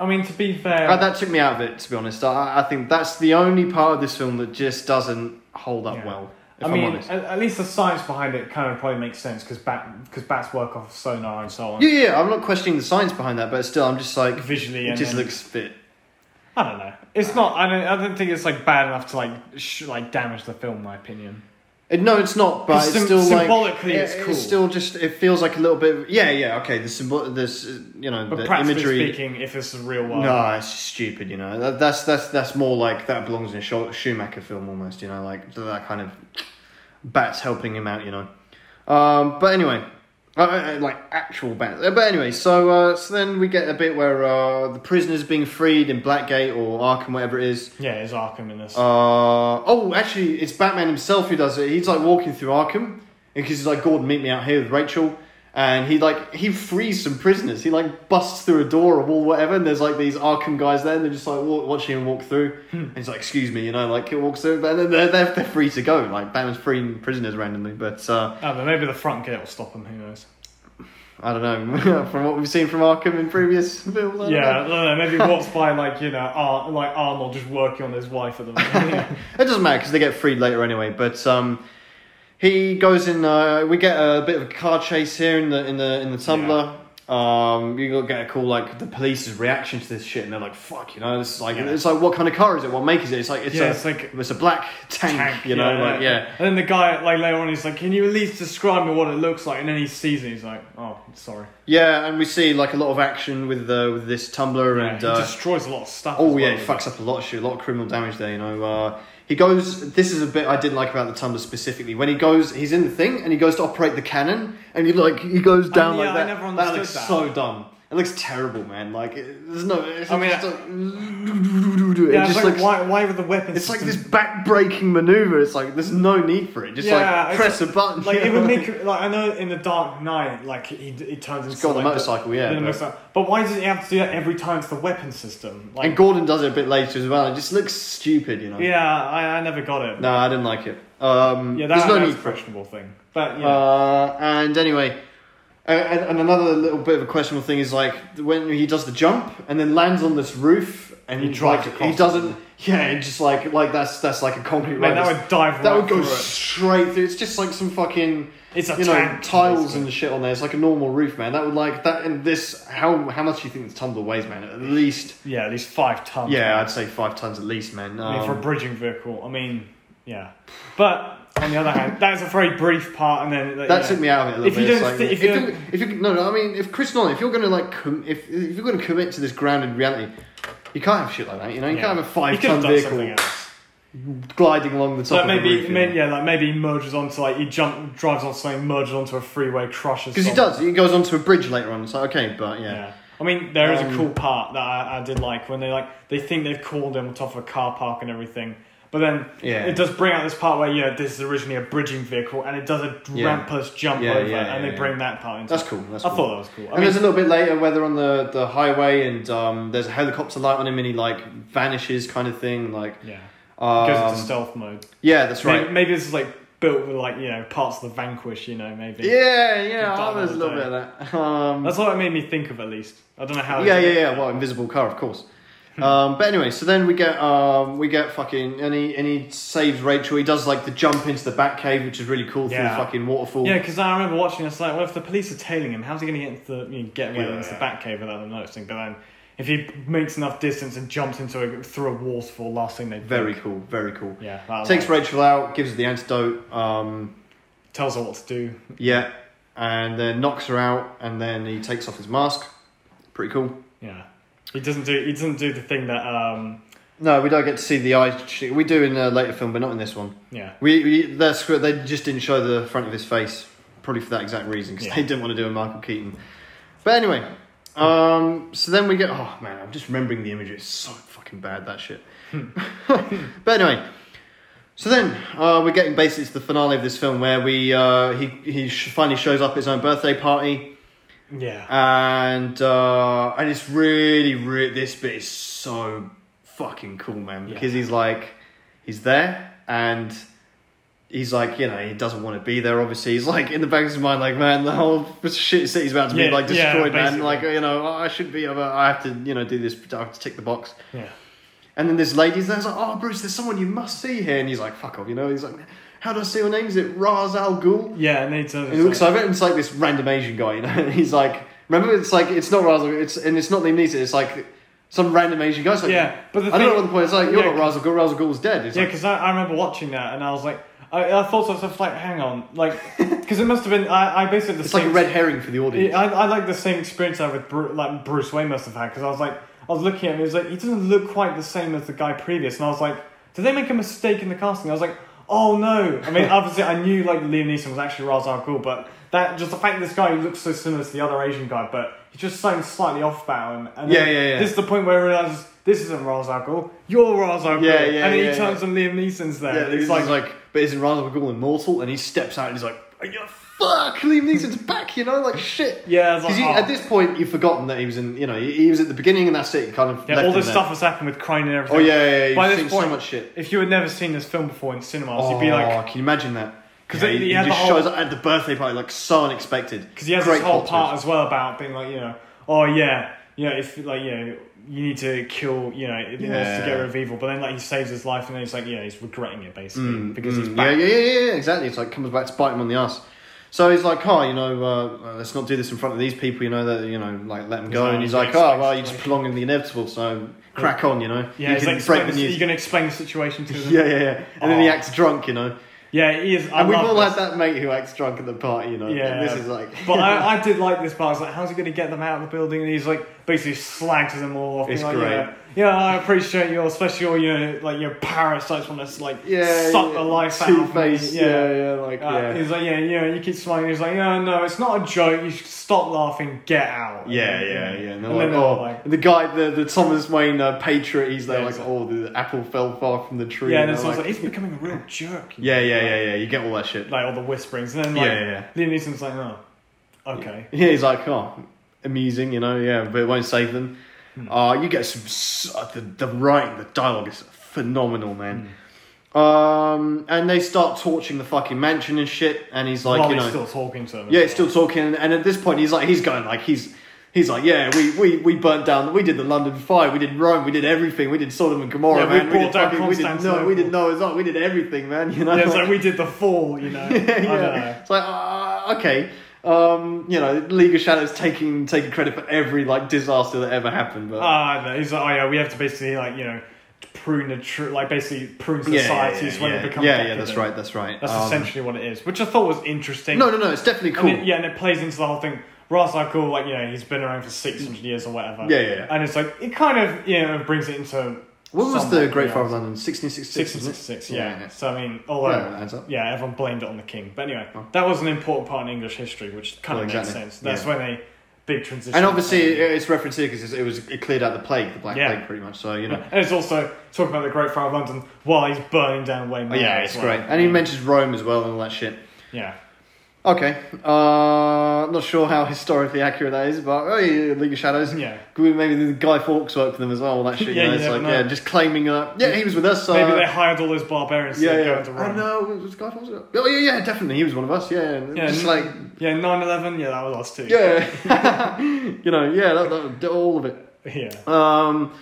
I mean, to be fair, Uh, that took me out of it, to be honest. I, I think that's the only part of this film that just doesn't hold up Yeah. well. If I am mean, honest. at, at least the science behind it kind of probably makes sense because bat because bats work off sonar and so on. Yeah, yeah, I'm not questioning the science behind that, but still, I'm just like, Visually, it and just then- looks fit. I don't know. It's not. I don't. I don't think it's like bad enough to like sh- like damage the film. in My opinion. It, no, it's not, but it's still like symbolically it- it's cool. It's still just it feels like a little bit. Of, yeah, yeah, okay. The symbol, this, you know, But the practically imagery. speaking, if it's a real world, No, it's stupid. You know, that, that's that's that's more like that belongs in a Schu- Schumacher film almost. You know, like that kind of bats helping him out. You know, um, but anyway, uh, uh, like actual bats. Uh, But anyway, so uh, so then we get a bit where uh, the prisoners being freed in Blackgate or Arkham, whatever it is. yeah, it's Arkham in this. Uh, oh, actually, it's Batman himself who does it. He's like walking through Arkham because he's like, Gordon, meet me out here with Rachel. And he like he frees some prisoners. He like busts through a door, a wall, whatever. And there's like these Arkham guys there, and they're just like wa- watching him walk through. And he's like, "Excuse me," you know, like he walks through, and then they're, they're, they're free to go. Like Batman's freeing prisoners randomly, but uh, I don't. Maybe the front gate will stop him. Who knows? I don't know. from what we've seen from Arkham in previous films, I don't Yeah, I know. don't know. Maybe walks by like you know, Ar- like Arnold just working on his wife at the moment. It doesn't matter because they get freed later anyway. But um, he goes in. Uh, we get a bit of a car chase here in the in the in the tumbler. Um, you got get a call like the police's reaction to this shit, and they're like, "Fuck," you know. It's like Yeah. it's like what kind of car is it? What make is it? It's like it's Yeah, a it's like it's a black tank, tank, you know. like yeah. And then the guy like later on, he's like, "Can you at least describe me what it looks like?" And then he sees it. He's like, "Oh, sorry." Yeah, and we see like a lot of action with uh, with this tumbler Yeah, and he uh, destroys a lot of stuff. Oh as yeah, well. it fucks up a lot of shit, a lot of criminal damage there. You know, uh, he goes. This is a bit I didn't like about the tumbler specifically. When he goes, he's in the thing and he goes to operate the cannon, and you like he goes down yeah, like that. that looks that. so dumb. It looks terrible, man. Like it, there's no. It's I mean, just like, Yeah, it it's just like, why? Why with the weapons? It's like this back-breaking maneuver. It's like there's no need for it. Just Yeah, like press a button. Like it would make like I know in the Dark Knight, like he he turns into got the like, motorcycle, yeah, the but- motorcycle. But why does he have to do that every time it's the weapon system? Like, and Gordon does it a bit later as well. It just looks stupid, you know. yeah, I, I never got it. No, I didn't like it. Um, yeah, there's no that's need a for questionable thing. But yeah, Uh, and anyway, uh, and, and another little bit of a questionable thing is like when he does the jump and then lands on this roof and He drives like, across He doesn't. Yeah, and just like like that's that's like a concrete man, that would dive. that right would go through straight through. It's just like some fucking It's a you know tiles and shit on there. It's like a normal roof, man. That would like that. And this, how how much do you think this tumbler weighs, man? At least, Yeah, at least five tons. yeah, I'd say five tons at least, man. I mean, for a Um, bridging vehicle, I mean, yeah. But on the other hand, that was a very brief part, and then That yeah. took me out of it a little If you bit. It's don't like, thi- if if, you you, don't- if you no no I mean if Chris Nolan if you're gonna like com- if if you're gonna commit to this grounded reality, you can't have shit like that. You know you Yeah. can't have a five ton vehicle gliding along the top Like of the maybe, roof. may- yeah, like maybe he merges onto like he jump drives on something, merges onto a freeway, crushes. Because he does. He goes onto a bridge later on. It's like okay, but yeah. Yeah. I mean, there is Um, a cool part that I, I did like when they like they think they've called him on top of a car park and everything, but then Yeah. it does bring out this part where yeah, this is originally a bridging vehicle and it does a Yeah. rampus jump Yeah, over, and they bring that part into. That's cool. That's I cool. thought that was cool. I and mean, there's a little bit later where they're on the, the highway and um, there's a helicopter light on him and he like vanishes kind of thing like yeah, um, goes into stealth mode. yeah that's right Maybe, maybe this is like built with like you know parts of the Vanquish. You know, maybe. yeah yeah oh, there's a little bit of that um, That's what it made me think of at least. I don't know how. yeah, yeah, yeah. Well, invisible car, of course. Um, but anyway, so then we get um, we get fucking and he and he saves Rachel. He does like the jump into the back Batcave, which is really cool through Yeah. the fucking waterfall. Yeah, because I remember watching this like, well, if the police are tailing him, how's he going to get into the you know, get away Yeah. into the Batcave without them noticing? But then if he makes enough distance and jumps into a through a waterfall, last thing they do. Very cool. Very cool. yeah. that Takes like- Rachel out, gives her the antidote. Um, tells her what to do. yeah, and then knocks her out, and then he takes off his mask. Pretty cool. Yeah, he doesn't do he doesn't do the thing that um No, we don't get to see the eye. sh- We do in a later film, but not in this one. yeah We, we that's they just didn't show the front of his face, probably for that exact reason, because Yeah. they didn't want to do a Michael Keaton. But anyway, um, so then we get. Oh man, I'm just remembering the imagery. It's so fucking bad that shit. but anyway, so then uh, we're getting basically to the finale of this film where we uh, he he sh- finally shows up at his own birthday party, yeah and uh, and it's really really this bit is so fucking cool, man, because Yeah. he's like he's there and he's like, you know, he doesn't want to be there. Obviously, he's like in the back of his mind, like, man, the whole shit city's about to be Yeah, like yeah, destroyed, man. Like, you know, I should be, but I have to, you know, do this. I have to tick the box. yeah And then this lady's there's like, oh, Bruce, there's someone you must see here, and he's like, fuck off, you know. He's like, how do I say your name? Is it Ra's al Ghul? yeah and he turns And he looks it, and it's like this random Asian guy, you know. And he's like, remember, it's like it's not Ra's al Ghul, it's and it's not Liam Neeson. It's like some random Asian guy. Like, yeah but the I don't know what the point is. Like, you're Yeah, not Ra's al Ghul. Ra's al Ghul's dead. It's Yeah, like, because I, I remember watching that and I was like, I, I thought to myself, like, hang on, like, because it must have been, I, I basically the it's like a red herring for the audience. I, I like the same experience I with Bru- like Bruce Wayne must have had because I was like, I was looking at him, he was like, he doesn't look quite the same as the guy previous, and I was like, did they make a mistake in the casting? I was like, oh no. I mean, obviously, I knew like Liam Neeson was actually Ra's al Ghul, but that just the fact this guy looks so similar to the other Asian guy, but he just sounds slightly off about him. And Yeah, yeah, yeah. This is the point where I realize this isn't Ra's al Ghul, you're Ra's al Ghul. Yeah, yeah, And then yeah, he turns and Liam Neeson's there. Yeah, he's it's like, like, but isn't Ra's al Ghul immortal? And he steps out and he's like, oh, yeah, fuck, Liam Neeson's back, you know, like shit. yeah, it's like, Because oh. at this point, you've forgotten that he was in, you know, he, he was at the beginning and that's it. You kind of yeah, all this stuff has happened with Crane and everything. Oh yeah, yeah, yeah. By You've this seen so point- much shit. If you had never seen this film before in cinemas, Oh, you'd be like, can you imagine that? 'Cause Yeah, he- he, he just whole- shows up at the birthday party like so unexpected. Because he has Great this whole part as well about being like, you know, oh yeah, you know, if like you know, you need to kill, you know, in order to get rid of evil. But then like he saves his life, and then he's like, yeah, he's regretting it basically Mm, because mm, he's yeah, back. yeah, yeah, yeah, yeah, exactly. It's like comes back to bite him on the ass. So he's like, oh, you know, uh, let's not do this in front of these people, you know, that you know, like let them go. And he's like, oh, well, you're just prolonging the inevitable, so crack on, you know. Yeah, you he's can like, break the news. you're going to explain the situation to them. Yeah, yeah, yeah. And then he Oh. acts drunk, you know. yeah, he is. I And we've all this. had that mate who acts drunk at the party, you know. Yeah. This is like. But I, I did like this part. I was like, how's he going to get them out of the building? And he's like, basically slags them all off. It's being like, great. Yeah, yeah, I appreciate your, especially all your, like your parasites want to like yeah, suck yeah, the life out of me. Two-Face, yeah, yeah, like, Uh, yeah. He's like, yeah, yeah, you keep smiling. He's like, yeah, no, it's not a joke. You should stop laughing. Get out. Yeah, And yeah, yeah. And, And like, oh, like, the guy, the, the Thomas Wayne uh, patriot, he's there Yeah, like, oh, the apple fell far from the tree. yeah, and and then like, like, he's becoming a real jerk. yeah, yeah, yeah, yeah. You get all that shit. Like all the whisperings, and then like Yeah, yeah, Liam Neeson's like, oh, okay. Yeah, he's like, oh, amusing, you know, yeah, but it won't save them. Hmm. Uh, you get some, uh, the, the writing, the dialogue is phenomenal, man. Hmm. Um, and they start torching the fucking mansion and shit, and he's like, While you he's know, still talking to him. yeah, it's still talking, and at this point, he's like, he's going like, he's, he's like, yeah, we, we, we burnt down, we did the London Fire, we did Rome, we did everything, we did Sodom and Gomorrah, Yeah, we man, brought did down fucking, we did no, we did Noah's Ark, we did everything, man, you know. Yeah, it's like we did the fall, you know. yeah, yeah. know. It's like, uh, okay, um, you know, League of Shadows taking taking credit for every like disaster that ever happened, but Ah, no, he's like, oh yeah, we have to basically like you know prune the true, like basically prune yeah, yeah, societies yeah, when yeah. they become yeah, yeah, that's right, that's right. That's Um, essentially what it is, which I thought was interesting. No, no, no, it's definitely cool. it- yeah, and it plays into the whole thing. Ra's al Ghul, like you know, he's been around for six hundred years or whatever. Yeah, yeah, yeah. And it's like it kind of you know brings it into What was the Great Fire of. London? 1666. Six and wasn't six it? six, yeah. yeah. So I mean, although Yeah, yeah, that adds up. everyone blamed it on the king, but anyway, Oh. that was an important part in English history, which kind Well, of exactly. makes sense. That's when they big transition. And obviously, it's referenced here because it was it cleared out the plague, the Black Yeah. Plague, pretty much. So you know, and it's also talking about the Great Fire of London while he's burning down Wayne. oh, yeah, it's well. great. And he mentions Rome as well and all that shit. yeah, Okay, uh, not sure how historically accurate that is, but oh, yeah, League of Shadows. yeah. Maybe the Guy Fawkes worked for them as well. That shit. Yeah, you know, it's like know. yeah, just claiming. Uh, yeah, he was with us. Uh, Maybe they hired all those barbarians Yeah, to yeah. I know. Was Guy Fawkes? Oh yeah, yeah, definitely. He was one of us. Yeah, Yeah, just like Yeah, 9-11, yeah, that was us too. yeah, you know, yeah, that, that, all of it. Yeah. Um,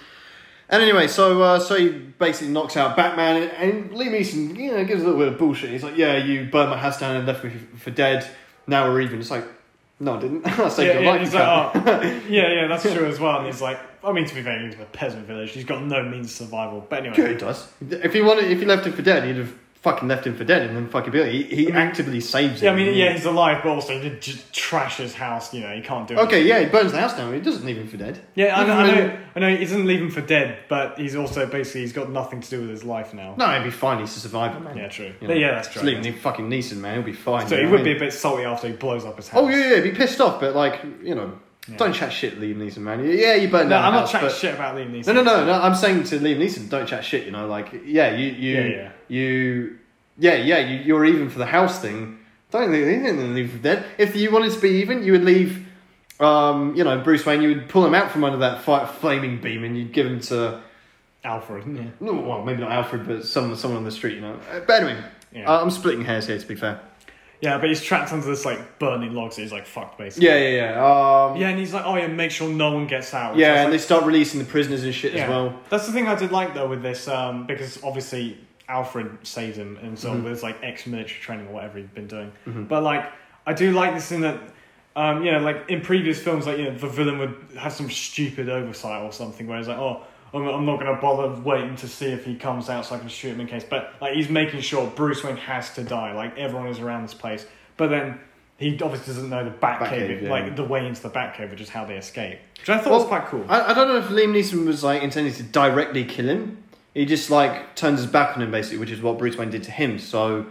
and anyway, so uh, so he basically knocks out Batman, and, and Liam Neeson, you know, gives a little bit of bullshit. He's like, "Yeah, you burned my house down and left me for dead. Now we're even." It's like, No, I didn't. I saved Yeah, your yeah, life. he's like, oh, yeah, yeah, that's true as well. And he's like, I mean, to be fair, he's in a peasant village. He's got no means of survival. But anyway, Yeah, he does. If he wanted, if he left him for dead, he'd have fucking left him for dead, and then fucking be. He, he I mean- actively saves him. yeah, I mean, yeah, he's alive, but also he just trash his house. You know, he can't do. It. Okay, yeah, he burns the house down. He doesn't leave him for dead. Yeah, I know, I Even know, I know. He doesn't leave him for dead, but he's also basically he's got nothing to do with his life now. No, he'd be fine. He's a survivor, man. Yeah, true. You But know, yeah, that's true. leaving him fucking Neeson, man. He'll be fine. So he know would what be a bit salty after he blows up his house. Oh yeah, yeah, he'd be pissed off, but like you know, Yeah. don't chat shit, Liam Neeson, man. Yeah, you burn No, down I'm the not house, chatting but- shit about Liam Neeson. No, no, no, no. I'm saying to Liam Neeson, don't chat shit. You know, like yeah, you, you, Yeah, yeah. you, yeah, yeah. You, you're even for the house thing. Don't leave, he didn't leave for dead. If you wanted to be even, you would leave. Um, you know, Bruce Wayne. You would pull him out from under that flaming beam, and you'd give him to. Alfred. Yeah. No, well, maybe not Alfred, but someone, someone on the street. You know. Uh, But anyway, Yeah. uh, I'm splitting hairs here. To be fair. Yeah, but he's trapped under this like burning logs. So he's like fucked basically. Yeah, yeah, yeah. Um, Yeah, and he's like, oh yeah, make sure no one gets out. yeah, and like, they start releasing the prisoners and shit Yeah. as well. That's the thing I did like though with this, um, because obviously Alfred saves him and so Mhm. with his like ex-military training or whatever he'd been doing. Mhm. But like, I do like this in that, um, you know, like in previous films, like you know, the villain would have some stupid oversight or something, where he's like, oh. I'm I'm not going to bother waiting to see if he comes out so I can shoot him in case. But like he's making sure Bruce Wayne has to die. Like everyone is around this place. But then he obviously doesn't know the Batcave, Batcave, yeah. like the way into the Batcave, which is how they escape. Which I thought was quite cool. I, I don't know if Liam Neeson was like intending to directly kill him. He just like turns his back on him basically, which is what Bruce Wayne did to him. So,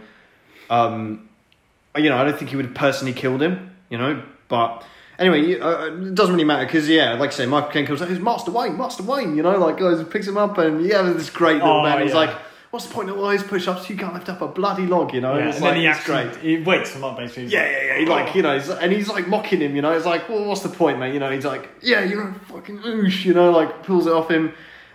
um, you know, I don't think he would have personally killed him. You know, but anyway, you, uh, it doesn't really matter because yeah, like I say, Michael Caine comes out, he's Master Wayne, Master Wayne. You know, like goes and picks him up and yeah, this great little Oh, man. He's yeah. like, what's the point of all those push-ups? You can't lift up a bloody log. You know, yeah, it's and like, then he it's actually great. he waits him up basically. Yeah, yeah, yeah. He like, you know, he's, and he's like mocking him. You know, it's like, well, what's the point, mate? You know, he's like, yeah, you're a fucking oosh. You know, like pulls it off him,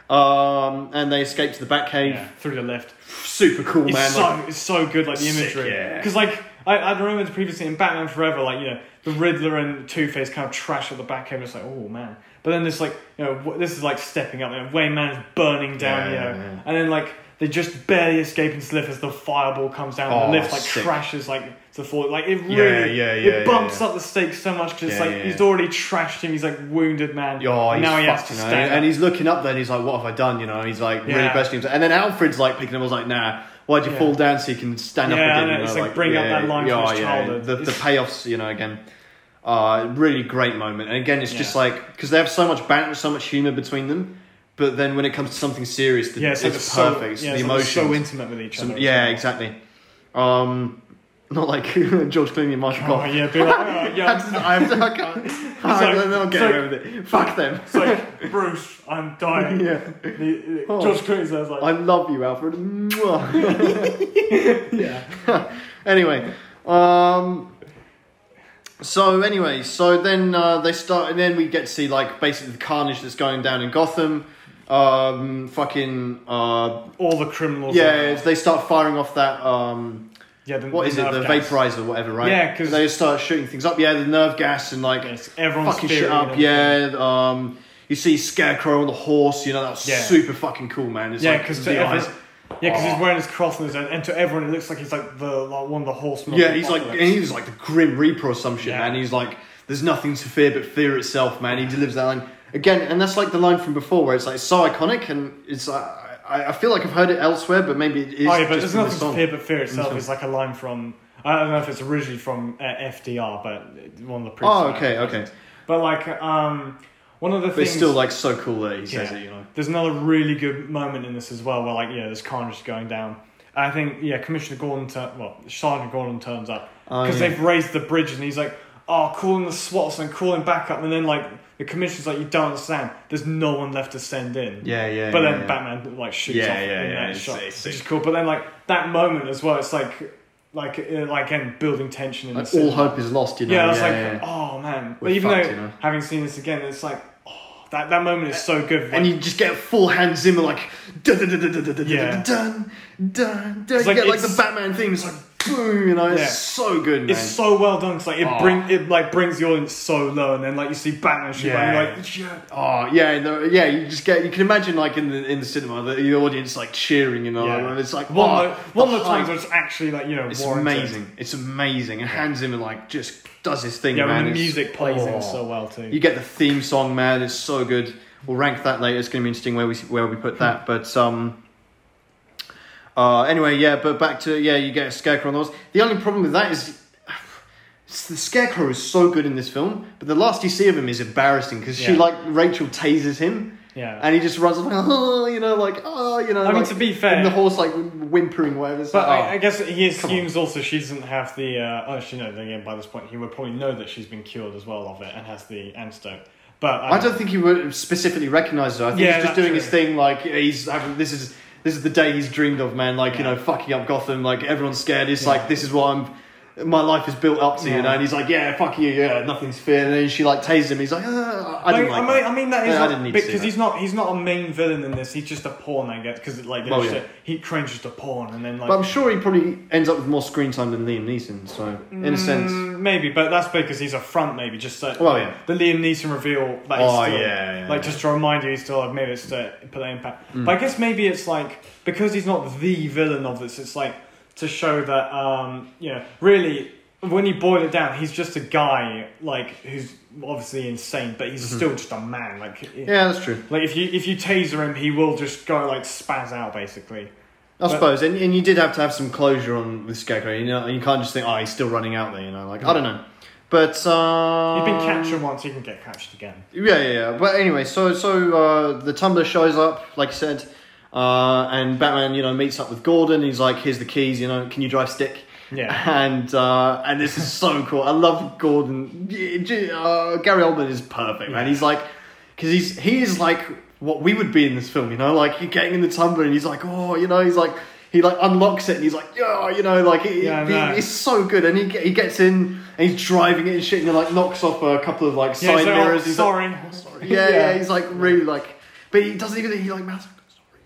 um, and they escape to the Batcave. yeah, through the lift. Super cool, It's man. so like, it's so good, like the Sick, imagery. yeah. Because like I, I remember previously in Batman Forever, like you know the Riddler and Two Face kind of trash at the back end. It's like oh man, but then this like you know this is like stepping up. You know, Wayne Manor's burning down, Yeah, you know, yeah. and then like they just barely escape and lift as the fireball comes down. and Oh, the lift like sick. crashes like to the floor. Like it really yeah, yeah, it bumps yeah. up the stakes so much because Yeah, like yeah, he's already trashed him. He's like wounded man. Oh, and he's now he has to stand and he's looking up. Then he's like, "What have I done?" You know, he's like really questioning himself. And then Alfred's like picking him. I was like, "Nah, why'd you Yeah. fall down so you can stand up Yeah, I again?" know, You know, it's like bring up that line from his oh, childhood. The, the payoffs, you know, again, uh, really great moment. And again, it's just like because they have so much banter, so much humor between them. But then when it comes to something serious, the, yeah, it's, so perfect. So, It's yeah, the emotions. so intimate with each other. as yeah, well. exactly. Um, not like George Clooney and Michael Oh yeah, be like, oh, I yeah. I have to, I can't. I like- don't know, it's get like- away with it. Fuck them. It's like Bruce, I'm dying. yeah. The, the, Oh. George Clooney says like, I love you, Alfred. Yeah, anyway, um, so anyway, so then uh, they start, and then we get to see like basically the carnage that's going down in Gotham. Um, fucking uh, all the criminals. yeah, they start firing off that um, yeah. The, what is it, the gas. vaporizer, or whatever, right? Yeah, 'cause- they start shooting things up. Yeah, the nerve gas and like Yes, everyone's fucking shit up. Yeah, um, you see Scarecrow on the horse. You know that's Yeah. super fucking cool, man. It's yeah, like because the eyes. Yeah, because Oh. he's wearing his cross on his and to everyone it looks like he's like the like one of the horsemen. Yeah, he's like and he's like the grim reaper or some shit, Yeah. man. He's like, there's nothing to fear but fear itself, man. He delivers that line again, and that's like the line from before, where it's like so iconic, and it's uh, I, I feel like I've heard it elsewhere, but maybe it is. oh yeah, but just there's in nothing to song. fear but fear itself. song. It's like a line from I don't know if it's originally from uh, FDR, but one of the previous. Oh, okay, okay. But like um, one of the But things it's still like so cool that he says Yeah. it, you know. There's another really good moment in this as well, where like yeah, there's carnage going down. I think yeah, Commissioner Gordon, tur- well, Sergeant Gordon turns up Oh, because yeah. they've raised the bridge, and he's like, oh, calling the SWATs and calling back up, and then like the commissioner's like, you don't understand. There's no one left to send in. Yeah, yeah. But yeah, then yeah. Batman like shoots Yeah, off yeah, in yeah, that it's- shot, it's which is cool. But then like that moment as well, it's like like uh, like again building tension in Like, all hope is lost, you know. Yeah, I was like, yeah. oh man. We're But even fucked, though you know. having seen this again, it's like, oh, that that moment is so good. and you just get full Hans Zimmer like dun dun dun dun dun dun Yeah. dun dun dun dun. It's You like get like the Batman theme. It's like boom, you know, it's Yeah. so good, man. It's so well done. 'cause, like it Oh. bring it like brings the audience so low, and then like you see Batman shoot, Yeah. and you're like, yeah. Oh yeah, the, yeah. You just get you can imagine like in the in the cinema the, the audience like cheering, you know, Yeah. and it's like One, oh, of the, one the of the times hype. where it's actually like you know It's warranted. amazing. It's amazing. And Hans Zimmer like just does his thing, Yeah, man. when the It's- music plays in oh. so well too. You get the theme song, man. It's so good. We'll rank that later. It's going to be interesting where we where we put that. But um, uh, anyway, yeah. But back to yeah, you get a scarecrow on those. The only problem with that is. The scarecrow is so good in this film, but the last you see of him is embarrassing because she Yeah. like Rachel tases him, yeah. and he just runs like oh, you know, like oh, you know. I mean, like- to be fair- and the horse like whimpering, whatever. It's But like, I, I oh. guess he assumes also she doesn't have the. Uh, oh, actually, no. Then again, by this point, he would probably know that she's been cured as well of it and has the antidote. But I don't think he would specifically recognise her. I think Yeah, he's just that's doing his thing. Like he's having this is this is the day he's dreamed of, man. Like you know, fucking up Gotham. Like everyone's scared. It's Yeah. like this is what I'm. My life is built up to, you know. And he's like, yeah, fuck you, yeah, nothing's fair. And then she like tases him. He's like, ah, I didn't I, like mean, that. I mean that is Yeah, I didn't need to because he's not he's not a main villain in this. He's just a pawn, I guess. Because like Well, yeah. he cringes a pawn, and then like But I'm sure he probably ends up with more screen time than Liam Neeson. So in a sense, Mm, maybe, but that's because he's a front. Maybe just so, Well, yeah. the Liam Neeson reveal. That Oh, still, yeah, yeah, like yeah. just to remind you, he's still like maybe it's to put that impact. Mm. But I guess maybe it's like because he's not the villain of this. It's like to show that um, you know really when you boil it down, he's just a guy like who's obviously insane, but he's still just a man. Like Mm-hmm. yeah, that's true. like if you if you taser him, he will just go like spaz out basically. I But- suppose, and, and you did have to have some closure on with Scarecrow. You know, you can't just think, oh, he's still running out there. You know, like I don't know, but uh, He's been captured once, you can get captured again. Yeah, yeah, yeah. But anyway, so so uh, the Tumbler shows up, like I said, uh, and Batman, you know, meets up with Gordon. He's like, "Here's the keys. You know, can you drive stick?" Yeah. And uh, and this is so cool. I love Gordon. Uh, Gary Oldman is perfect, man. He's like, because he's he is like what we would be in this film. You know, like he getting in the tumbler and he's like, oh, you know, he's like. He like unlocks it and he's like, yeah, you know, like he, Yeah, I he- know. it's so good. And he he gets in and he's driving it and shit, and he like knocks off a couple of like Yeah, side so, oh, mirrors. He's like, sorry. yeah, yeah, he's like really like, but he doesn't even. He like.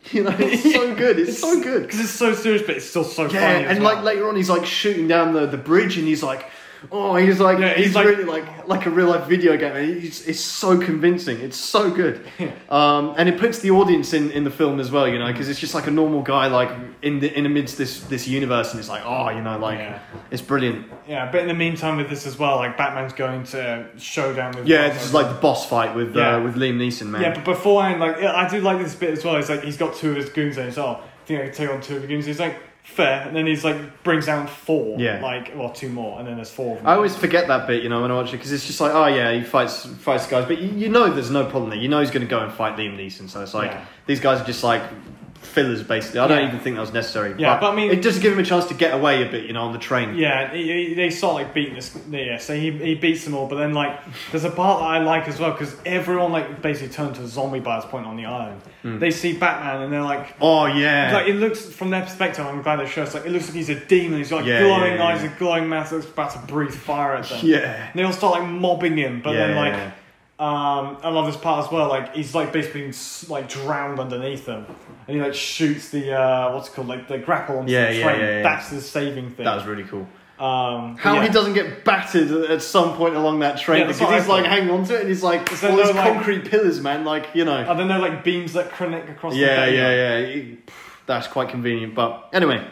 You know, it's so good. It's so good. Because it's so serious, but it's still so Yeah, funny. as and well. like later on, he's like shooting down the, the bridge, and he's like, oh, he's like, Yeah, he's, he's like- really like like a real life video game. And it's, it's so convincing. It's so good. Um, and it puts the audience in, in the film as well, you know, because it's just like a normal guy like in the in amidst this this universe, and it's like, oh, you know, like Yeah. it's brilliant. Yeah, but in the meantime, with this as well, like Batman's going to showdown with. Yeah, this is like the boss fight with Yeah. uh, with Liam Neeson, man. Yeah, but beforehand, like I do like this bit as well. It's like he's got two of his goons, and he's oh, I think I can take on two of the goons. He's like fair, and then he's like brings down four. Yeah. like well, two more, and then there's four. Of them. I always forget that bit, you know, when I watch it because it's just like, oh yeah, he fights fights guys, but you, you know, there's no problem there. You know, he's going to go and fight Liam Neeson, so it's like Yeah. these guys are just like fillers, basically. I don't Yeah. even think that was necessary. Yeah, but I mean- it does give him a chance to get away a bit, you know, on the train. Yeah, he, he- they sort of like beat this. Yeah, so he, he beats them all, but then like there's a part that I like as well because everyone like basically turned to a zombie by this point on the island. Hmm. They see Batman and they're like, Oh yeah, like it looks from their perspective. I'm glad they show us like it looks like he's a demon. He's got like Yeah, glowing yeah, yeah. eyes, a glowing mouth, looks about to breathe fire at them. yeah, And they all start like mobbing him, but Yeah, then like yeah, um, I love this part as well. Like he's like basically being like drowned underneath them, and he like shoots the uh, what's it called like the grapple onto Yeah, the yeah, train. yeah, yeah. That's the saving thing. that was really cool. um, How yeah. he doesn't get battered at some point along that train Yeah, because he's like hanging on to it and he's like Is there all these no, like- concrete pillars, man. Like you know. Are there no like beams that connect across? yeah, the yeah, yeah. It- That's quite convenient. But anyway,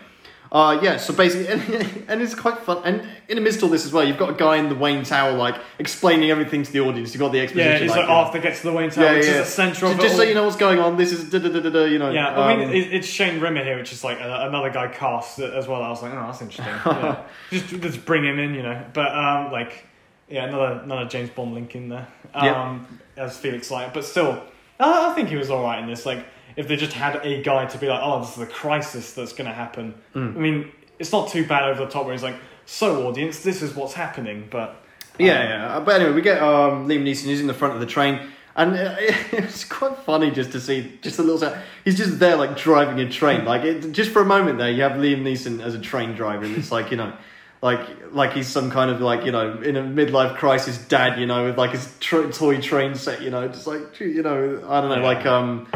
uh, yeah. So basically, and, and it's quite fun. And in the midst of all this as well, you've got a guy in the Wayne Tower like explaining everything to the audience. You've got the exposition. Yeah, he's like, uh, after gets to the Wayne Tower, which is the centre of Just, just so you know what's going on. This is da da da da da. You know. Yeah, I mean, um, it, it's Shane Rimmer here, which is like a, another guy cast as well. I was like, oh, that's interesting. Yeah. just, just bring him in, you know. But um, like, yeah, another another James Bond link in there. Um, as Felix Leiter, but still, I, I think he was all right in this. Like, if they just had a guy to be like, oh, this is a crisis that's going to happen. Mm. I mean, it's not too bad over the top where he's like, so audience, this is what's happening. But um, Yeah, yeah. But anyway, we get um, Liam Neeson. He's in the front of the train, and uh, it's quite funny just to see just a little. He's just there, like driving a train. Like it, just for a moment there, you have Liam Neeson as a train driver, and it's like you know, like like he's some kind of like you know in a midlife crisis dad, you know, with like his tr- toy train set, you know, just like you know, I don't know, like um,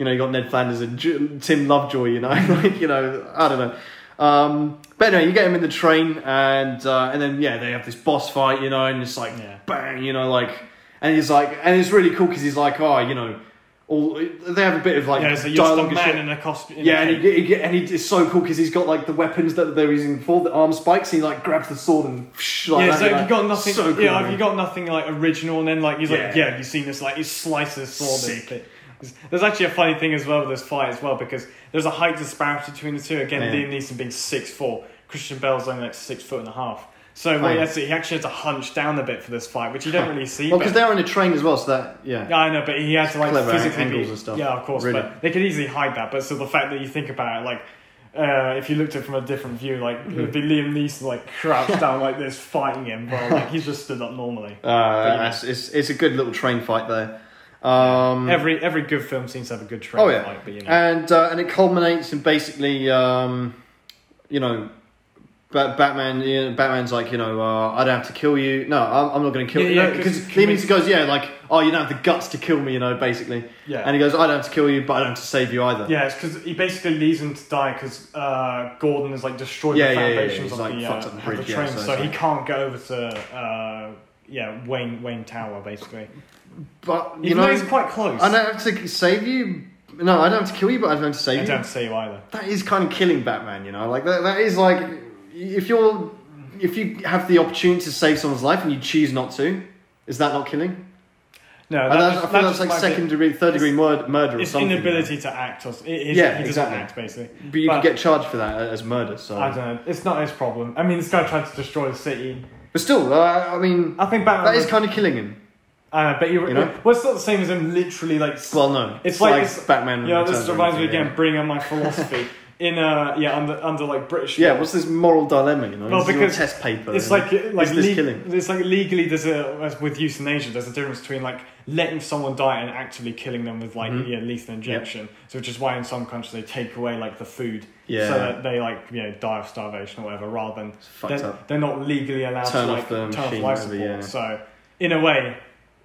you know, you got Ned Flanders and J- Tim Lovejoy, you know, like you know, I don't know. Um, but anyway, you get him in the train, and uh, and then yeah, they have this boss fight, you know, and it's like Yeah. bang, you know, like, and he's like, and it's really cool because he's like, oh, you know, all they have a bit of like Yeah, so dialogue man shit. in a costume. Yeah, and he, he, and he, it's so cool because he's got like the weapons that they're using for the arm spikes. And he like grabs the sword and like yeah, that, so like, you got nothing, So cool, yeah, man. you got nothing like original, and then like he's like, Yeah. yeah, you've seen this, like he slices sword. Sick. There's actually a funny thing as well with this fight as well because there's a height disparity between the two. Again, Yeah. Liam Neeson being six four, Christian Bale's only like six foot and a half. So he, yeah. he actually had to hunch down a bit for this fight, which you don't really see. well, because they're in a train as well, so that yeah. Yeah, I know, but he had to like Clever physically angles be, and stuff. Yeah, of course, Really. but they could easily hide that. But so the fact that you think about it, like uh, if you looked at it from a different view, like it would be Liam Neeson like crouched down like this fighting him, while like he's just stood up normally. Uh, yeah. it's, it's it's a good little train fight there. Um, Every every good film seems to have a good train Oh, yeah. fight, but you know, and uh, and it culminates in basically, um, you know, Ba- Batman. You know, Batman's like, you know, uh, I don't have to kill you. No, I'm, I'm not going to kill Yeah, you. yeah, he Liam Neeson goes, yeah, like, oh, you don't have the guts to kill me, you know, basically. yeah. And he goes, I don't have to kill you, but I don't have to save you either. yeah, it's because he basically leaves him to die because uh, Gordon has like destroyed Yeah, the yeah, yeah, yeah, foundations he's, of like, the, fucked uh, up the bridge, the train, so so, he like- can't go over to uh, yeah Wayne Wayne Tower basically. But you Even know, though he's quite close. I don't have to save you. No, I don't have to kill you, but I don't have to save I you. don't say you either. That is kind of killing Batman, you know. Like that. That is like if you're if you have the opportunity to save someone's life and you choose not to, is that not killing? No, And that that's, just- I feel that that's just like might be- second degree, third degree murder, murder or It's something. inability to act. Or, it, it, Yeah, he exactly. doesn't act basically. But you could get charged for that as murder. So, I don't know. It's not his problem. I mean, this guy tried to destroy the city. but still, uh, I mean, I think Batman. that is was- kind of killing him. Uh, but you, You know? well, it's not the same as him literally like. Well, no, It's like- it's- Batman. yeah, Returns this reminds me again. Bringing on my philosophy in uh yeah under under like British. Yeah. law. what's this moral dilemma? You know, Well, This is your because test paper. It's like like le- killing? It's like legally there's a as with euthanasia there's a difference between like letting someone die and actively killing them with like Mhm. yeah, lethal injection. So which is why in some countries they take away like the food Yeah. so that they like you know die of starvation or whatever rather than It's fucked they're, up. they're not legally allowed Turn to off like the turn off life support. yeah. So in a way,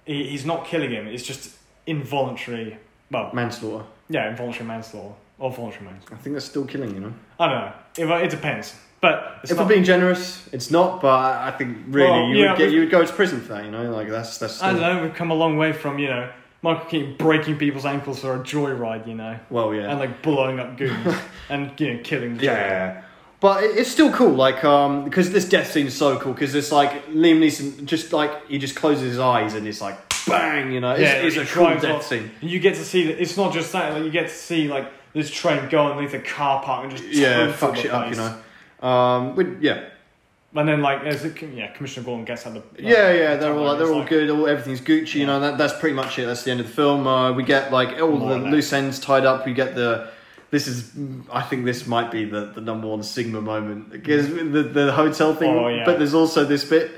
he, he's not killing him. It's just involuntary. Well, Manslaughter. yeah, involuntary manslaughter or voluntary manslaughter. I think that's still killing. You know. I don't know. It, it depends, but if not, we're being generous, it's not. But I think really Well, you yeah, would get you would go to prison for that. You know, like that's that's. Still, I don't know. We've come a long way from you know Michael Keaton breaking people's ankles for a joyride, you know, Well, yeah. and like blowing up goons and you know killing. Yeah, yeah, yeah. But it- it's still cool, like, um, because this death scene is so cool. Because it's like Liam Neeson, just like he just closes his eyes and it's like bang, you know. It's, Yeah, it's he a cool death off. scene. And you get to see that it's not just that. Like you get to see like this train go underneath a car park and just Yeah, fuck shit up, you know. Um, yeah, And then like as it, yeah, Commissioner Gordon gets out the like, yeah, yeah. They're all like, they're all it's good. All everything's Gucci. You know, that, that's pretty much it. That's the end of the film. Uh, we get like all More the loose ends tied up. We get the. This is, I think this might be the, the number one Sigma moment because the the hotel thing. Oh, yeah. But there's also this bit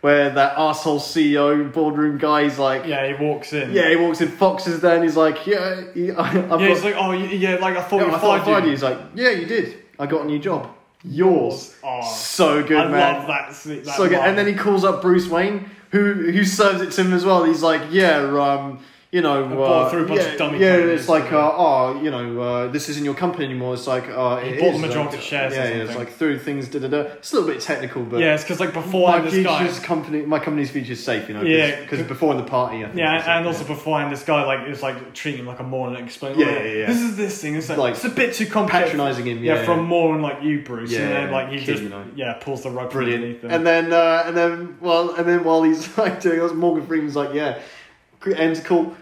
where that asshole CEO boardroom guy's like, Yeah, he walks in. Yeah, he walks in. Fox is there, and he's like, "Yeah, he, I, I've yeah. got." He's like, oh yeah, like I thought yeah, you I thought I fired you. He's like, "Yeah, you did. I got a new job. Yours." Oh, So good, I man. love that. that so good. line. And then he calls up Bruce Wayne, who who serves it to him as well. He's like, "Yeah, um, you know, uh, through a bunch yeah, of dummy yeah." It's like, uh, "Oh, you know, uh, this isn't your company anymore." It's like, uh, He it bought the is, majority like, shares Yeah, yeah, it's like through things. Da da da. It's a little bit technical, but yeah, it's because like before my this guy. company, my company's future's safe, you know. Yeah, because before in the party, I think Yeah, it's and like- also beforehand, this guy like is like treating him like a moron and explaining. Yeah, "Oh, yeah, yeah. This is this thing. It's like, Like, it's a bit too complicated. patronising him. Yeah, Yeah, from moron like you, Bruce. Yeah, and then like he just yeah pulls the rug brilliant. And then, uh, and then, well, and then while he's like doing Morgan Freeman's like, yeah, ends call.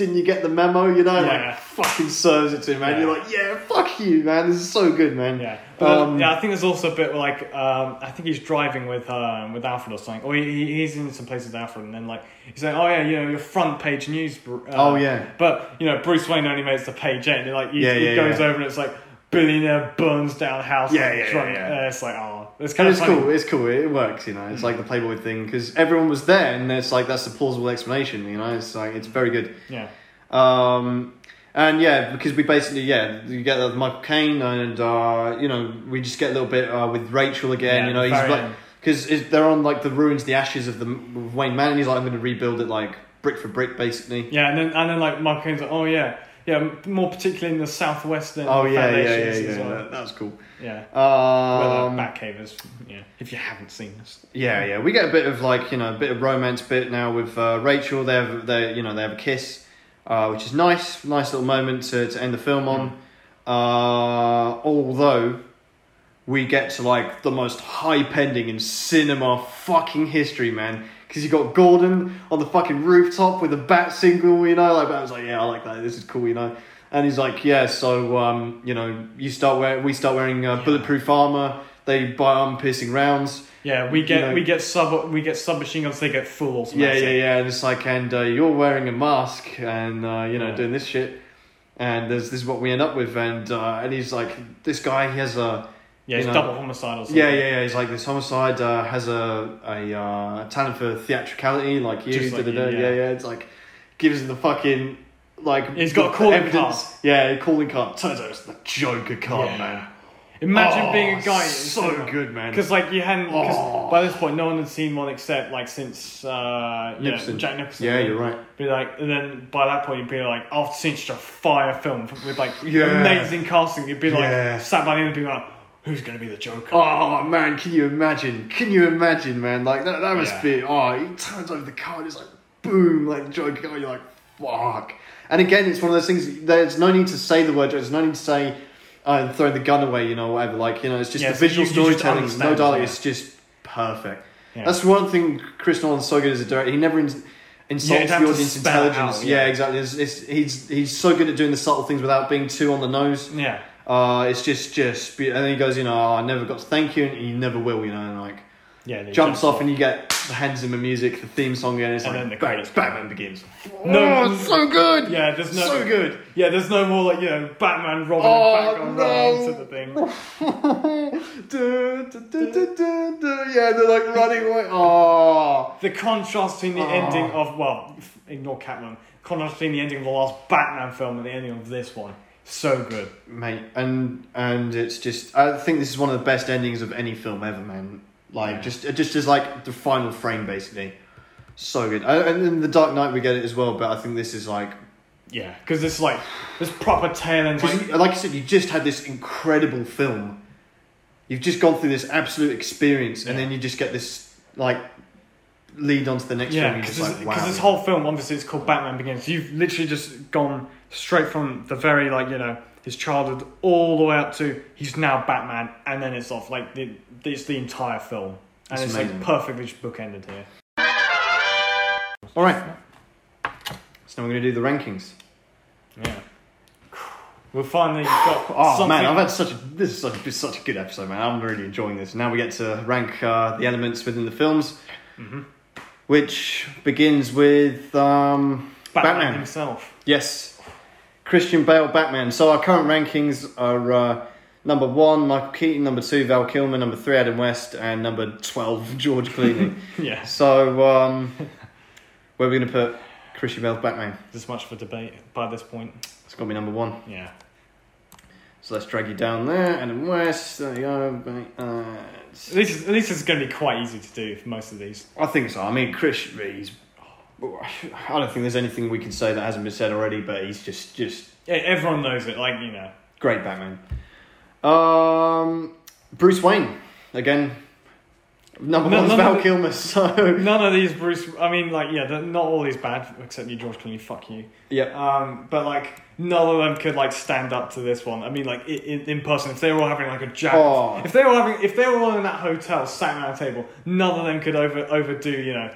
Didn't you get the memo? You know, Yeah. like fucking serves it to him, man. Yeah. You're like, yeah, fuck you, man. This is so good, man. yeah, but Um, yeah, I think there's also a bit like um, I think he's driving with um, with Alfred or something, or he, he- he's in some place with Alfred, and then like he's like, "Oh yeah, you know your front page news." Uh, Oh yeah. But you know Bruce Wayne only makes the page eight, and like he, Yeah, he yeah, goes over and it's like billionaire burns down house. Yeah, like, yeah, drunk. yeah, yeah. Uh, it's like oh, it's And kind of it's funny. cool. It's cool. It works, you know. It's like the Playboy thing because everyone was there, and it's like that's a plausible explanation, you know. It's like it's very good. Yeah. Um, and yeah, because we basically yeah, you get that Michael Caine, and uh, you know we just get a little bit uh, with Rachel again. Yeah, you know, he's like because they're on like the ruins, the ashes of the of Wayne Manor. And he's like, I'm going to rebuild it like brick for brick, basically. Yeah, and then and then like Michael Caine's like, oh yeah, yeah, more particularly in the southwestern. Oh yeah, yeah, yeah, yeah. as well. That, that was cool. Yeah. Um, the Batcave yeah. If you haven't seen this, Yeah, yeah. We get a bit of like you know a bit of romance bit now with uh, Rachel. They have they you know they have a kiss, uh, which is nice, nice little moment to, to end the film on. Uh, although we get to like the most hype ending in cinema fucking history, man. Because you got Gordon on the fucking rooftop with a bat signal, you know. Like I was like, yeah, I like that. This is cool, you know. And he's like, yeah, so um, you know, you start wearing, we start wearing uh, bulletproof armor. They buy arm piercing rounds. yeah, we get know- we get sub we get submachine guns. They get full Yeah, yeah, yeah. And it's like, and uh, you're wearing a mask, and uh, you know, Yeah. doing this shit, and there's this is what we end up with, and uh, and he's like, this guy, he has a, Yeah, You know- double homicide or something. yeah, yeah, yeah. He's like, this homicide uh, has a a uh, talent for theatricality, like you, like you, yeah. yeah. yeah, It's like gives him the fucking like. He's got a calling card. Yeah, calling card. Turns out it's the Joker card, Yeah. man. Imagine Oh, being a guy. so good, man. Because like you hadn't. Oh. by this point, no one had seen one except like since uh, yeah. Jack Nicholson. Yeah, you're right. Be like, and then by that point, you'd be like, after seeing such a fire film with like Yeah. amazing casting, you'd be like, Yeah. sat by the end and be like, who's gonna be the Joker? Oh man, can you imagine? Can you imagine, man? Like that, that must Yeah. be. Oh, he turns over the card. It's like boom, like Joker. Oh, you're like fuck. And again, it's one of those things. There's no need to say the word. There's no need to say uh, throwing the gun away. You know, whatever. Like you know, it's just Yeah, the so visual you- you just storytelling. No dialogue. yeah. It's just perfect. Yeah. That's one thing Chris Nolan's so good as a director. He never ins- insults the audience intelligence. out, yeah. yeah. exactly. It's, it's, he's he's so good at doing the subtle things without being too on the nose. Yeah. Uh, it's just just and then he goes, you know, oh, I never got to thank you, and you never will, you know, and like Yeah. they jumps jump off, and you get the Hans Zimmer music, the theme song, and it's And like then the bang, credits. Batman begins. No, oh, it's so good. Yeah, there's no. so good. Yeah, there's no more like you know Batman, Robin, Oh, and Batgirl no. running into the thing. Du- du- du-. Yeah, they're like running away. Oh, The contrast between the Oh. ending of well, ignore Catman. Contrast between the ending of the last Batman film and the ending of this one, so good. mate, and and it's just I think this is one of the best endings of any film ever, man. Like Yeah. just just as like the final frame, basically. So good, Uh, and in the Dark Knight we get it as well, but I think this is like Yeah, because it's like this proper tail end. Like, you, like I said, you just had this incredible film. You've just gone through this absolute experience, and then you just get this like lead on to the next yeah, film. Because like, wow. this whole film obviously it's called Batman Begins. You've literally just gone straight from the very like you know his childhood all the way up to he's now Batman, and then it's off like the it's the entire film, and It's it's, amazing. like perfectly bookended here. All right. So now we're going to do the rankings. Yeah. We've finally got Oh something. man, I've had such a this is such, such a good episode, man. I'm really enjoying this. Now we get to rank uh, the elements within the films, Mm-hmm. which begins with um, Batman, Batman. himself. Yes. Christian Bale Batman. So our current rankings are uh, number one, Michael Keaton, number two, Val Kilmer, number three, Adam West, and number 12, George Clooney. Yeah, so, um, where are we going to put Christian Bale Batman? there's much for debate by this point. It's got to be number one. Yeah. So let's drag you down there. Adam West, there you go. Uh, least, at least it's going to be quite easy to do for most of these. I think so. I mean, Chris, he's. I don't think there's anything we can say that hasn't been said already, but he's just just Yeah, everyone knows it. Like you know, Great Batman. Um, Bruce Wayne again. Number No, one's Val the- Kilmer. So none of these Bruce. I mean, like yeah, not all these bad except you, George Clooney. Fuck you. yep. Um, but like none of them could like stand up to this one. I mean, like in, in person, if they were all having like a jack, Oh. if they were having, if they were all in that hotel sat around a table, none of them could over overdo. You know,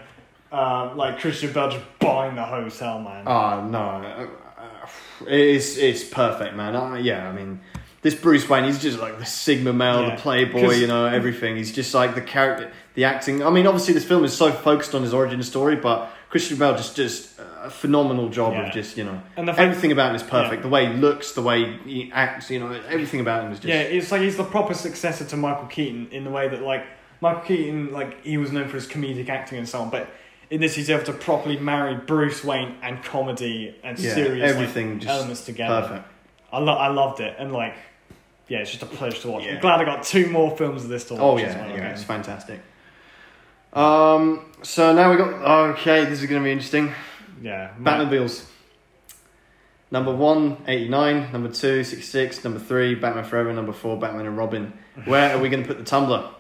uh, like Christian Bale just buying the hotel, man. Oh no, Uh, uh, it's it's perfect, man. Uh, yeah, I mean, this Bruce Wayne, he's just like the sigma male, Yeah. the playboy, you know, everything. He's just like the character, the acting. I mean, obviously, this film is so focused on his origin story, but Christian Bale just just a phenomenal job Yeah. of just you know And the fact- everything about him is perfect. Yeah. The way he looks, the way he acts, you know, everything about him is just Yeah, it's like he's the proper successor to Michael Keaton in the way that like Michael Keaton, like he was known for his comedic acting and so on, but in this he's able to properly marry Bruce Wayne and comedy and Yeah, serious like, everything just elements together. perfect. I lo- I loved it and like yeah, it's just a pleasure to watch. Yeah. I'm glad I got two more films of this to watch. Oh as yeah, well yeah, again. it's fantastic. Um, so now we got okay. This is going to be interesting. yeah. Ma- Batmobiles. Number one, 89. Number two, 66. Number three, Batman Forever. Number four, Batman and Robin. Where are we going to put the Tumbler?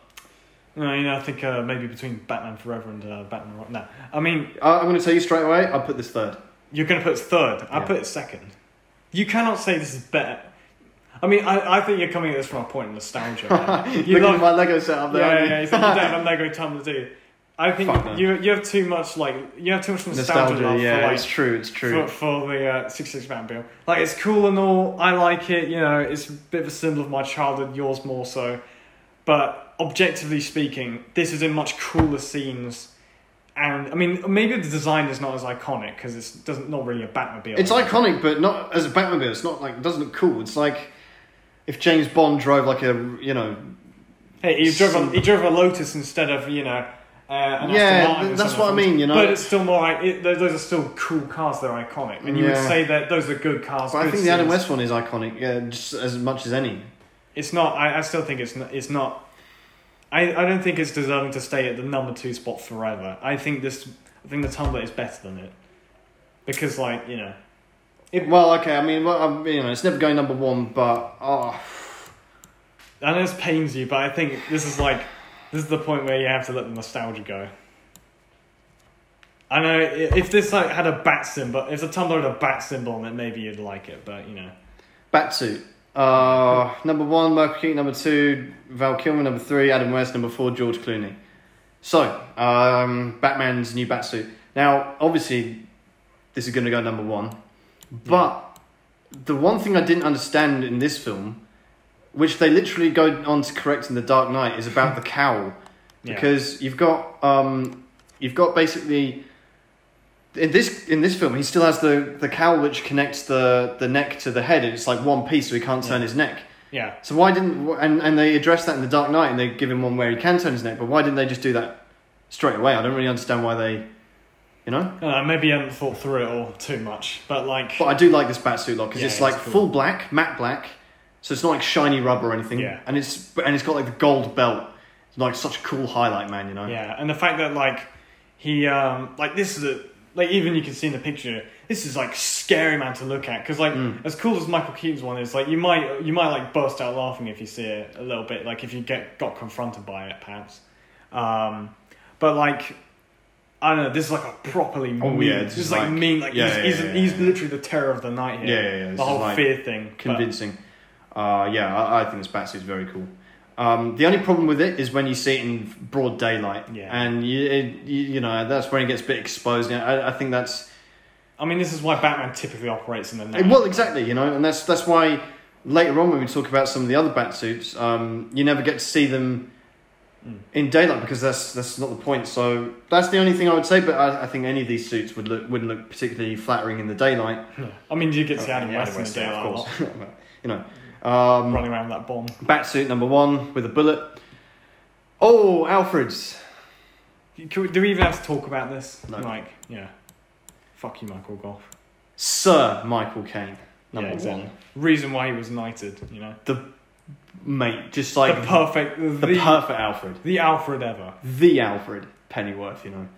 No, you know, I think uh, maybe between Batman Forever and uh, Batman. Ro- No, I mean, I- I'm going to tell you straight away. I'll put this third. you're going to put it third. I Yeah. put it second. You cannot say this is better. I mean, I, I think you're coming at this from a point of nostalgia. man. You love my Lego setup there. yeah, yeah, you? yeah. You said you don't have a Lego Tumbler, do you? I think Fuck no. you you have too much like you have too much nostalgia, Nostalgia, yeah, for like it's true, it's true. for, for the uh, 66 Batman bill. Like it's cool and all. I like it. You know, it's a bit of a symbol of my childhood. Yours more so. But objectively speaking, this is in much cooler scenes. And I mean, maybe the design is not as iconic because it's doesn't not really a Batmobile. It's iconic, but not as a Batmobile. It's not like it doesn't look cool. It's like if James Bond drove like a you know Hey, he drove a, he drove a Lotus instead of you know. Uh, an Yeah, Aston Martin th- or that's something. what I mean, you know. But it's still more like it, those are still cool cars. They're iconic, and you would say that those are good cars. But I good think the Adam scenes. West one is iconic, yeah, just as much as any. It's not. I, I still think it's not. It's not. I, I don't think it's deserving to stay at the number two spot forever. I think this. I think the Tumbler is better than it, because like you know, It- well, okay, I mean, well, um, you know, it's never going number one, but oh, I know this pains you, but I think this is like this is the point where you have to let the nostalgia go. I know if this like had a bat symbol, if the Tumbler had a bat symbol on it, maybe you'd like it, but you know. Batsuit. Uh, number one, Michael Keaton. Number two, Val Kilmer. Number three, Adam West. Number four, George Clooney. So, um, Batman's new Batsuit. Now, obviously, this is going to go number one. But the one thing I didn't understand in this film, which they literally go on to correct in The Dark Knight, is about the cowl. Yeah. Because you've got um, you've got basically in this in this film he still has the, the cowl which connects the, the neck to the head and it's like one piece so he can't turn his neck. yeah, So why didn't and, and they address that in the Dark Knight and they give him one where he can turn his neck, but why didn't they just do that straight away? I don't really understand why they you know? uh, maybe I haven't thought through it all too much, but like, But I do like this batsuit look because Yeah, it's it's like cool. full black, matte black, so it's not like shiny rubber or anything. Yeah. And it's and it's got like the gold belt. It's like such a cool highlight, man. You know. yeah, and the fact that like he um like this is a like even you can see in the picture this is like scary man to look at because like Mm. as cool as Michael Keaton's one is like you might you might like burst out laughing if you see it a little bit like if you get got confronted by it perhaps um but like I don't know this is like a properly Oh, yeah, this is like, like- mean like yeah, he's, yeah, he's, yeah, he's yeah. literally the terror of the night here Yeah, yeah, the whole like fear thing but- convincing. Uh, yeah, I, I think this is very cool. Um, the only problem with it is when you see it in broad daylight, Yeah. and you, it, you you know that's when it gets a bit exposed. And I, I think that's I mean this is why Batman typically operates in the night well, exactly, you know, and that's that's why later on when we talk about some of the other batsuits, um, you never get to see them Mm. in daylight because that's that's not the point. So that's the only thing I would say. But I, I think any of these suits would look wouldn't look particularly flattering in the daylight. Yeah. I mean you get to see Adam Yeah, West in the daylight a of lot, course. you know, um, running around with that bomb Batsuit number one with a bullet. Oh, Alfred's. Can we, do we even have to talk about this? No. Like, yeah. Fuck you, Michael Gough. Sir Michael Caine, number yeah, exactly. one. Reason why he was knighted, you know. Mate, just like the perfect, the, the perfect Alfred. the Alfred ever. The Alfred Pennyworth, you know.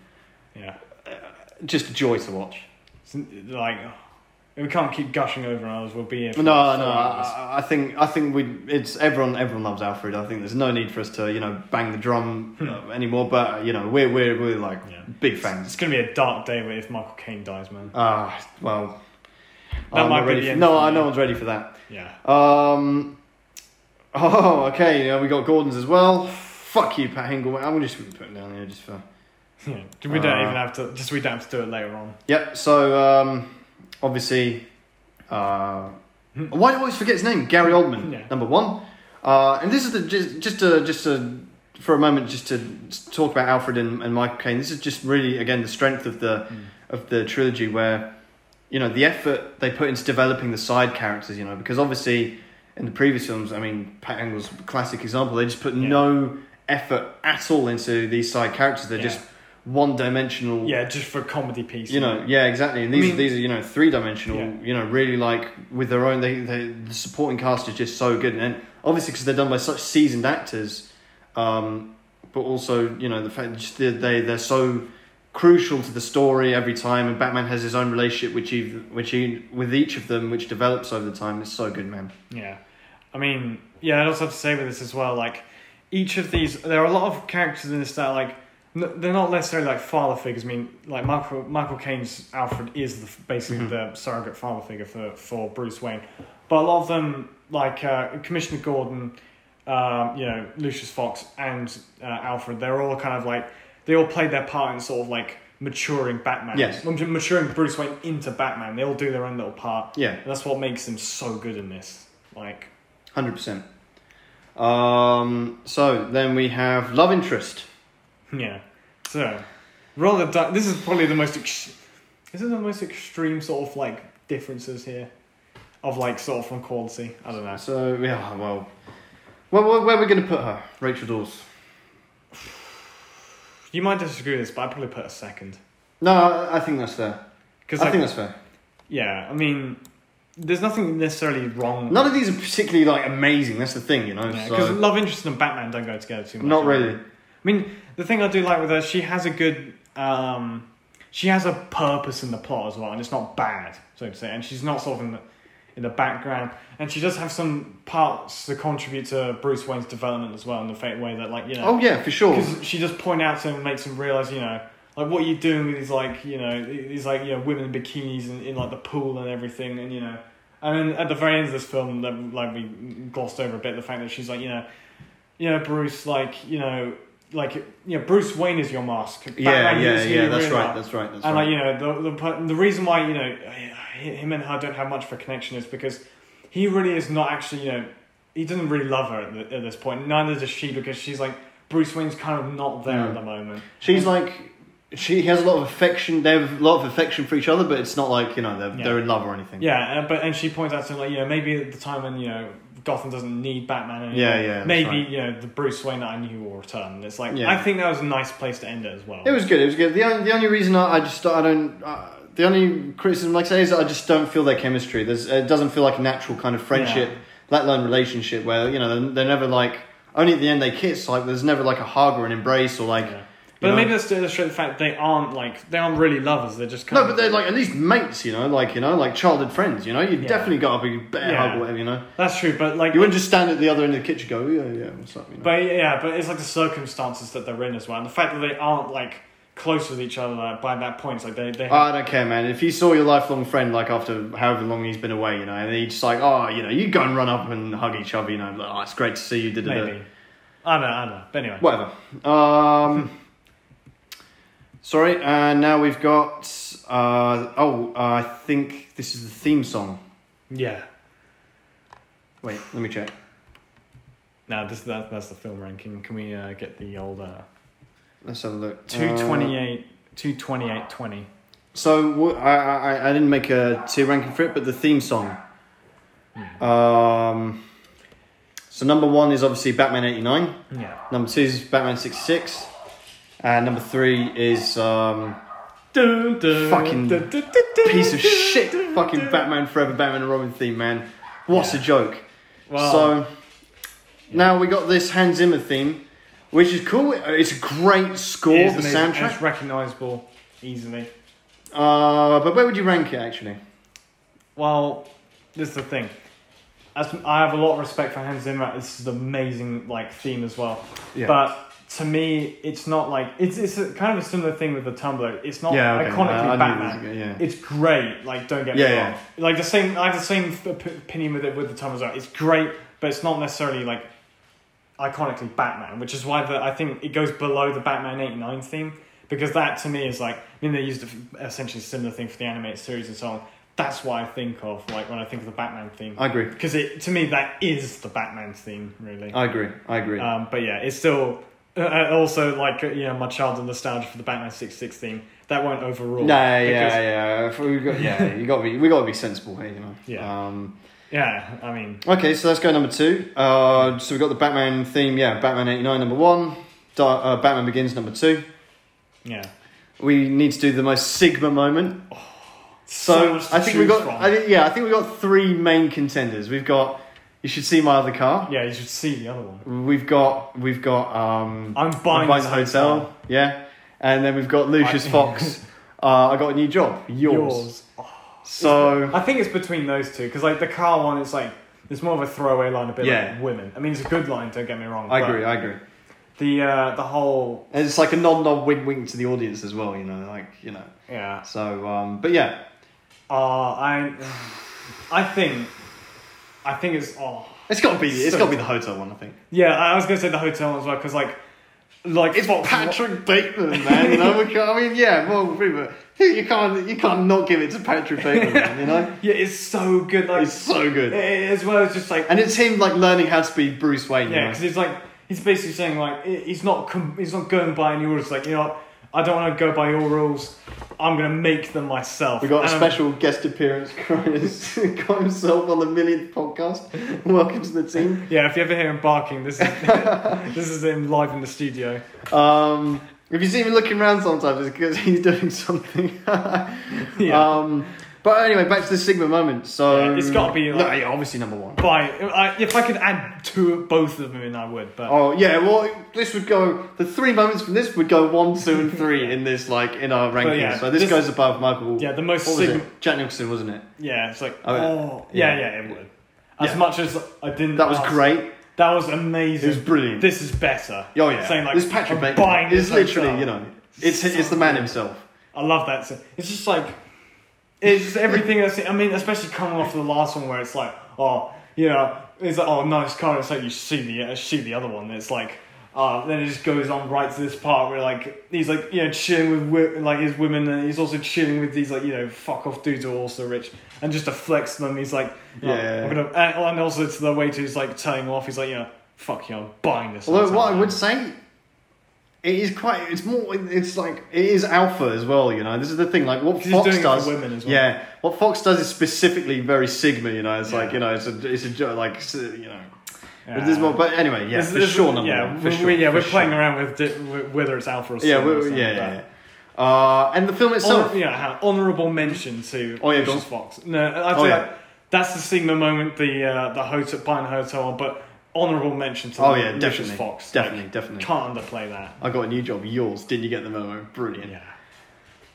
Yeah. Just a joy to watch. It's, like, we can't keep gushing over ours. We'll be here. For No, no. I, I think I think we it's everyone everyone loves Alfred. I think there's no need for us to you know bang the drum uh, anymore. But you know we're we're we're like Hmm. Yeah. big fans. It's gonna be a dark day if Michael Caine dies, man. Ah, well, That I'm might be for- end No, I no one's ready for that. Yeah. Um. Oh, okay. Yeah, we got Gordon's as well. Fuck you, Pat Hingle. I'm just gonna put it down here just for. yeah. We don't Uh, even have to. Just we don't have to do it later on. Yep. So um, obviously, uh, why do I always forget his name? Gary Oldman, Yeah. number one. Uh, and this is the just just to, just to, for a moment just to talk about Alfred and, and Michael Caine. This is just really again the strength of the of the trilogy where you know the effort they put into developing the side characters. You know because obviously in the previous films, I mean Pat Hingle's classic example. They just put Yeah. no effort at all into these side characters. They're Yeah. just one dimensional Yeah, just for comedy piece. you know yeah exactly and these I mean- these are you know three dimensional Yeah. you know really like with their own they, they the supporting cast is just so good and obviously because they're done by such seasoned actors um but also you know the fact just they, they they're so crucial to the story every time, and Batman has his own relationship, which he, which he, with each of them, which develops over the time. It's so good, man. Yeah, I mean, yeah. I'd also have to say with this as well, like each of these, there are a lot of characters in this that are like n- they're not necessarily like father figures. I mean, like Michael Michael Caine's Alfred is the, basically Mhm. the surrogate father figure for for Bruce Wayne, but a lot of them, like uh, Commissioner Gordon, um, you know, Lucius Fox and uh, Alfred, they're all kind of like they all played their part in sort of like maturing Batman. Yes. maturing Bruce Wayne into Batman. They all do their own little part. Yeah, And that's what makes them so good in this. Like, hundred percent. Um, so then we have love interest. yeah. So, rather, di- this is probably the most. Ex- this is the most extreme sort of like differences here, of like sort of from quality. I don't know. So yeah, well, where, where, where are we going to put her? Rachel Dawes. You might disagree with this, but I'd probably put a second. No, I, I think that's fair. Because I think that's fair. yeah, I mean, there's nothing necessarily wrong. None of these are particularly like amazing. That's the thing, you know. Because so, love interest and Batman don't go together too much. not really. I mean, the thing I do like with her, she has a good, um, she has a purpose in the plot as well, and it's not bad, so to say. And she's not sort of in the in the background, and she does have some parts to contribute to Bruce Wayne's development as well, in the way that, like, you know, Oh yeah, for sure. because she does point out to him and makes him realize, you know, like what you're doing with these like, you know, these like, you know, women in bikinis and in like the pool and everything, and you know, and then at the very end of this film, that like we glossed over a bit the fact that she's like, you know, you know, Bruce, like, you know, like, you know, Bruce Wayne is your mask. Yeah, Batman yeah, who yeah. That's right. That's right. That's and right. And like you know the the the reason why you know him and her don't have much of a connection is because he really is not actually you know he doesn't really love her at, the, at this point. Neither does she because she's like Bruce Wayne's kind of not there Mm. at the moment. She's like, she has a lot of affection. They have a lot of affection for each other, but it's not like you know they're Yeah. they're in love or anything. Yeah, but and she points out to him like you know maybe at the time when you know Gotham doesn't need Batman anymore. Yeah, yeah, Maybe right. you know the Bruce Wayne that I knew will return. It's like Yeah. I think that was a nice place to end it as well. It was good. It was good. The only, the only reason I, I just I don't uh, the only criticism like I say is I just don't feel their chemistry. There's it doesn't feel like a natural kind of friendship, let alone relationship where you know they're, they're never like only at the end they kiss. Like there's never like a hug or an embrace or like. Yeah. But know? maybe that's to illustrate the fact they aren't like they aren't really lovers. They're just kind No, of but they're like at least mates, you know, like you know, like childhood friends. You know, you Yeah. definitely got to be better Yeah. hug or whatever. You know, that's true. But like you wouldn't just stand at the other end of the kitchen, go, yeah, yeah, what's up? You know? But yeah, but it's like the circumstances that they're in as well, and the fact that they aren't like close with each other like, by that point. It's like they they Oh, I don't care, man. If you saw your lifelong friend, like after however long he's been away, you know, and he's just like, oh, you know, you go and run up and hug each other, you know, like, oh, it's great to see you. Did maybe. I don't know. I don't know. But anyway, Whatever. Um, sorry, and now we've got. Uh, oh, uh, I think this is the theme song. yeah. Wait, let me check. Now this that, that's the film ranking. Can we uh, get the old uh, Let's have a look. two Uh, twenty eight, two twenty eight twenty? So wh- I, I I didn't make a tier ranking for it, but the theme song. Um, so number one is obviously Batman eighty nine. Yeah. Number two is Batman sixty six. And number three is um, Fucking piece of shit fucking. Batman Forever, Batman and Robin theme, man. What's Yeah. a joke? Well, so now we got this Hans Zimmer theme, which is cool. It's a great score, it the amazing, soundtrack. It's recognizable easily. Uh, but where would you rank it actually? Well, this is the thing. As I have a lot of respect for Hans Zimmer. This is an amazing like theme as well. But to me, it's not like it's it's a, kind of a similar thing with the Tumbler. It's not yeah, okay. iconically I- I Batman. this- yeah. It's great. Like, don't get me Yeah, wrong. Like the same. I have the same opinion with it with the Tumbler well. It's great, but it's not necessarily like iconically Batman, which is why the, I think it goes below the Batman '89 theme because that to me is like. I mean, they used essentially similar thing for the animated series and so on. That's what I think of like when I think of the Batman theme I agree. because it to me that is the Batman theme really. I agree. I agree. Um, but yeah, it's still uh, uh, also like uh, you know my childhood nostalgia for the Batman Six Six theme That won't overrule. Nah, because- yeah, yeah. We got, yeah, you got to be. We got to be sensible here, you know. Yeah. Um, yeah. I mean, okay, so let's go number two. Uh, so we got the Batman theme. Yeah, Batman eighty nine number one. Da- uh, Batman Begins number two. yeah. We need to do the most Sigma moment. So, So, to I think we got. I think, yeah, I think we got three main contenders. We've got. You should see my other car. yeah, you should see the other one. We've got. We've got. Um, I'm buying, Buying the hotel. Yeah. and then we've got Lucius I- Fox. Uh, I got a new job. Yours. Yours. So I think it's between those two because like the car one it's like it's more of a throwaway line, a bit Yeah. like women. I mean, it's a good line. Don't get me wrong. I agree. I agree. The uh, the whole And it's like a non non wink wink to the audience as well. You know, like you know. yeah. So, um, but yeah, Uh, I I think I think it's oh it's got to be. It's So- got to be the hotel one. I think. yeah. I was gonna say the hotel one as well because like like It's Fox- Patrick Bateman, man. You know, I mean, yeah, well, but you can't, you can't not give it to Patrick Bateman, man, you know. Yeah, it's so good. Like It's so good, eh, as well as just like and it's him like learning how to be Bruce Wayne. Yeah, you know? because he's like he's basically saying like he's not com- he's not going by any rules. Like you know, I don't want to go by your rules. I'm gonna make them myself. We got a And I'm- special guest appearance. Chris got himself on the millionth podcast. Welcome to the team. Yeah, if you ever hear him barking, this is this is him live in the studio. Um, if you see me looking around sometimes, it's because he's doing something. Yeah. Um, but anyway, back to the Sigma moment. So Yeah, it's gotta be, no, like- yeah, obviously number one. By I, if I could add two both of them in, I would. But Oh yeah, well this would go. The three moments from this would go one, two, and three in this like in our rankings. yeah, so this, this- goes above Michael. yeah, the most What was sigma. it? Jack Nicholson, wasn't it? Yeah, it's like Oh, oh, yeah. yeah, yeah, it would. As Yeah. much as I didn't. That was ask- great. That was amazing. It was brilliant. This is better. oh yeah, Saying like this Patrick I'm Bateman buying is this literally hotel. you know it's it's the man himself. I love that. It's just like it's just everything. That's, I mean, especially coming off the last one where it's like, oh, you know, it's like, oh, nice car. It's like you see the uh, see the other one. It's like, uh, then it just goes on right to this part where like he's like you know chilling with like his women, and he's also chilling with these like you know fuck off dudes who are also rich, and just to flex them, he's like, oh, Yeah. I'm gonna, and, also to the waiter who's like telling off. He's like, you know, fuck you, I'm buying this. Although what I would say, it is quite. It's more. It's like it is alpha as well. You know, this is the thing. Like what Fox doing it for does. women as well. Yeah, what Fox does is specifically very Sigma. You know, it's like you know, it's a it's a jo- like you know. Yeah. But, more, but anyway, yeah, This- for this- sure, number yeah, one. For we, sure, yeah, for we're sure. playing around with di- whether it's alpha or Yeah, Sigma or we, something yeah, like yeah. that. yeah. Uh, and the film itself. Honor- yeah, ha- honourable mention to Oh, yeah, go Lucius Fox. No, I'd Oh, yeah. that- that's the Sigma moment, the uh, the hotel, the hotel, but honourable mention to Oh yeah, Lucius definitely, Fox. definitely, Like, definitely. can't underplay that. I got a new job. Yours. Didn't you get the memo? Brilliant. Yeah.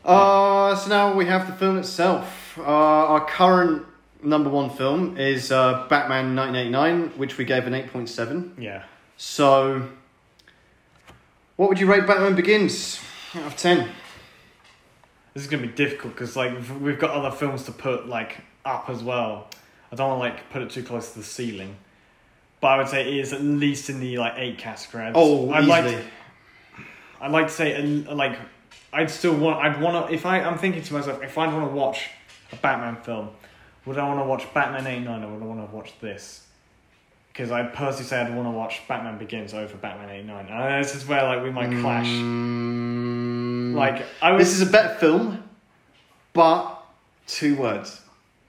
Uh, so now we have the film itself. Uh, our current number one film is uh, Batman 1989, which we gave an 8.7. Yeah. So, what would you rate Batman Begins out of 10? This is gonna be difficult because like we've- we've got other films to put like up as well. I don't want to like put it too close to the ceiling, but I would say it is at least in the like eight category. I'd- Oh, I'd easily. like to, I'd like to say uh, like I'd still want I'd want to if I I'm thinking to myself if I'd want to watch a Batman film, would I want to watch Batman '89 or would I want to watch this? Because I'd personally say I'd want to watch Batman Begins over Batman '89. And this is where like we might clash. Mm, Like I was this is a better film, but two words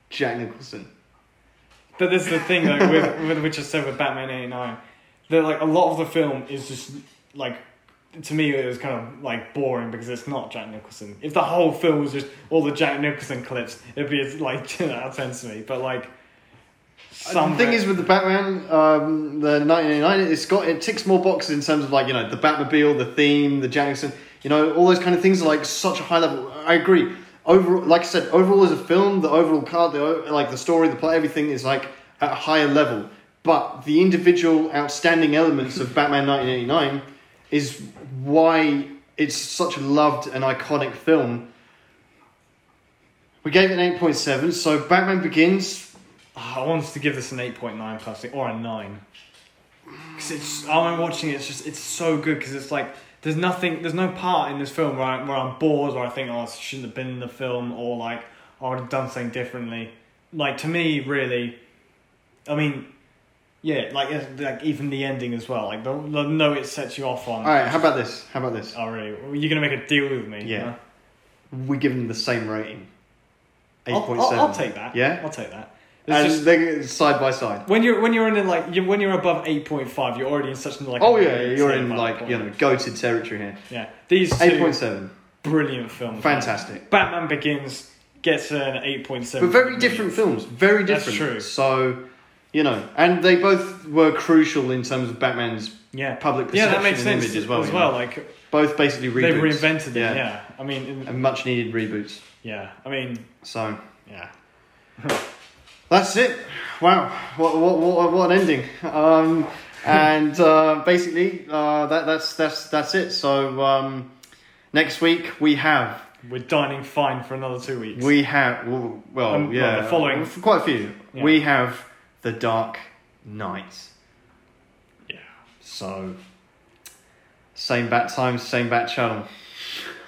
Jack Nicholson. But this is the thing, like with, with which I said with Batman '89, that like a lot of the film is just like to me it was kind of like boring because it's not Jack Nicholson. If the whole film was just all the Jack Nicholson clips, it'd be like out of ten to me. But like, some the thing is with the Batman, um, the 1989, it's got it ticks more boxes in terms of like you know the Batmobile, the theme, the Jack Nicholson, you know all those kind of things are like such a high level. I agree. Overall, like I said, overall as a film, the overall card, the like the story, the plot, everything is like at a higher level. But the individual outstanding elements of Batman 1989 is why it's such a loved and iconic film. We gave it an 8.7, so Batman Begins ah, I wanted to give this an eight point nine personally or a nine. Because it's I'm watching it, it's just it's so good because it's like there's nothing there's no part in this film where, I, where I'm bored or I think oh I shouldn't have been in the film or like oh, I would have done something differently. Like to me, really, I mean, yeah, like like even the ending as well. Like the, the note it sets you off on. All right, how about this? How about this? Oh really? You're gonna make a deal with me? Yeah. huh? We give them the same rating. Eight point seven. I'll take that. Yeah? I'll take that. And just- they're side by side. When you're when you're in like you when you're above eight point five, you're already in such like Oh yeah, you're in point. like you know goated territory here. yeah these Eight point seven, brilliant films. fantastic. Batman Begins gets an eight point seven, But very different films. Very different. That's true. So, you know, and they both were crucial in terms of Batman's Yeah, public yeah, perception that makes sense image as well. As well, know. like both basically reboots. They've reinvented Yeah. it. Yeah. I mean, in- and much needed reboots. yeah. I mean, So yeah. that's it. Wow, what what what, what an ending. Um, and uh, basically uh, that that's that's that's it. So um, next week we have We're dining fine for another two weeks. we have well, well Um, well, yeah the following- for quite a few. Yeah. We have the Dark Knight. Yeah. So same bat time, same bat channel.